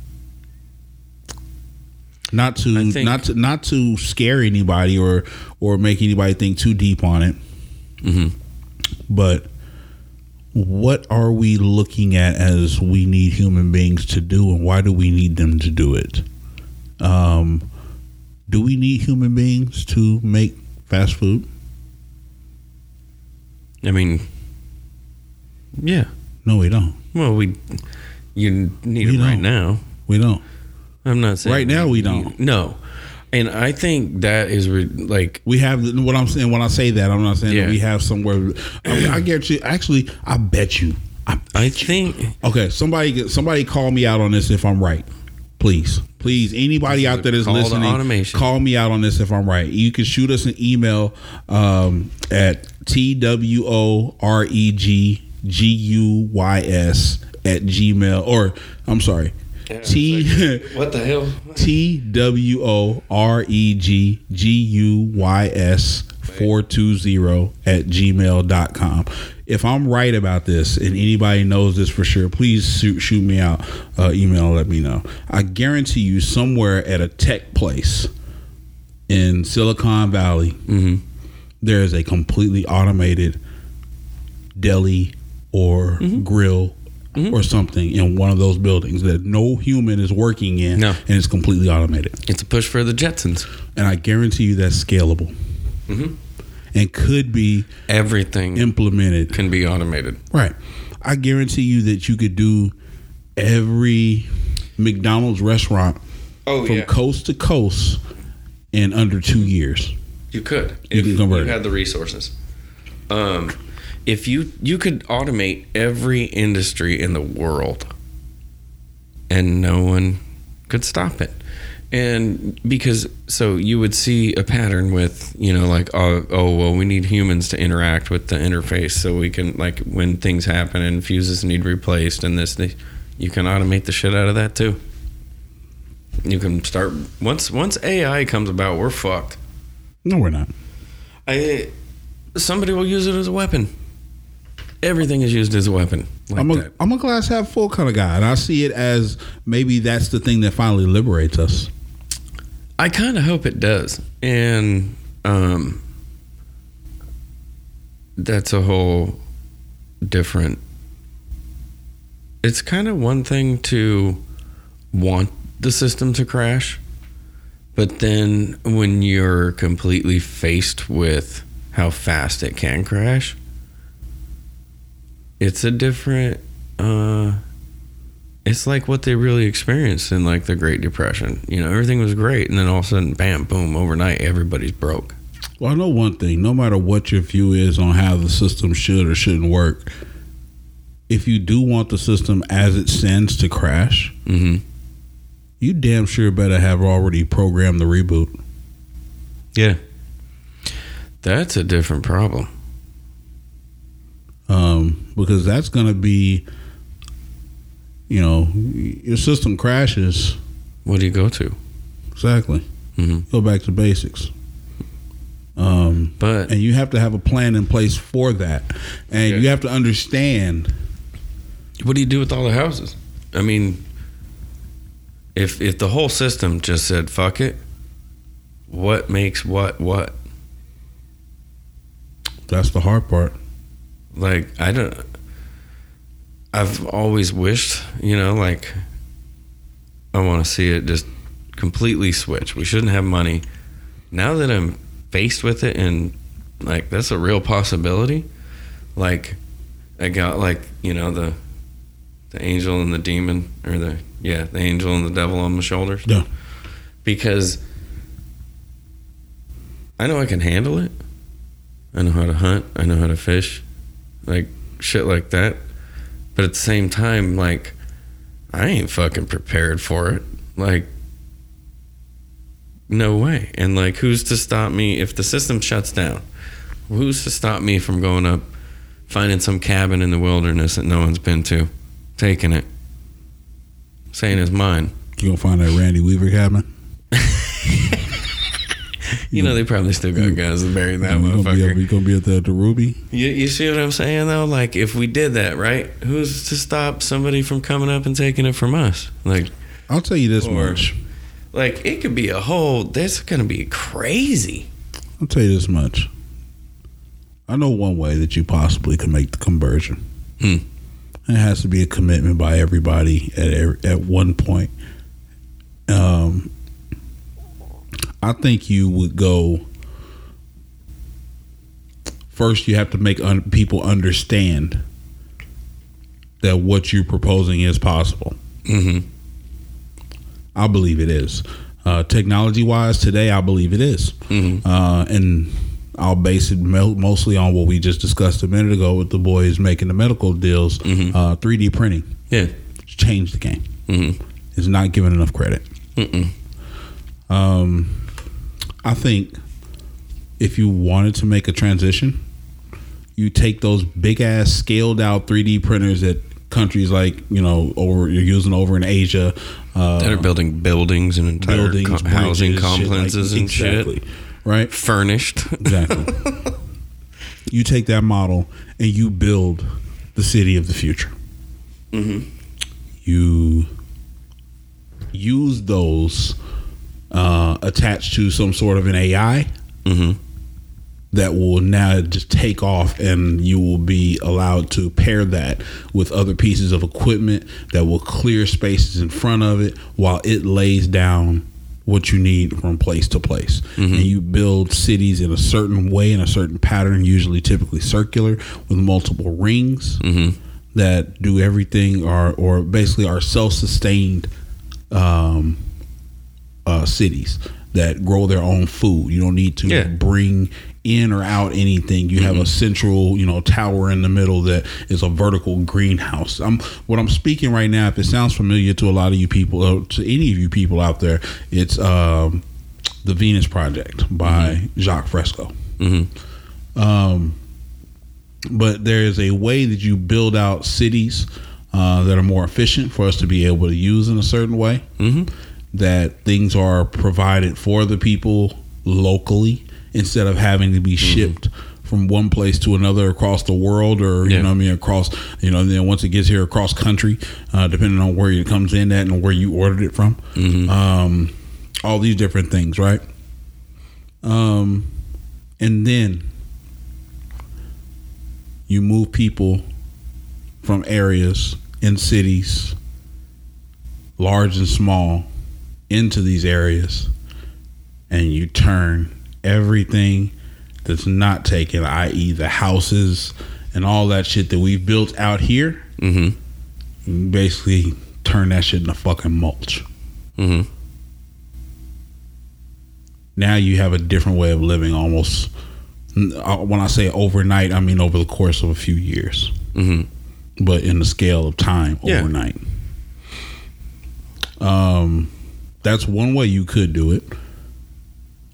not to think- not to not to scare anybody or or make anybody think too deep on it, hmm but what are we looking at as we need human beings to do, and why do we need them to do it? Um, do we need human beings to make fast food? I mean, yeah. No, we don't. Well, we you need We it right don't. now. We don't. I'm not saying Right now we don't. No, and I think that is re- like We have what I'm saying. When I say that, I'm not saying Yeah. that we have somewhere. I, mean, I guarantee. Actually, I bet you. I, I think okay, somebody somebody call me out on this if I'm right. Please, please, anybody out there that's Call listening, automation. call me out on this if I'm right. You can shoot us an email um, at t w o r e g g u y s at gmail or I'm sorry, t what the hell? T W O R E G G U Y S 420 at gmail.com. If I'm right about this and anybody knows this for sure, please shoot, shoot me out uh, email let me know. I guarantee you, somewhere at a tech place in Silicon Valley, Mm-hmm. there is a completely automated deli or Mm-hmm. grill or something in one of those buildings that no human is working in No. and it's completely automated. It's a push for the Jetsons. And I guarantee you that's scalable Mhm. And could be Everything implemented. can be automated. Right. I guarantee you that you could do every McDonald's restaurant Oh from coast to coast in under two years. You could You if can convert you had the resources. Um, if you you could automate every industry in the world, and no one could stop it, and because so you would see a pattern with you know like oh, oh well we need humans to interact with the interface so we can like when things happen and fuses need replaced and this, this you can automate the shit out of that too. You can start once once AI comes about, we're fucked. No, we're not. I somebody will use it as a weapon. Everything is used as a weapon. Like I'm a am a glass half full kind of guy, and I see it as maybe that's the thing that finally liberates us. I kind of hope it does, and um, that's a whole different. It's kind of one thing to want the system to crash, but then when you're completely faced with how fast it can crash, it's a different. Uh, it's like what they really experienced in like the Great Depression. You know, everything was great, and then all of a sudden, bam, boom, overnight, everybody's broke. Well, I know one thing: no matter what your view is on how the system should or shouldn't work, if you do want the system as it stands to crash, hmm you damn sure better have already programmed the reboot. Yeah, that's a different problem. um, because that's going to be, you know, your system crashes. What do you go to? Exactly. hmm Go back to basics. Um, But and you have to have a plan in place for that, and Okay. you have to understand. what do you do with all the houses? I mean, if if the whole system just said fuck it, what makes what what? That's the hard part. like I don't I've always wished, you know, like I want to see it just completely switch. We shouldn't have money. Now that I'm faced with it and like that's a real possibility, like I got like, you know, the the angel and the demon or the yeah, the angel and the devil on my shoulders. Yeah. Because I know I can handle it. I know how to hunt. I know how to fish, like shit like that. But at the same time, like I ain't fucking prepared for it. Like no way. And like who's to stop me if the system shuts down? Who's to stop me from going up, finding some cabin in the wilderness that no one's been to, taking it, saying it's mine? You gonna find that Randy Weaver cabin? You know they probably still got guys that bury that you gonna be, motherfucker. up- you gonna be at the, the Ruby? You, you see what I'm saying though? Like if we did that, right? Who's to stop somebody from coming up and taking it from us? Like, I'll tell you this Or- much. like it could be a whole. That's gonna be crazy. I'll tell you this much. I know one way that you possibly can make the conversion. Hmm. It has to be a commitment by everybody at every, at one point. Um, I think you would go. First, you have to make un- people understand that what you're proposing is possible. Mm-hmm. I believe it is. Uh, technology wise, today I believe it is. Mhm. Uh, and I'll base it mo- mostly on what we just discussed a minute ago with the boys making the medical deals. Mhm. Uh, 3D printing Yeah. it's changed the game. Mm-hmm. It's not given enough credit. Um, I think if you wanted to make a transition, you take those big ass scaled out 3D printers that countries like you know over you're using over in Asia. Uh, That are building buildings and entire buildings, co- housing bridges, shit like- complexes and exactly, shit. right? Furnished. Exactly. you take that model and you build the city of the future. Mhm. You use those uh, attached to some sort of an AI Mm-hmm. that will now just take off and you will be allowed to pair that with other pieces of equipment that will clear spaces in front of it while it lays down what you need from place to place. And you build cities in a certain way in a certain pattern usually typically circular with multiple rings that do everything or or basically are self-sustained um, uh, cities that grow their own food. You don't need to Yeah. bring in or out anything. You have a central, you know, tower in the middle that is a vertical greenhouse. I'm what I'm speaking right now. If it sounds familiar to a lot of you people, uh, to any of you people out there, it's um, the Venus Project by Jacques Fresco. Mm-hmm. Um, but there is a way that you build out cities uh, that are more efficient for us to be able to use in a certain way. Mm-hmm. That things are provided for the people locally instead of having to be shipped from one place to another across the world or you Yeah. know I mean across you know then once it gets here across country uh, depending on where it comes in at and where you ordered it from um, all these different things right um, and then you move people from areas in cities, large and small, into these areas, and you turn everything that's not taken, i.e., the houses and all that shit that we've built out here, Mm-hmm. you basically turn that shit into fucking mulch. Mm-hmm. now you have a different way of living almost uh, when i say overnight i mean over the course of a few years Mm-hmm. but in the scale of time Yeah. overnight um that's one way you could do it.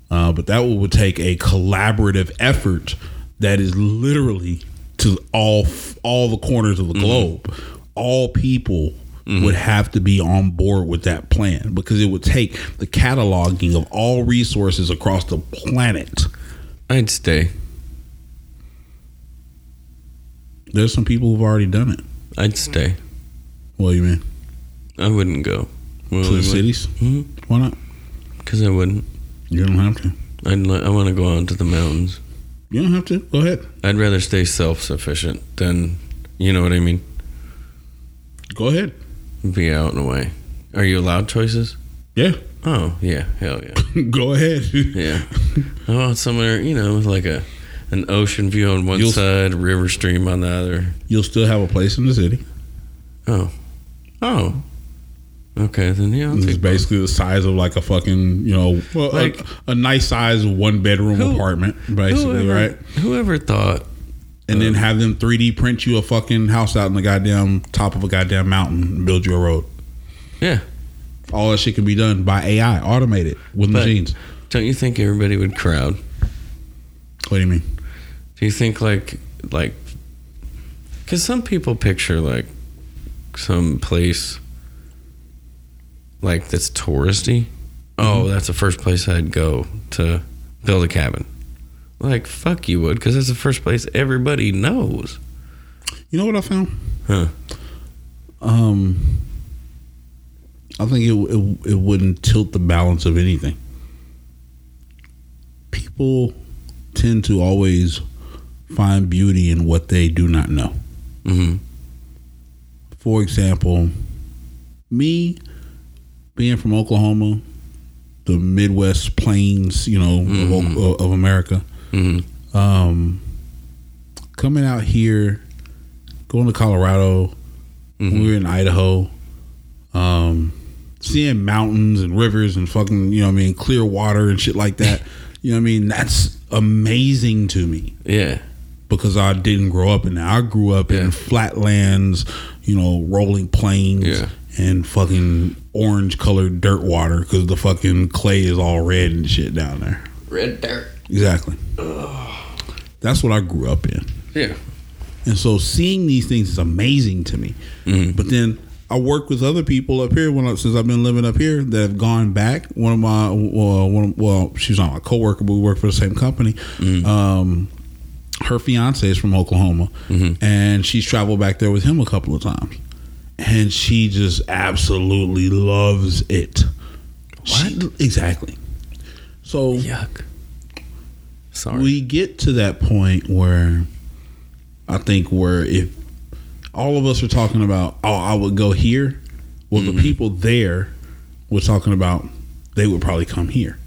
Uh, but that would take a collaborative effort that is literally to all all the corners of the globe. All people would have to be on board with that plan because it would take the cataloging of all resources across the planet. I'd stay. there's some people who've already done it. I'd stay. what do you mean? I wouldn't go. Well, to the cities Mm-hmm. why not Because I wouldn't. you don't have to I'd li- I want to go out to the mountains. you don't have to go ahead I'd rather stay self sufficient than, you know what I mean? go ahead Be out in and away. Are you allowed choices? yeah Oh, yeah. Hell yeah. go ahead Yeah. I want somewhere, you know, with like a an ocean view on one You'll- side, river stream on the other. you'll still have a place in the city Oh. Oh. Okay, then yeah, I'll It's basically the size of like a fucking, you know, well, Like- a, a nice size one bedroom Who- apartment, basically, whoever, right? Whoever thought And then have them 3D print you a fucking house out in the goddamn top of a goddamn mountain and build you a road. Yeah. All that shit can be done by AI, automated with But- machines. Don't you think everybody would crowd? What do you mean? Do you think like like because some people picture like some place like that's touristy. Oh, that's the first place I'd go to build a cabin. Like fuck you would because that's the first place everybody knows. You know what I found? Huh? Um, I think it, it it wouldn't tilt the balance of anything. People tend to always find beauty in what they do not know. Mm-hmm. For example, me being from Oklahoma, the Midwest plains, you know, of of, of America, Mm-hmm. um, coming out here, going to Colorado, Mm-hmm. we were in Idaho, um, seeing mountains and rivers and fucking, you know what I mean, clear water and shit like that. you know what I mean? That's amazing to me Yeah. because I didn't grow up in that. I grew up Yeah. in flatlands, you know, rolling plains Yeah. and fucking orange colored dirt water because the fucking clay is all red and shit down there. Red dirt. Exactly. That's what I grew up in. Yeah. And so seeing these things is amazing to me. Mm-hmm. But then I work with other people up here when I, since I've been living up here that have gone back. One of my well, one of, well, she's not my coworker, but we work for the same company. Mm-hmm. Um, her fiance is from Oklahoma, Mm-hmm. and she's traveled back there with him a couple of times, and she just absolutely loves it. What exactly? So Yuck. Sorry. we get to that point where I think where if all of us are talking about, oh, I would go here, well, Mm-hmm. the people there were talking about they would probably come here.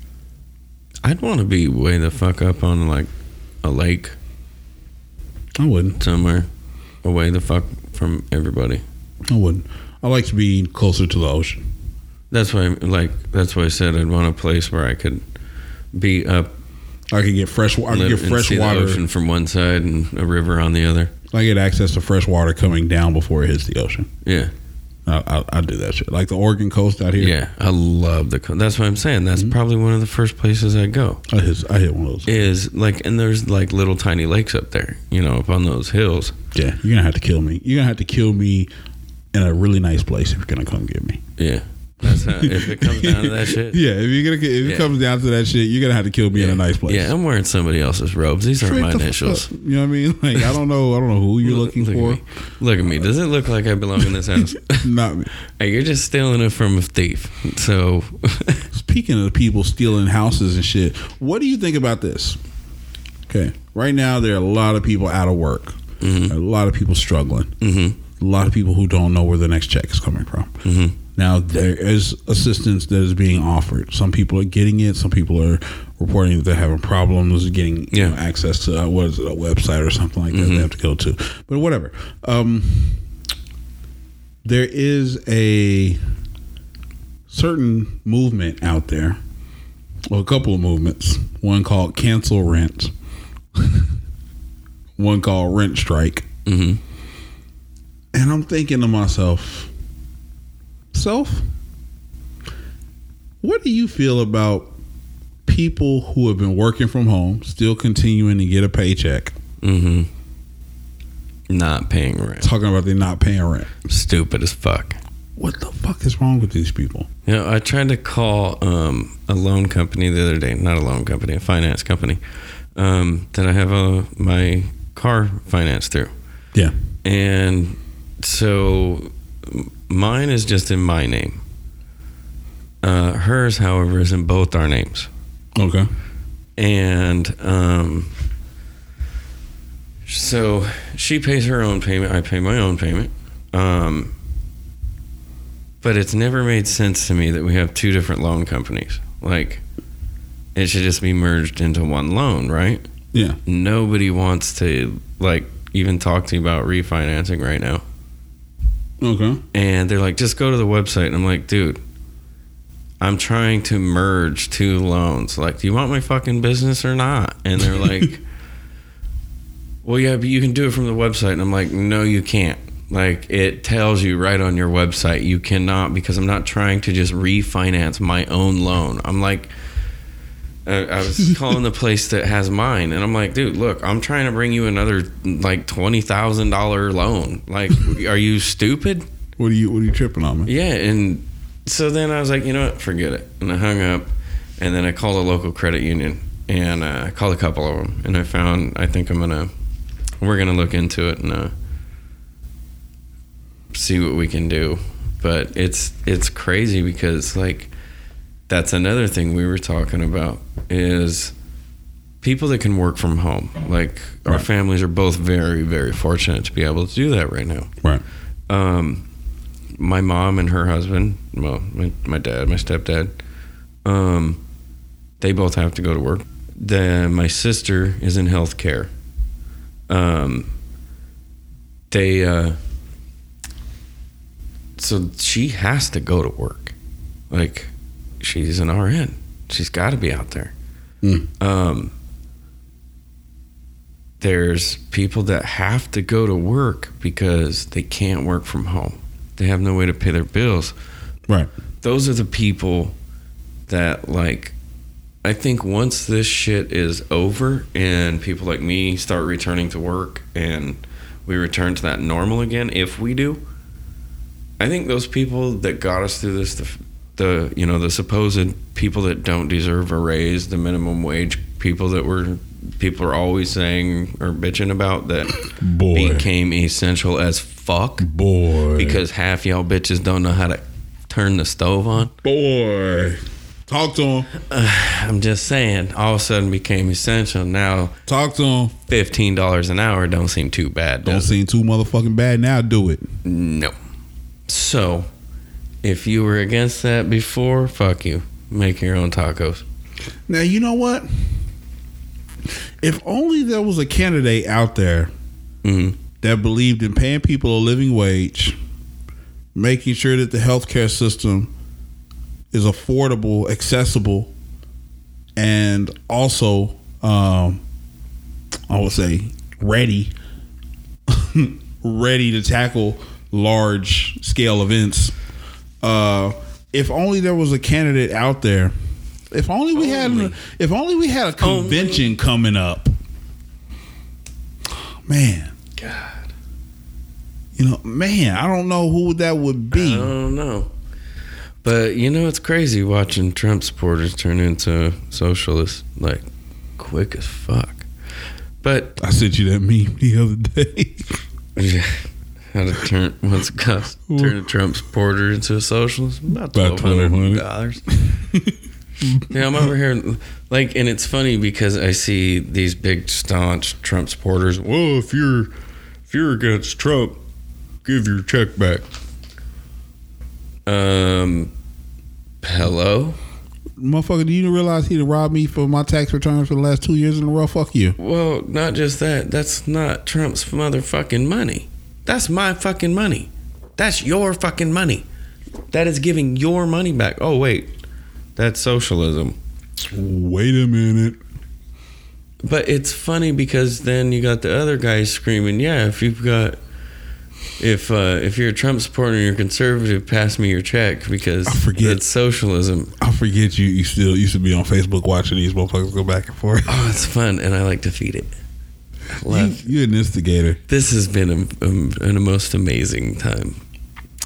I'd want to be way the fuck up on like a lake I wouldn't. somewhere, away the fuck from everybody. I wouldn't. I like to be closer to the ocean. That's why, like, that's why I said I'd want a place where I could be up, I could get fresh. I could get fresh water. ocean from one side and a river on the other. I get access to fresh water coming down before it hits the ocean. Yeah, I, I, I do that shit. Like the Oregon coast out here. yeah. I love the. co- That's what I'm saying. That's Mm-hmm. probably one of the first places I go. I hit. I hit one of those. Is like, and there's like little tiny lakes up there. You know, up on those hills. Yeah, you're gonna have to kill me. You're gonna have to kill me in a really nice place if you're gonna come get me. Yeah, that's how. if it comes down to that shit. Yeah, if you're gonna if Yeah. it comes down to that shit, you're gonna have to kill me in a nice place. Yeah, I'm wearing somebody else's robes. These aren't my the initials. up. You know what I mean? Like I don't know. I don't know who you're Look- looking look for. At. Look at me. Does it look like I belong in this house? Not me. hey, you're just stealing it from a thief. So, Speaking of people stealing houses and shit, what do you think about this? Okay, right now there are a lot of people out of work. Mm-hmm. A lot of people struggling. A lot of people who don't know where the next check is coming from. Mm-hmm. Now there is assistance that is being offered. Some people are getting it. Some people are reporting that they're having problems getting you know, access to uh, what is it, a website or something like that Mm-hmm. they have to go to. But whatever. Um, there is a certain movement out there, well, a couple of movements. One called cancel rent. One called rent strike. mhm. And I'm thinking to myself, self, what do you feel about people who have been working from home, still continuing to get a paycheck, mhm. Not paying rent. talking about they're not paying rent? Stupid as fuck. What the fuck is wrong with these people? You know, I tried to call um, a loan company the other day. Not a loan company, a finance company um, that I have a, my car financed through. Yeah. And so mine is just in my name. Uh, hers, however, is in both our names. Okay. And um, so she pays her own payment. I pay my own payment. Um, but it's never made sense to me that we have two different loan companies. Like, it should just be merged into one loan, right? Yeah. Nobody wants to, like, even talk to you about refinancing right now. Okay. and they're like, just go to the website. And I'm like, dude, I'm trying to merge two loans. Like, do you want my fucking business or not? And they're like, well, yeah, but you can do it from the website. And I'm like, no, you can't. Like, it tells you right on your website, you cannot because I'm not trying to just refinance my own loan. I'm like, I, I was calling the place that has mine, and I'm like, dude, look, I'm trying to bring you another like twenty thousand dollar loan. Like, are you stupid? What are you What are you tripping on, man? Yeah, and so then I was like, you know what, forget it, and I hung up, and then I called a local credit union, and uh, I called a couple of them, and I found I think I'm gonna we're gonna look into it and uh, see what we can do, but it's it's crazy because like that's another thing we were talking about is people that can work from home. Like our families are both very very fortunate to be able to do that right now Right. um, my mom and her husband, well, my, my dad, my stepdad, um, they both have to go to work. Then my sister is in healthcare. Um, they, uh, so she has to go to work. Like, she's an RN. She's got to be out there. Mm. Um, there's people that have to go to work because they can't work from home. They have no way to pay their bills. Right. Those are the people that like I think once this shit is over and people like me start returning to work and we return to that normal again, if we do, I think those people that got us through this, the, the you know the supposed people that don't deserve a raise, the minimum wage people that were people are always saying or bitching about that Boy. became essential as fuck Boy. because half y'all bitches don't know how to turn the stove on. boy. Talk to him. I'm just saying, all of a sudden became essential. Now Talk to him. fifteen dollars an hour don't seem too bad. Don't does it? seem too motherfucking bad now. Do it. No. So, if you were against that before, fuck you. Make your own tacos. Now you know what? If only there was a candidate out there hmm that believed in paying people a living wage, making sure that the healthcare system is affordable, accessible, and also, um, I would say, ready, ready to tackle large scale events. Uh, if only there was a candidate out there. If only we Only. had, if only we had a convention coming up. Man, God, you know, man, I don't know who that would be. I don't know. But you know, it's crazy watching Trump supporters turn into socialists like quick as fuck. But I sent you that meme the other day. Yeah. How to turn what's it cost? Turn a Trump supporter into a socialist? About About twelve hundred dollars. yeah, I'm over here like and it's funny because I see these big staunch Trump supporters. Well, if you're if you're against Trump, give your check back. Um hello? Motherfucker, do you realize he robbed me for my tax returns for the last two years in a row? Fuck you. Well, not just that. That's not Trump's motherfucking money. That's my fucking money. That's your fucking money. That is giving your money back. Oh, wait. That's socialism. Wait a minute. But it's funny because then you got the other guys screaming, "Yeah, if you've got if uh, if you're a Trump supporter and you're conservative, pass me your check because I forget. it's socialism." I forget you. You still used to be on Facebook watching these motherfuckers go back and forth. Oh, it's fun, and I like to feed it. I love. You, you're an instigator. this has been a, a, a most amazing time,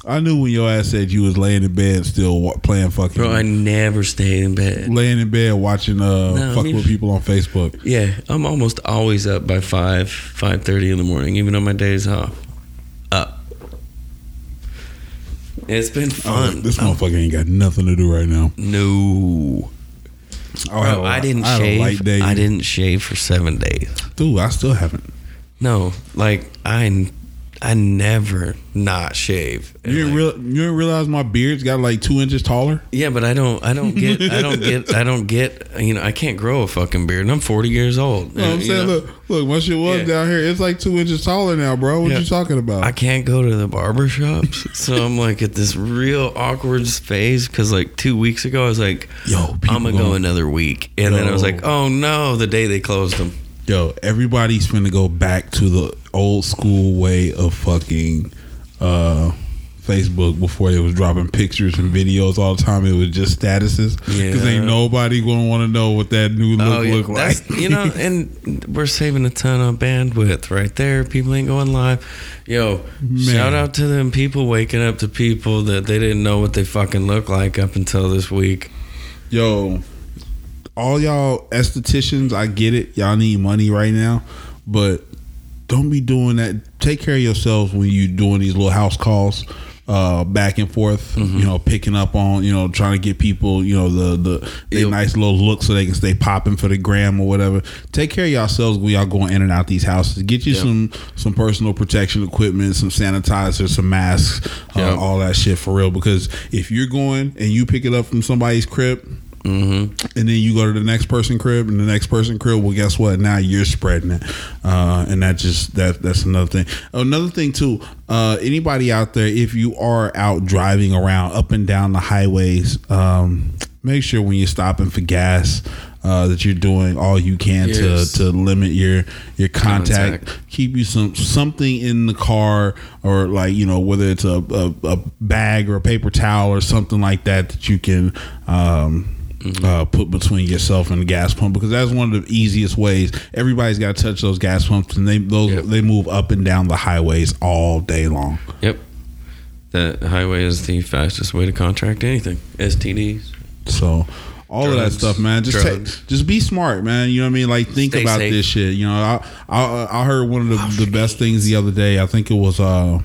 I knew when your ass said you was laying in bed still wa- playing fucking. bro. I never stayed in bed. laying in bed watching uh No, I fuck mean- with people on Facebook. Yeah, I'm almost always up by five, five thirty in the morning, even on my days off. Up. It's been Oh, fun. this Um, motherfucker ain't got nothing to do right now. no, Oh, bro, I didn't light shave. day. I didn't shave for seven days. Dude, I still haven't. No, like I, I never not shave. You didn't, real, you didn't realize my beard's got like two inches taller? Yeah, but I don't. I don't get. I don't get. I don't get. You know, I can't grow a fucking beard. And I'm 40 years old. No, I'm And, you saying, know, look, look, my shit was Yeah. down here. It's like two inches taller now, bro. What Yeah. you talking about? I can't go to the barber shops, so I'm like at this real awkward phase. Because like two weeks ago, I was like, Yo, I'm gonna go another week," and then I was like, "Oh no!" The day they closed them. Yo, everybody's finna go back to the old school way of fucking uh, Facebook before they was dropping pictures and videos all the time. It was just statuses because Yeah. ain't nobody gonna want to know what that new look Oh, yeah. look like. You know, and we're saving a ton of bandwidth right there. People ain't going live. Yo, shout out to them people waking up to people that they didn't know what they fucking look like up until this week. Yo, all y'all estheticians, I get it. Y'all need money right now, but don't be doing that. Take care of yourselves when you're doing these little house calls. Uh, back and forth, you know, picking up on, you know, trying to get people, you know, the the they nice little look so they can stay popping for the gram or whatever. Take care of yourselves when y'all going in and out these houses. Get you Yep. some some personal protection equipment, some sanitizer, some masks, uh, Yep. all that shit for real. Because if you're going and you pick it up from somebody's crib, Mm-hmm. and then you go to the next person crib and the next person crib well guess what now you're spreading it uh, and that just that that's another thing another thing too uh, anybody out there if you are out driving around up and down the highways um, make sure when you're stopping for gas uh, that you're doing all you can Yes. to to limit your your contact, Contact. keep you some something in the car or like you know whether it's a, a, a bag or a paper towel or something like that that you can um, uh, put between yourself and the gas pump because that's one of the easiest ways. Everybody's got to touch those gas pumps, and they those Yep. they move up and down the highways all day long. Yep. The highway is the fastest way to contract anything. STDs. So all of that stuff, man. Just take, just be smart, man. You know what I mean? Like think Stay about safe. this shit. You know, I I, I heard one of the, the best things the other day. I think it was uh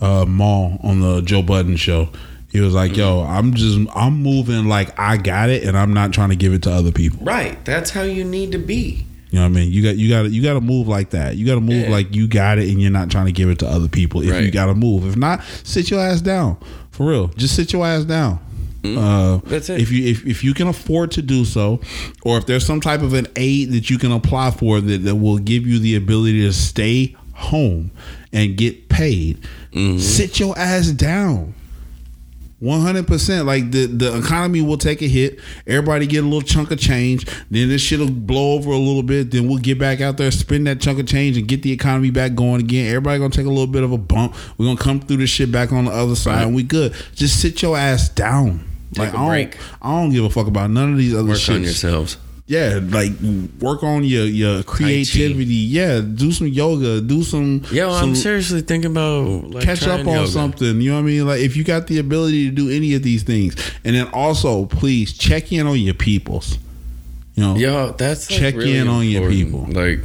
uh Mal on the Joe Budden show. He was like, "Yo, I'm just I'm moving like I got it, and I'm not trying to give it to other people." Right. That's how you need to be. You know what I mean? You got you got to you got to move like that. You got to move Yeah. like you got it, and you're not trying to give it to other people. If you got to move, if not, sit your ass down. For real, just sit your ass down. Uh, Mm-hmm. That's it. If you if, if you can afford to do so, or if there's some type of an aid that you can apply for that, that will give you the ability to stay home and get paid, Mm-hmm. sit your ass down. One hundred percent. Like the the economy will take a hit. Everybody get a little chunk of change. Then this shit'll blow over a little bit. Then we'll get back out there, spend that chunk of change, and get the economy back going again. Everybody gonna take a little bit of a bump. We're gonna come through this shit back on the other side, and we good. Just sit your ass down. Take like I don't, break. I don't give a fuck about none of these other Work shit. on yourselves. Yeah, like work on your your creativity. Yeah, do some yoga. Do some. Yo, some, I'm seriously thinking about like, catch up on yoga. something. You know what I mean? Like if you got the ability to do any of these things, and then also please check in on your peoples. You know, Yo, that's like, Check really in on your people. Like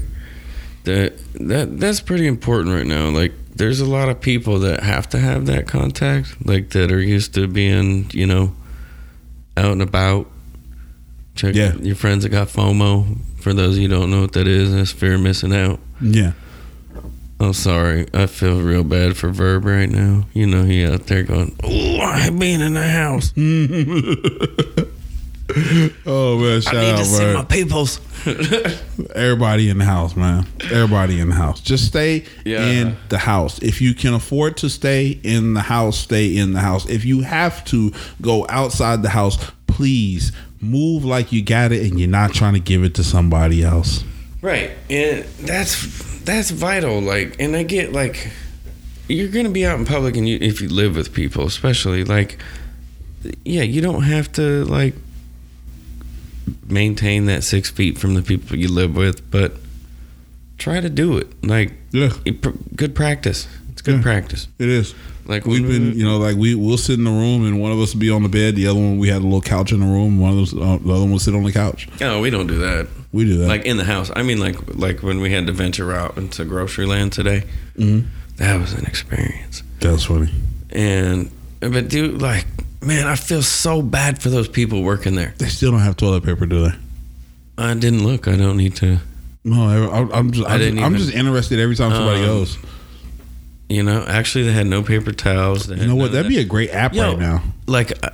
that that that's pretty important right now. Like there's a lot of people that have to have that contact, like that are used to being, you know, out and about. Check Yeah. your friends that got FOMO. For those of you who don't know what that is, that's fear of missing out. yeah. I'm sorry. I feel real bad for Verb right now. You know, he out there going, Oh, I hate being in the house. Oh man, shout I need out, to see my peoples. Everybody in the house, man. Everybody in the house. Just stay Yeah. in the house. If you can afford to stay in the house, stay in the house. If you have to go outside the house, please move like you got it and you're not trying to give it to somebody else. Right, and that's that's vital. Like, and I get like, you're gonna be out in public, and you if you live with people, especially like, yeah, you don't have to like maintain that six feet from the people you live with, but try to do it. Like, Yeah. it pr- good practice. It's good Yeah. practice. It is. Like We've been, you know, like we we'll sit in the room and one of us will be on the bed. The other one we had a little couch in the room. One of us, uh, the other one will sit on the couch. No, we don't do that. We do that. Like in the house. I mean, like like when we had to venture out into grocery land today. Mhm. That was an experience. That's funny. And but dude, like, man, I feel so bad for those people working there. They still don't have toilet paper, do they? I didn't look. I don't need to. No, I, I'm just, I I'm, didn't just, I'm even- just interested every time somebody Um, goes. You know, actually, they had no paper towels. You know what? That'd that. be a great app Yo, right now. Like, uh,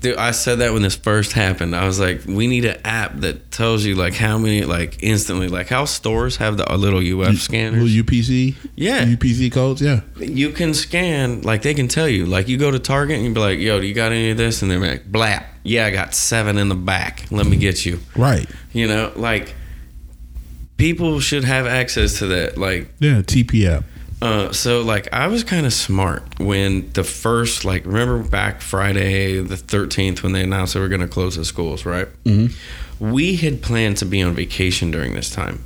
dude, I said that when this first happened. I was like, we need an app that tells you like how many, like instantly, like how stores have the little UF scanners. Little UPC, Yeah. UPC codes, yeah. you can scan, like they can tell you. Like you go to Target and you be like, "Yo, do you got any of this?" And they're like, "Blap, yeah, I got seven in the back. Let me get you." Right. You know, like people should have access to that. Like Yeah, TP app. Uh, so like I was kind of smart when the first like remember back Friday the 13th when they announced they were going to close the schools, right? Mm-hmm. We had planned to be on vacation during this time.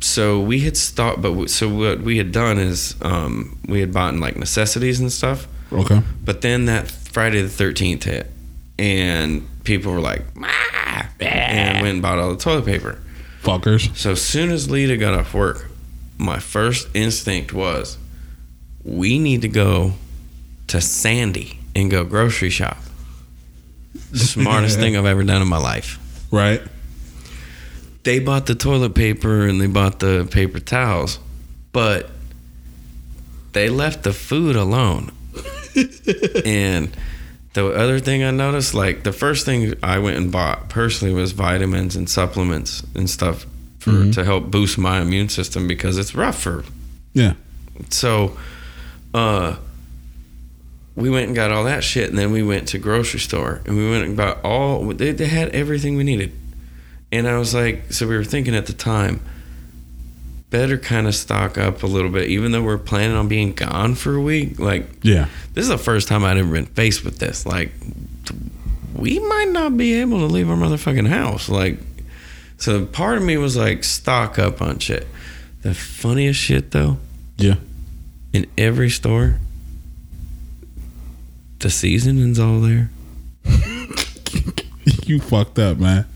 So we had stopped but w- so what we had done is um, we had bought like necessities and stuff. Okay. But then that Friday the 13th hit and people were like, "Ah," and went and bought all the toilet paper. Fuckers. So as soon as Lita got off work, my first instinct was, we need to go to Sandy and go grocery shop. Smartest thing I've ever done in my life. Right. They bought the toilet paper and they bought the paper towels, but they left the food alone. and the other thing I noticed, like the first thing I went and bought personally was vitamins and supplements and stuff for to help boost my immune system because it's rough for Yeah. so uh we went and got all that shit and then we went to grocery store and we went and got all they, they had everything we needed and i was like so we were thinking at the time better kind of stock up a little bit even though we're planning on being gone for a week like Yeah. this is the first time i'd ever been faced with this like we might not be able to leave our motherfucking house like so part of me was like stock up on shit the funniest shit though Yeah. in every store the seasoning's all there you fucked up, man.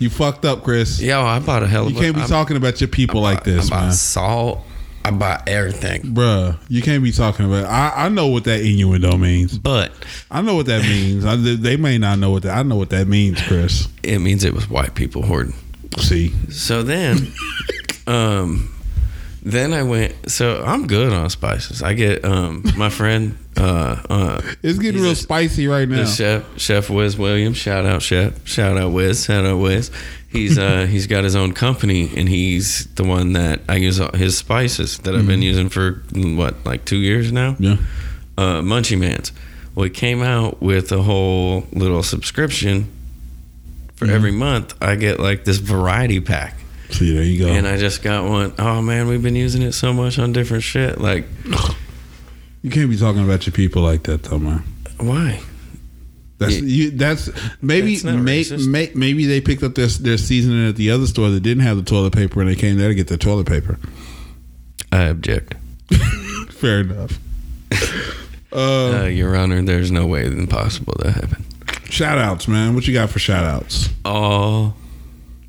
You fucked up, Chris. yo i bought a hell of You can't be I- talking about your people I like this, i bought man. salt i bought everything Bruh, you can't be talking about. I, I know what that innuendo means. but I know what that means. I, they may not know what that. I know what that means, Chris. it means it was white people hoarding See, so then um then i went so i'm good on spices i get um my friend uh uh it's getting real a- spicy right now. Chef, Chef Wiz Williams, shout out Chef, shout out Wiz, shout out Wiz. He's uh he's got his own company and he's the one that I use all his spices that I've been using for what like two years now. Yeah. Uh, Munchie Man's. Well, he came out with a whole little subscription. For every month, I get like this variety pack, See, there you go. and I just got one. Oh man, we've been using it so much on different shit. Like, you can't be talking about your people like that, though, man. why? That's Yeah. you. That's maybe may, may, maybe they picked up their their seasoning at the other store that didn't have the toilet paper, and they came there to get the toilet paper. I object. Fair enough. Uh, Your Honor, there's no way impossible that happened. Shout outs, man. What you got for shout outs? all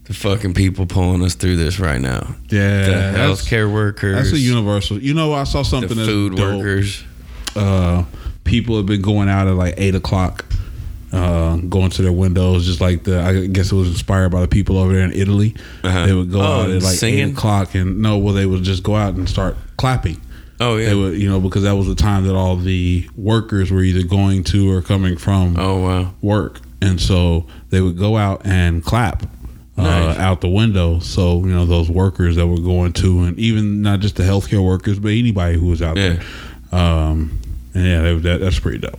the fucking people pulling us through this right now. Yeah, the healthcare workers, That's a universal. You know, I saw something. that's food workers. uh, people have been going out at like eight o'clock, uh, going to their windows, just like the. I guess it was inspired by the people over there in Italy. Uh-huh. They would go Oh, out at like singing? eight o'clock, and no, well, they would just go out and start clapping. Oh yeah. Would, you know, because that was the time that all the workers were either going to or coming from oh wow. work, and so they would go out and clap. Nice. Uh, out the window, so you know those workers that were going to, and even not just the healthcare workers, but anybody who was out Yeah. there. Um, and yeah, that, that, that's pretty dope.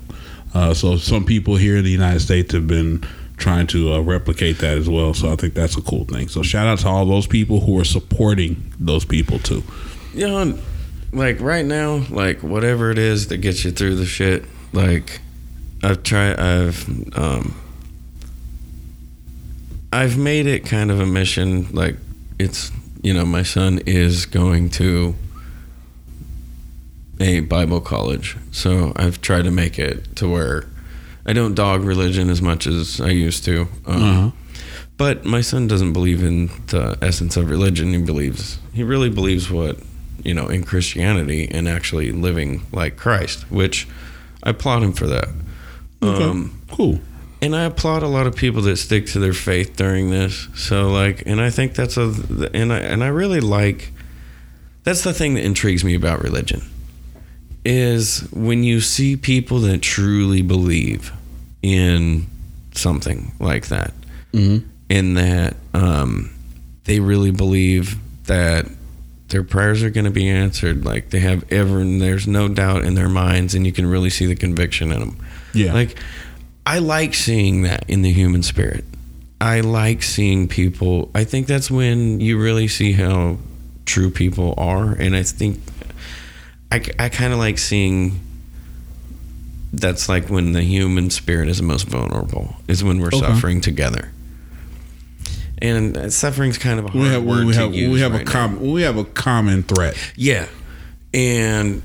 Uh, so some people here in the United States have been trying to uh, replicate that as well. So I think that's a cool thing. So shout out to all those people who are supporting those people too. You know, like right now, like whatever it is that gets you through the shit. Like I've tried. I've um. I've made it kind of a mission. Like it's you know my son is going to a Bible college, so I've tried to make it to where I don't dog religion as much as I used to. Um, Uh-huh. But my son doesn't believe in the essence of religion. He believes he really believes what you know in Christianity and actually living like Christ, which I applaud him for that. Um, cool. and I applaud a lot of people that stick to their faith during this. So like, and I think that's a, and I and I really like. That's the thing that intrigues me about religion, is when you see people that truly believe in something like that, Mm-hmm. in that um, they really believe that their prayers are going to be answered. Like they have ever, and there's no doubt in their minds, and you can really see the conviction in them. Yeah. Like I like seeing that in the human spirit. I like seeing people. I think that's when you really see how true people are, and I think I, I kind of like seeing. That's like when the human spirit is the most vulnerable. Is when we're Okay. suffering together. And suffering's kind of a hard We have word we to have use we have right a now. com- we have a common threat. Yeah. And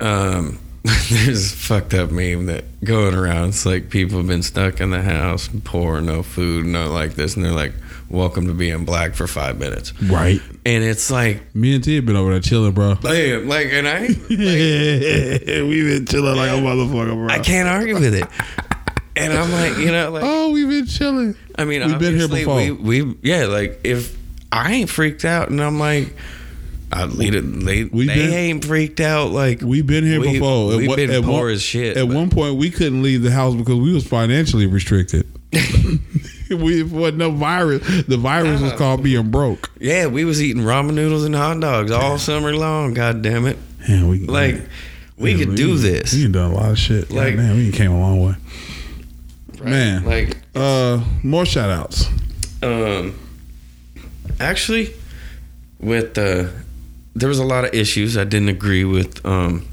um there's a fucked up meme that going around. It's like people have been stuck in the house, poor, no food, no like this, and they're like, Welcome to being black for five minutes. Right. And it's like Me and T have been over there chilling, bro. Damn, like and I we've been chilling like a motherfucker, bro. I can't argue with it. And I'm like, you know, like Oh, we've been chilling. I mean, We've been here before. We, we yeah, like if I ain't freaked out and I'm like I lead it they, We they been- ain't freaked out like We've been here we- before. We've one- been at poor one- as shit. At but- one point, we couldn't leave the house because we was financially restricted. we wasn't no virus. The virus was uh-huh. called being broke. Yeah, we was eating ramen noodles and hot dogs all summer long. God damn it! Yeah, we Like we yeah, could do this. We done done a lot of shit. Like- Like, man, we came a long way. Man, Like, uh, more shout outs. um, actually, with the there was a lot of issues I didn't agree with um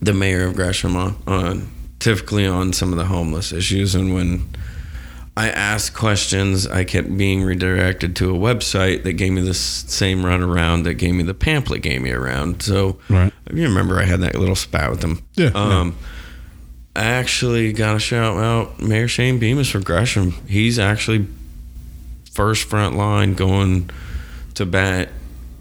the mayor of Gresham on, on typically on some of the homeless issues, and when I asked questions, I kept being redirected to a website that gave me the same runaround that gave me the pamphlet gave me around. So Right. you remember I had that little spat with them. Yeah, Um, I actually got to shout out Mayor Shane Bemis for Gresham. He's actually first front line going to bat,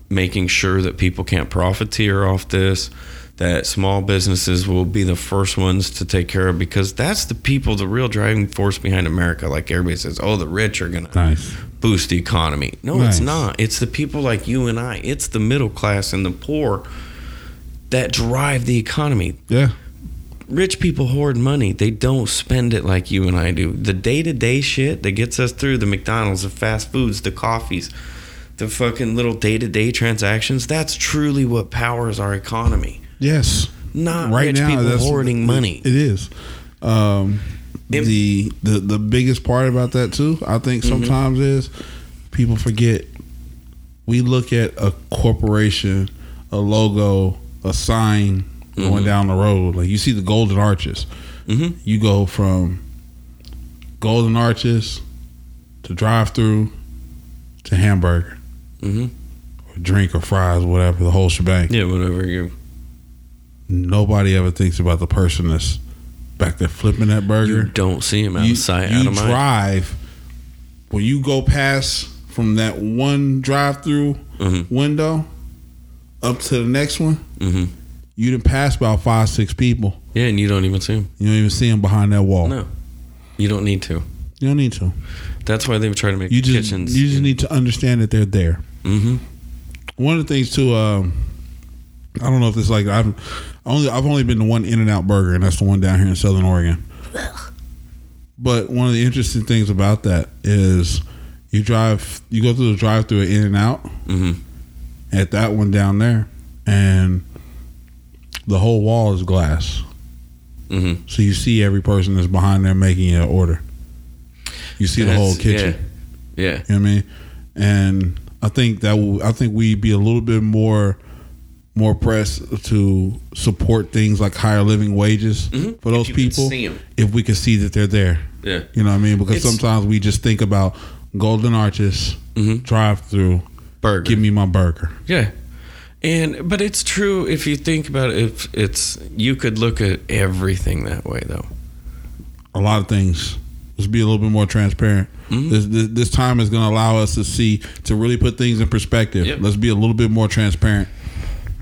making sure that people can't profiteer off this, that small businesses will be the first ones to take care of because that's the people, the real driving force behind America. Like everybody says, oh, the rich are going to boost the economy. No, Nice. it's not. It's the people like you and I. It's the middle class and the poor that drive the economy. Yeah. Rich people hoard money. They don't spend it like you and I do. The day to day shit that gets us through the McDonald's, the fast foods, the coffees, the fucking little day to day transactions, that's truly what powers our economy. Yes. Not rich people that's- hoarding money. It is. Um, It- the the the biggest part about that too, I think Mm-hmm. sometimes is people forget. We look at a corporation, a logo, a sign Mm-hmm. going down the road. Like you see the Golden Arches. Mhm. You go from Golden Arches to drive through to hamburger, Mhm. or drink or fries, whatever the whole shebang. Yeah, whatever you. Nobody ever thinks about the person that's back there flipping that burger. You don't see him out you, of sight, you of drive when you go past from that one drive-through Mhm. window up to the next one. Mhm. You didn't pass about five, six people. Yeah, and you don't even see him. You don't even see them behind that wall. No, you don't need to. You don't need to. That's why they've tried to make You just kitchens. you just need to understand that they're there. hmm One of the things too, um, I don't know if it's like I've only I've only been to one In and Out Burger, and that's the one down here in Southern Oregon. But one of the interesting things about that is you drive, you go through the drive through In and Out hmm at that one down there, and the whole wall is glass, hmm so you see every person that's behind there making an order. You see the whole kitchen. Yeah. yeah. You know what I mean? And I think that will, I think we'd be a little bit more more pressed to support things like higher living wages Mhm. for those people if we could see that they're there. Yeah. You know what I mean? Because It's- sometimes we just think about golden arches, Mhm. drive through, Burger. give me my burger. Yeah. And but it's true if you think about it. If it's you could look at everything that way though. A lot of things. Let's be a little bit more transparent. Mm-hmm. This, this this time is going to allow us to see to really put things in perspective. Yep. Let's be a little bit more transparent.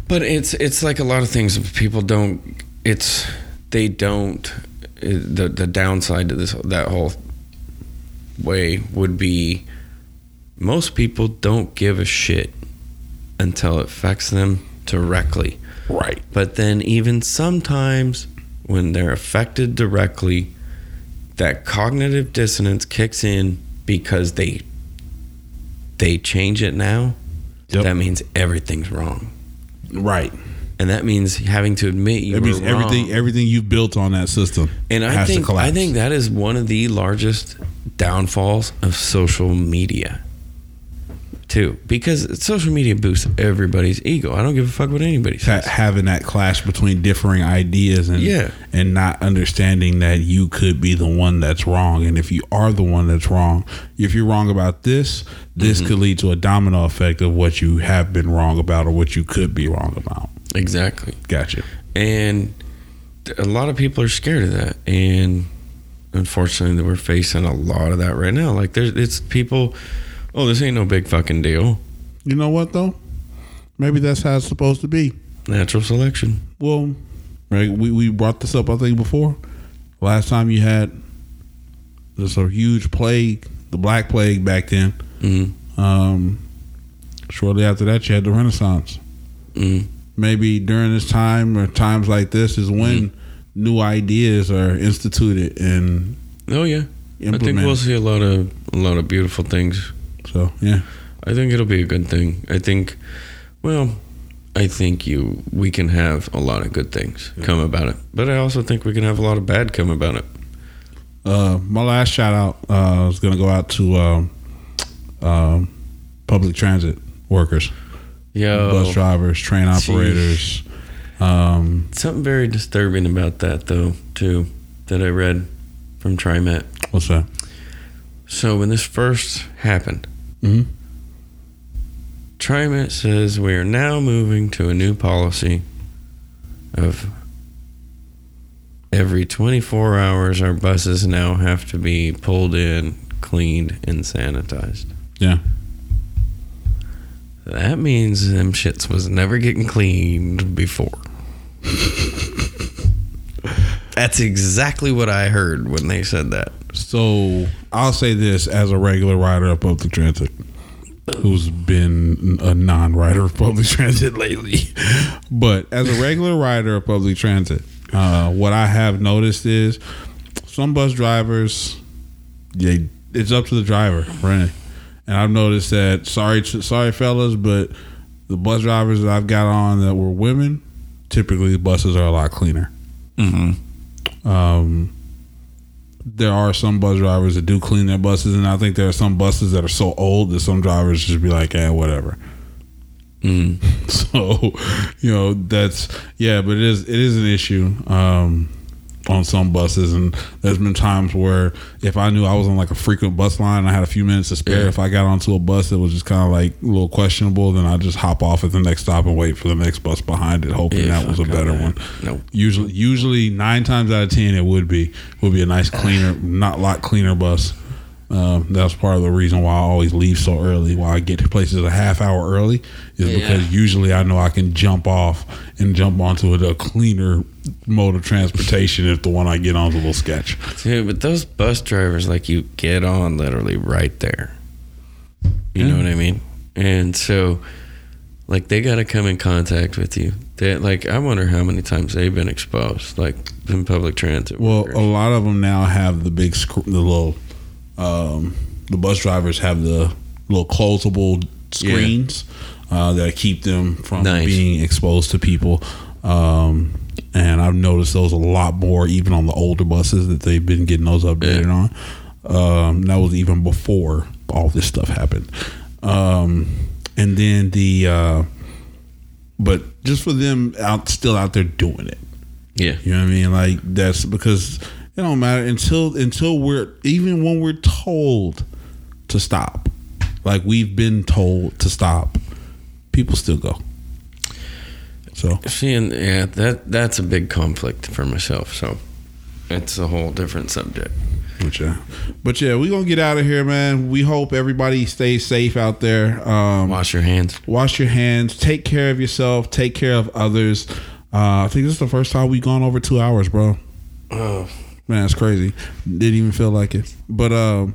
But it's it's like a lot of things people don't. It's they don't. The the downside to this that whole way would be most people don't give a shit until it affects them directly. Right. But then even sometimes when they're affected directly, that cognitive dissonance kicks in because they they change it now. Yep. That means everything's wrong. Right. And that means having to admit you That were means everything wrong. everything you've built on that system And I has to think collapse. I think that is one of the largest downfalls of social media. Too, because social media boosts everybody's ego. I don't give a fuck what anybody says. having that clash between differing ideas and Yeah. and not understanding that you could be the one that's wrong and if you are the one that's wrong if you're wrong about this this Mm-hmm. could lead to a domino effect of what you have been wrong about or what you could be wrong about Exactly. gotcha And a lot of people are scared of that. And unfortunately, we're facing a lot of that right now. Like, there's, it's people, oh, this ain't no big fucking deal. you know what though maybe that's how it's supposed to be Natural selection. well right we, we brought this up i think before last time you had this a huge plague the black plague back then Mm. um shortly after that you had the renaissance Mm. maybe during this time or times like this is when Mm-hmm. new ideas are instituted and Oh, yeah. I think we'll see a lot of a lot of beautiful things. So yeah. I think it'll be a good thing. I think, well, I think you we can have a lot of good things come about it, but I also think we can have a lot of bad come about it. uh my last shout out uh is gonna go out to um um public transit workers. Yo, bus drivers train operators um something very disturbing about that though too that I read from TriMet. what's that? So when this first happened, Mhm. TriMet says we are now moving to a new policy of every 24 hours our buses now have to be pulled in, cleaned, and sanitized. yeah That means them shits was never getting cleaned before. That's exactly what I heard when they said that. So I'll say this as a regular rider of public transit who's been a non rider of public transit lately. But as a regular rider of public transit, uh, what I have noticed is some bus drivers, yeah, it's up to the driver, right? And I've noticed that sorry, sorry fellas, but the bus drivers that I've got on that were women, typically the buses are a lot cleaner. Um, there are some bus drivers that do clean their buses, and I think there are some buses that are so old that some drivers just be like, "eh, whatever." So, you know, that's yeah, but it is it is an issue um, on some buses, and there's been times where if I knew I was on like a frequent bus line, and I had a few minutes to spare. Yeah. If I got onto a bus that was just kind of like a little questionable, then I'd just hop off at the next stop and wait for the next bus behind it, hoping Yeah, that was a better one. Nope. Usually, usually nine times out of ten, it would be would be a nice cleaner, not a lot cleaner bus. Um, that's part of the reason why I always leave so early. Why I get to places a half hour early is Yeah. because usually I know I can jump off and jump onto a, a cleaner mode of transportation if the one I get on is a little sketch. Dude, but those bus drivers, like, you get on literally right there. You know what I mean? And so, like, they got to come in contact with you. They, like, I wonder how many times they've been exposed, like, in public transit. Well, workers. a lot of them now have the big, sc- the little, um, the bus drivers have the little closable screens uh, that keep them from Nice. being exposed to people. Um, and I've noticed those a lot more, even on the older buses that they've been getting those updated on. Um, that was even before all this stuff happened. Um, and then the, uh, but just for them out, still out there doing it. yeah. You know what I mean? Like that's because it don't matter until until we're even when we're told to stop. Like we've been told to stop, people still go. So See, and yeah, that that's a big conflict for myself. So it's a whole different subject. but yeah. But yeah, we gonna get out of here, man. We hope everybody stays safe out there. Um Wash your hands. wash your hands, take care of yourself, take care of others. Uh, I think this is the first time we've gone over two hours, bro. Oh, Man, it's crazy. Didn't even feel like it. But um,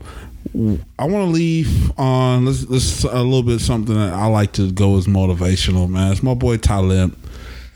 I want to leave on let's, let's a little bit something that I like to go as motivational, man. It's my boy Talib.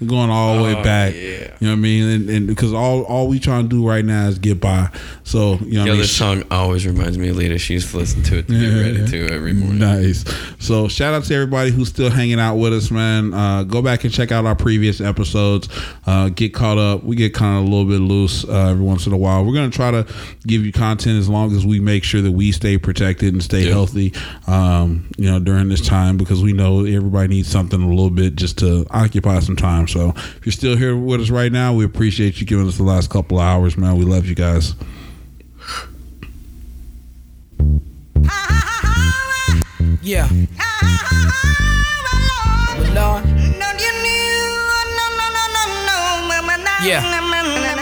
Going all the way Oh, back. yeah. You know what I mean? And, and because all all we trying to do right now is get by. So you know Yo, this song always reminds me of Lita. She used to listen to it to get ready to every morning. Nice. So shout out to everybody who's still hanging out with us, man. Uh, go back and check out our previous episodes. Uh, get caught up. We get kind of a little bit loose uh, every once in a while. We're gonna try to give you content as long as we make sure that we stay protected and stay Yeah. healthy. Um, you know, during this time because we know everybody needs something a little bit just to occupy some time. So if you're still here with us right now, we appreciate you giving us the last couple of hours, man. We love you guys. Yeah. Yeah.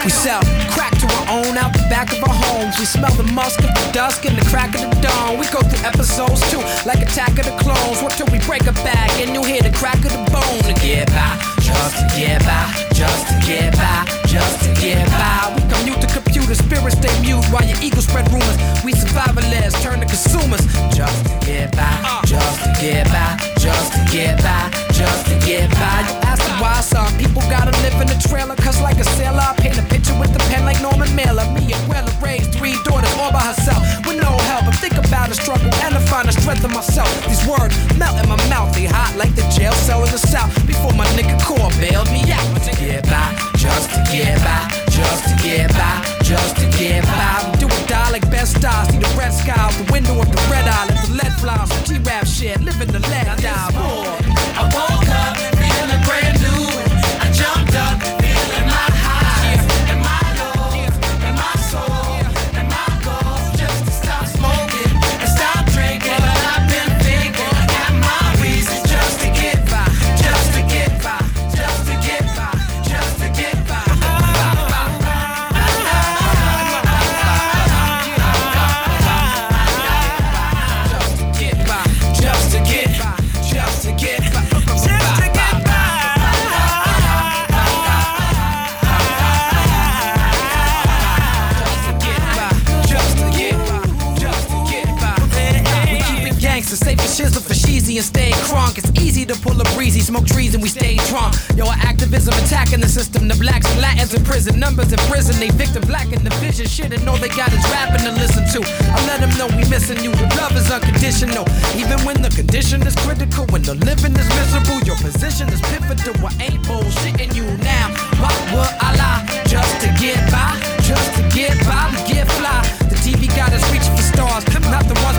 We sell crack to our own out the back of our homes. We smell the musk of the dusk and the crack of the dawn. We go through episodes too, like Attack of the Clones. What till we break a back and you hear the crack of the bone to get by, just to get by, just to get by, just to get by. We commute to computer, spirits stay mute while your ego spread rumors. We survivalists turn to consumers, just to get by, just to get by, just to get by, just to get by. Why some people gotta live in a trailer, cause like a sailor, I paint a picture with the pen like Norman Mailer. Me and Wella raised three daughters all by herself with no help. I think about the struggle and I find the strength in myself. These words melt in my mouth, they hot like the jail cell in the south. Before my nigga core bailed me out. To get by, just to get by, just to get by, just to get by. Do or die like best stars. See the red sky out the window of the red eye. Let the lead some G-rap shit. Living the lead die. I woke up and stay crunk. It's easy to pull a breezy, smoke trees and we stay drunk. Yo, our activism attacking the system. The blacks and Latins in prison, numbers in prison. They victim black in the vision. Shit, and all they got is rapping to listen to. I let them know we missing you. The love is unconditional. Even when the condition is critical, when the living is miserable, your position is pivotal. I ain't bullshitting you now. Why would I lie? Just to get by, just to get by, get fly. The TV got us reaching for stars, not the ones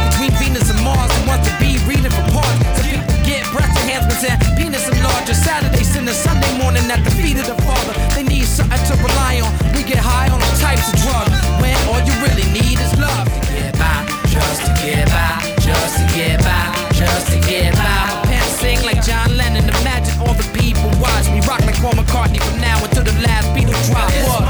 at the feet of the Father. They need something to rely on. We get high on all types of drugs when all you really need is love to get by, just to get by, just to get by, just to get by. My pen sing like John Lennon. Imagine all the people watch me rock like Paul McCartney from now until the last Beatle drop. What?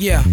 Yeah.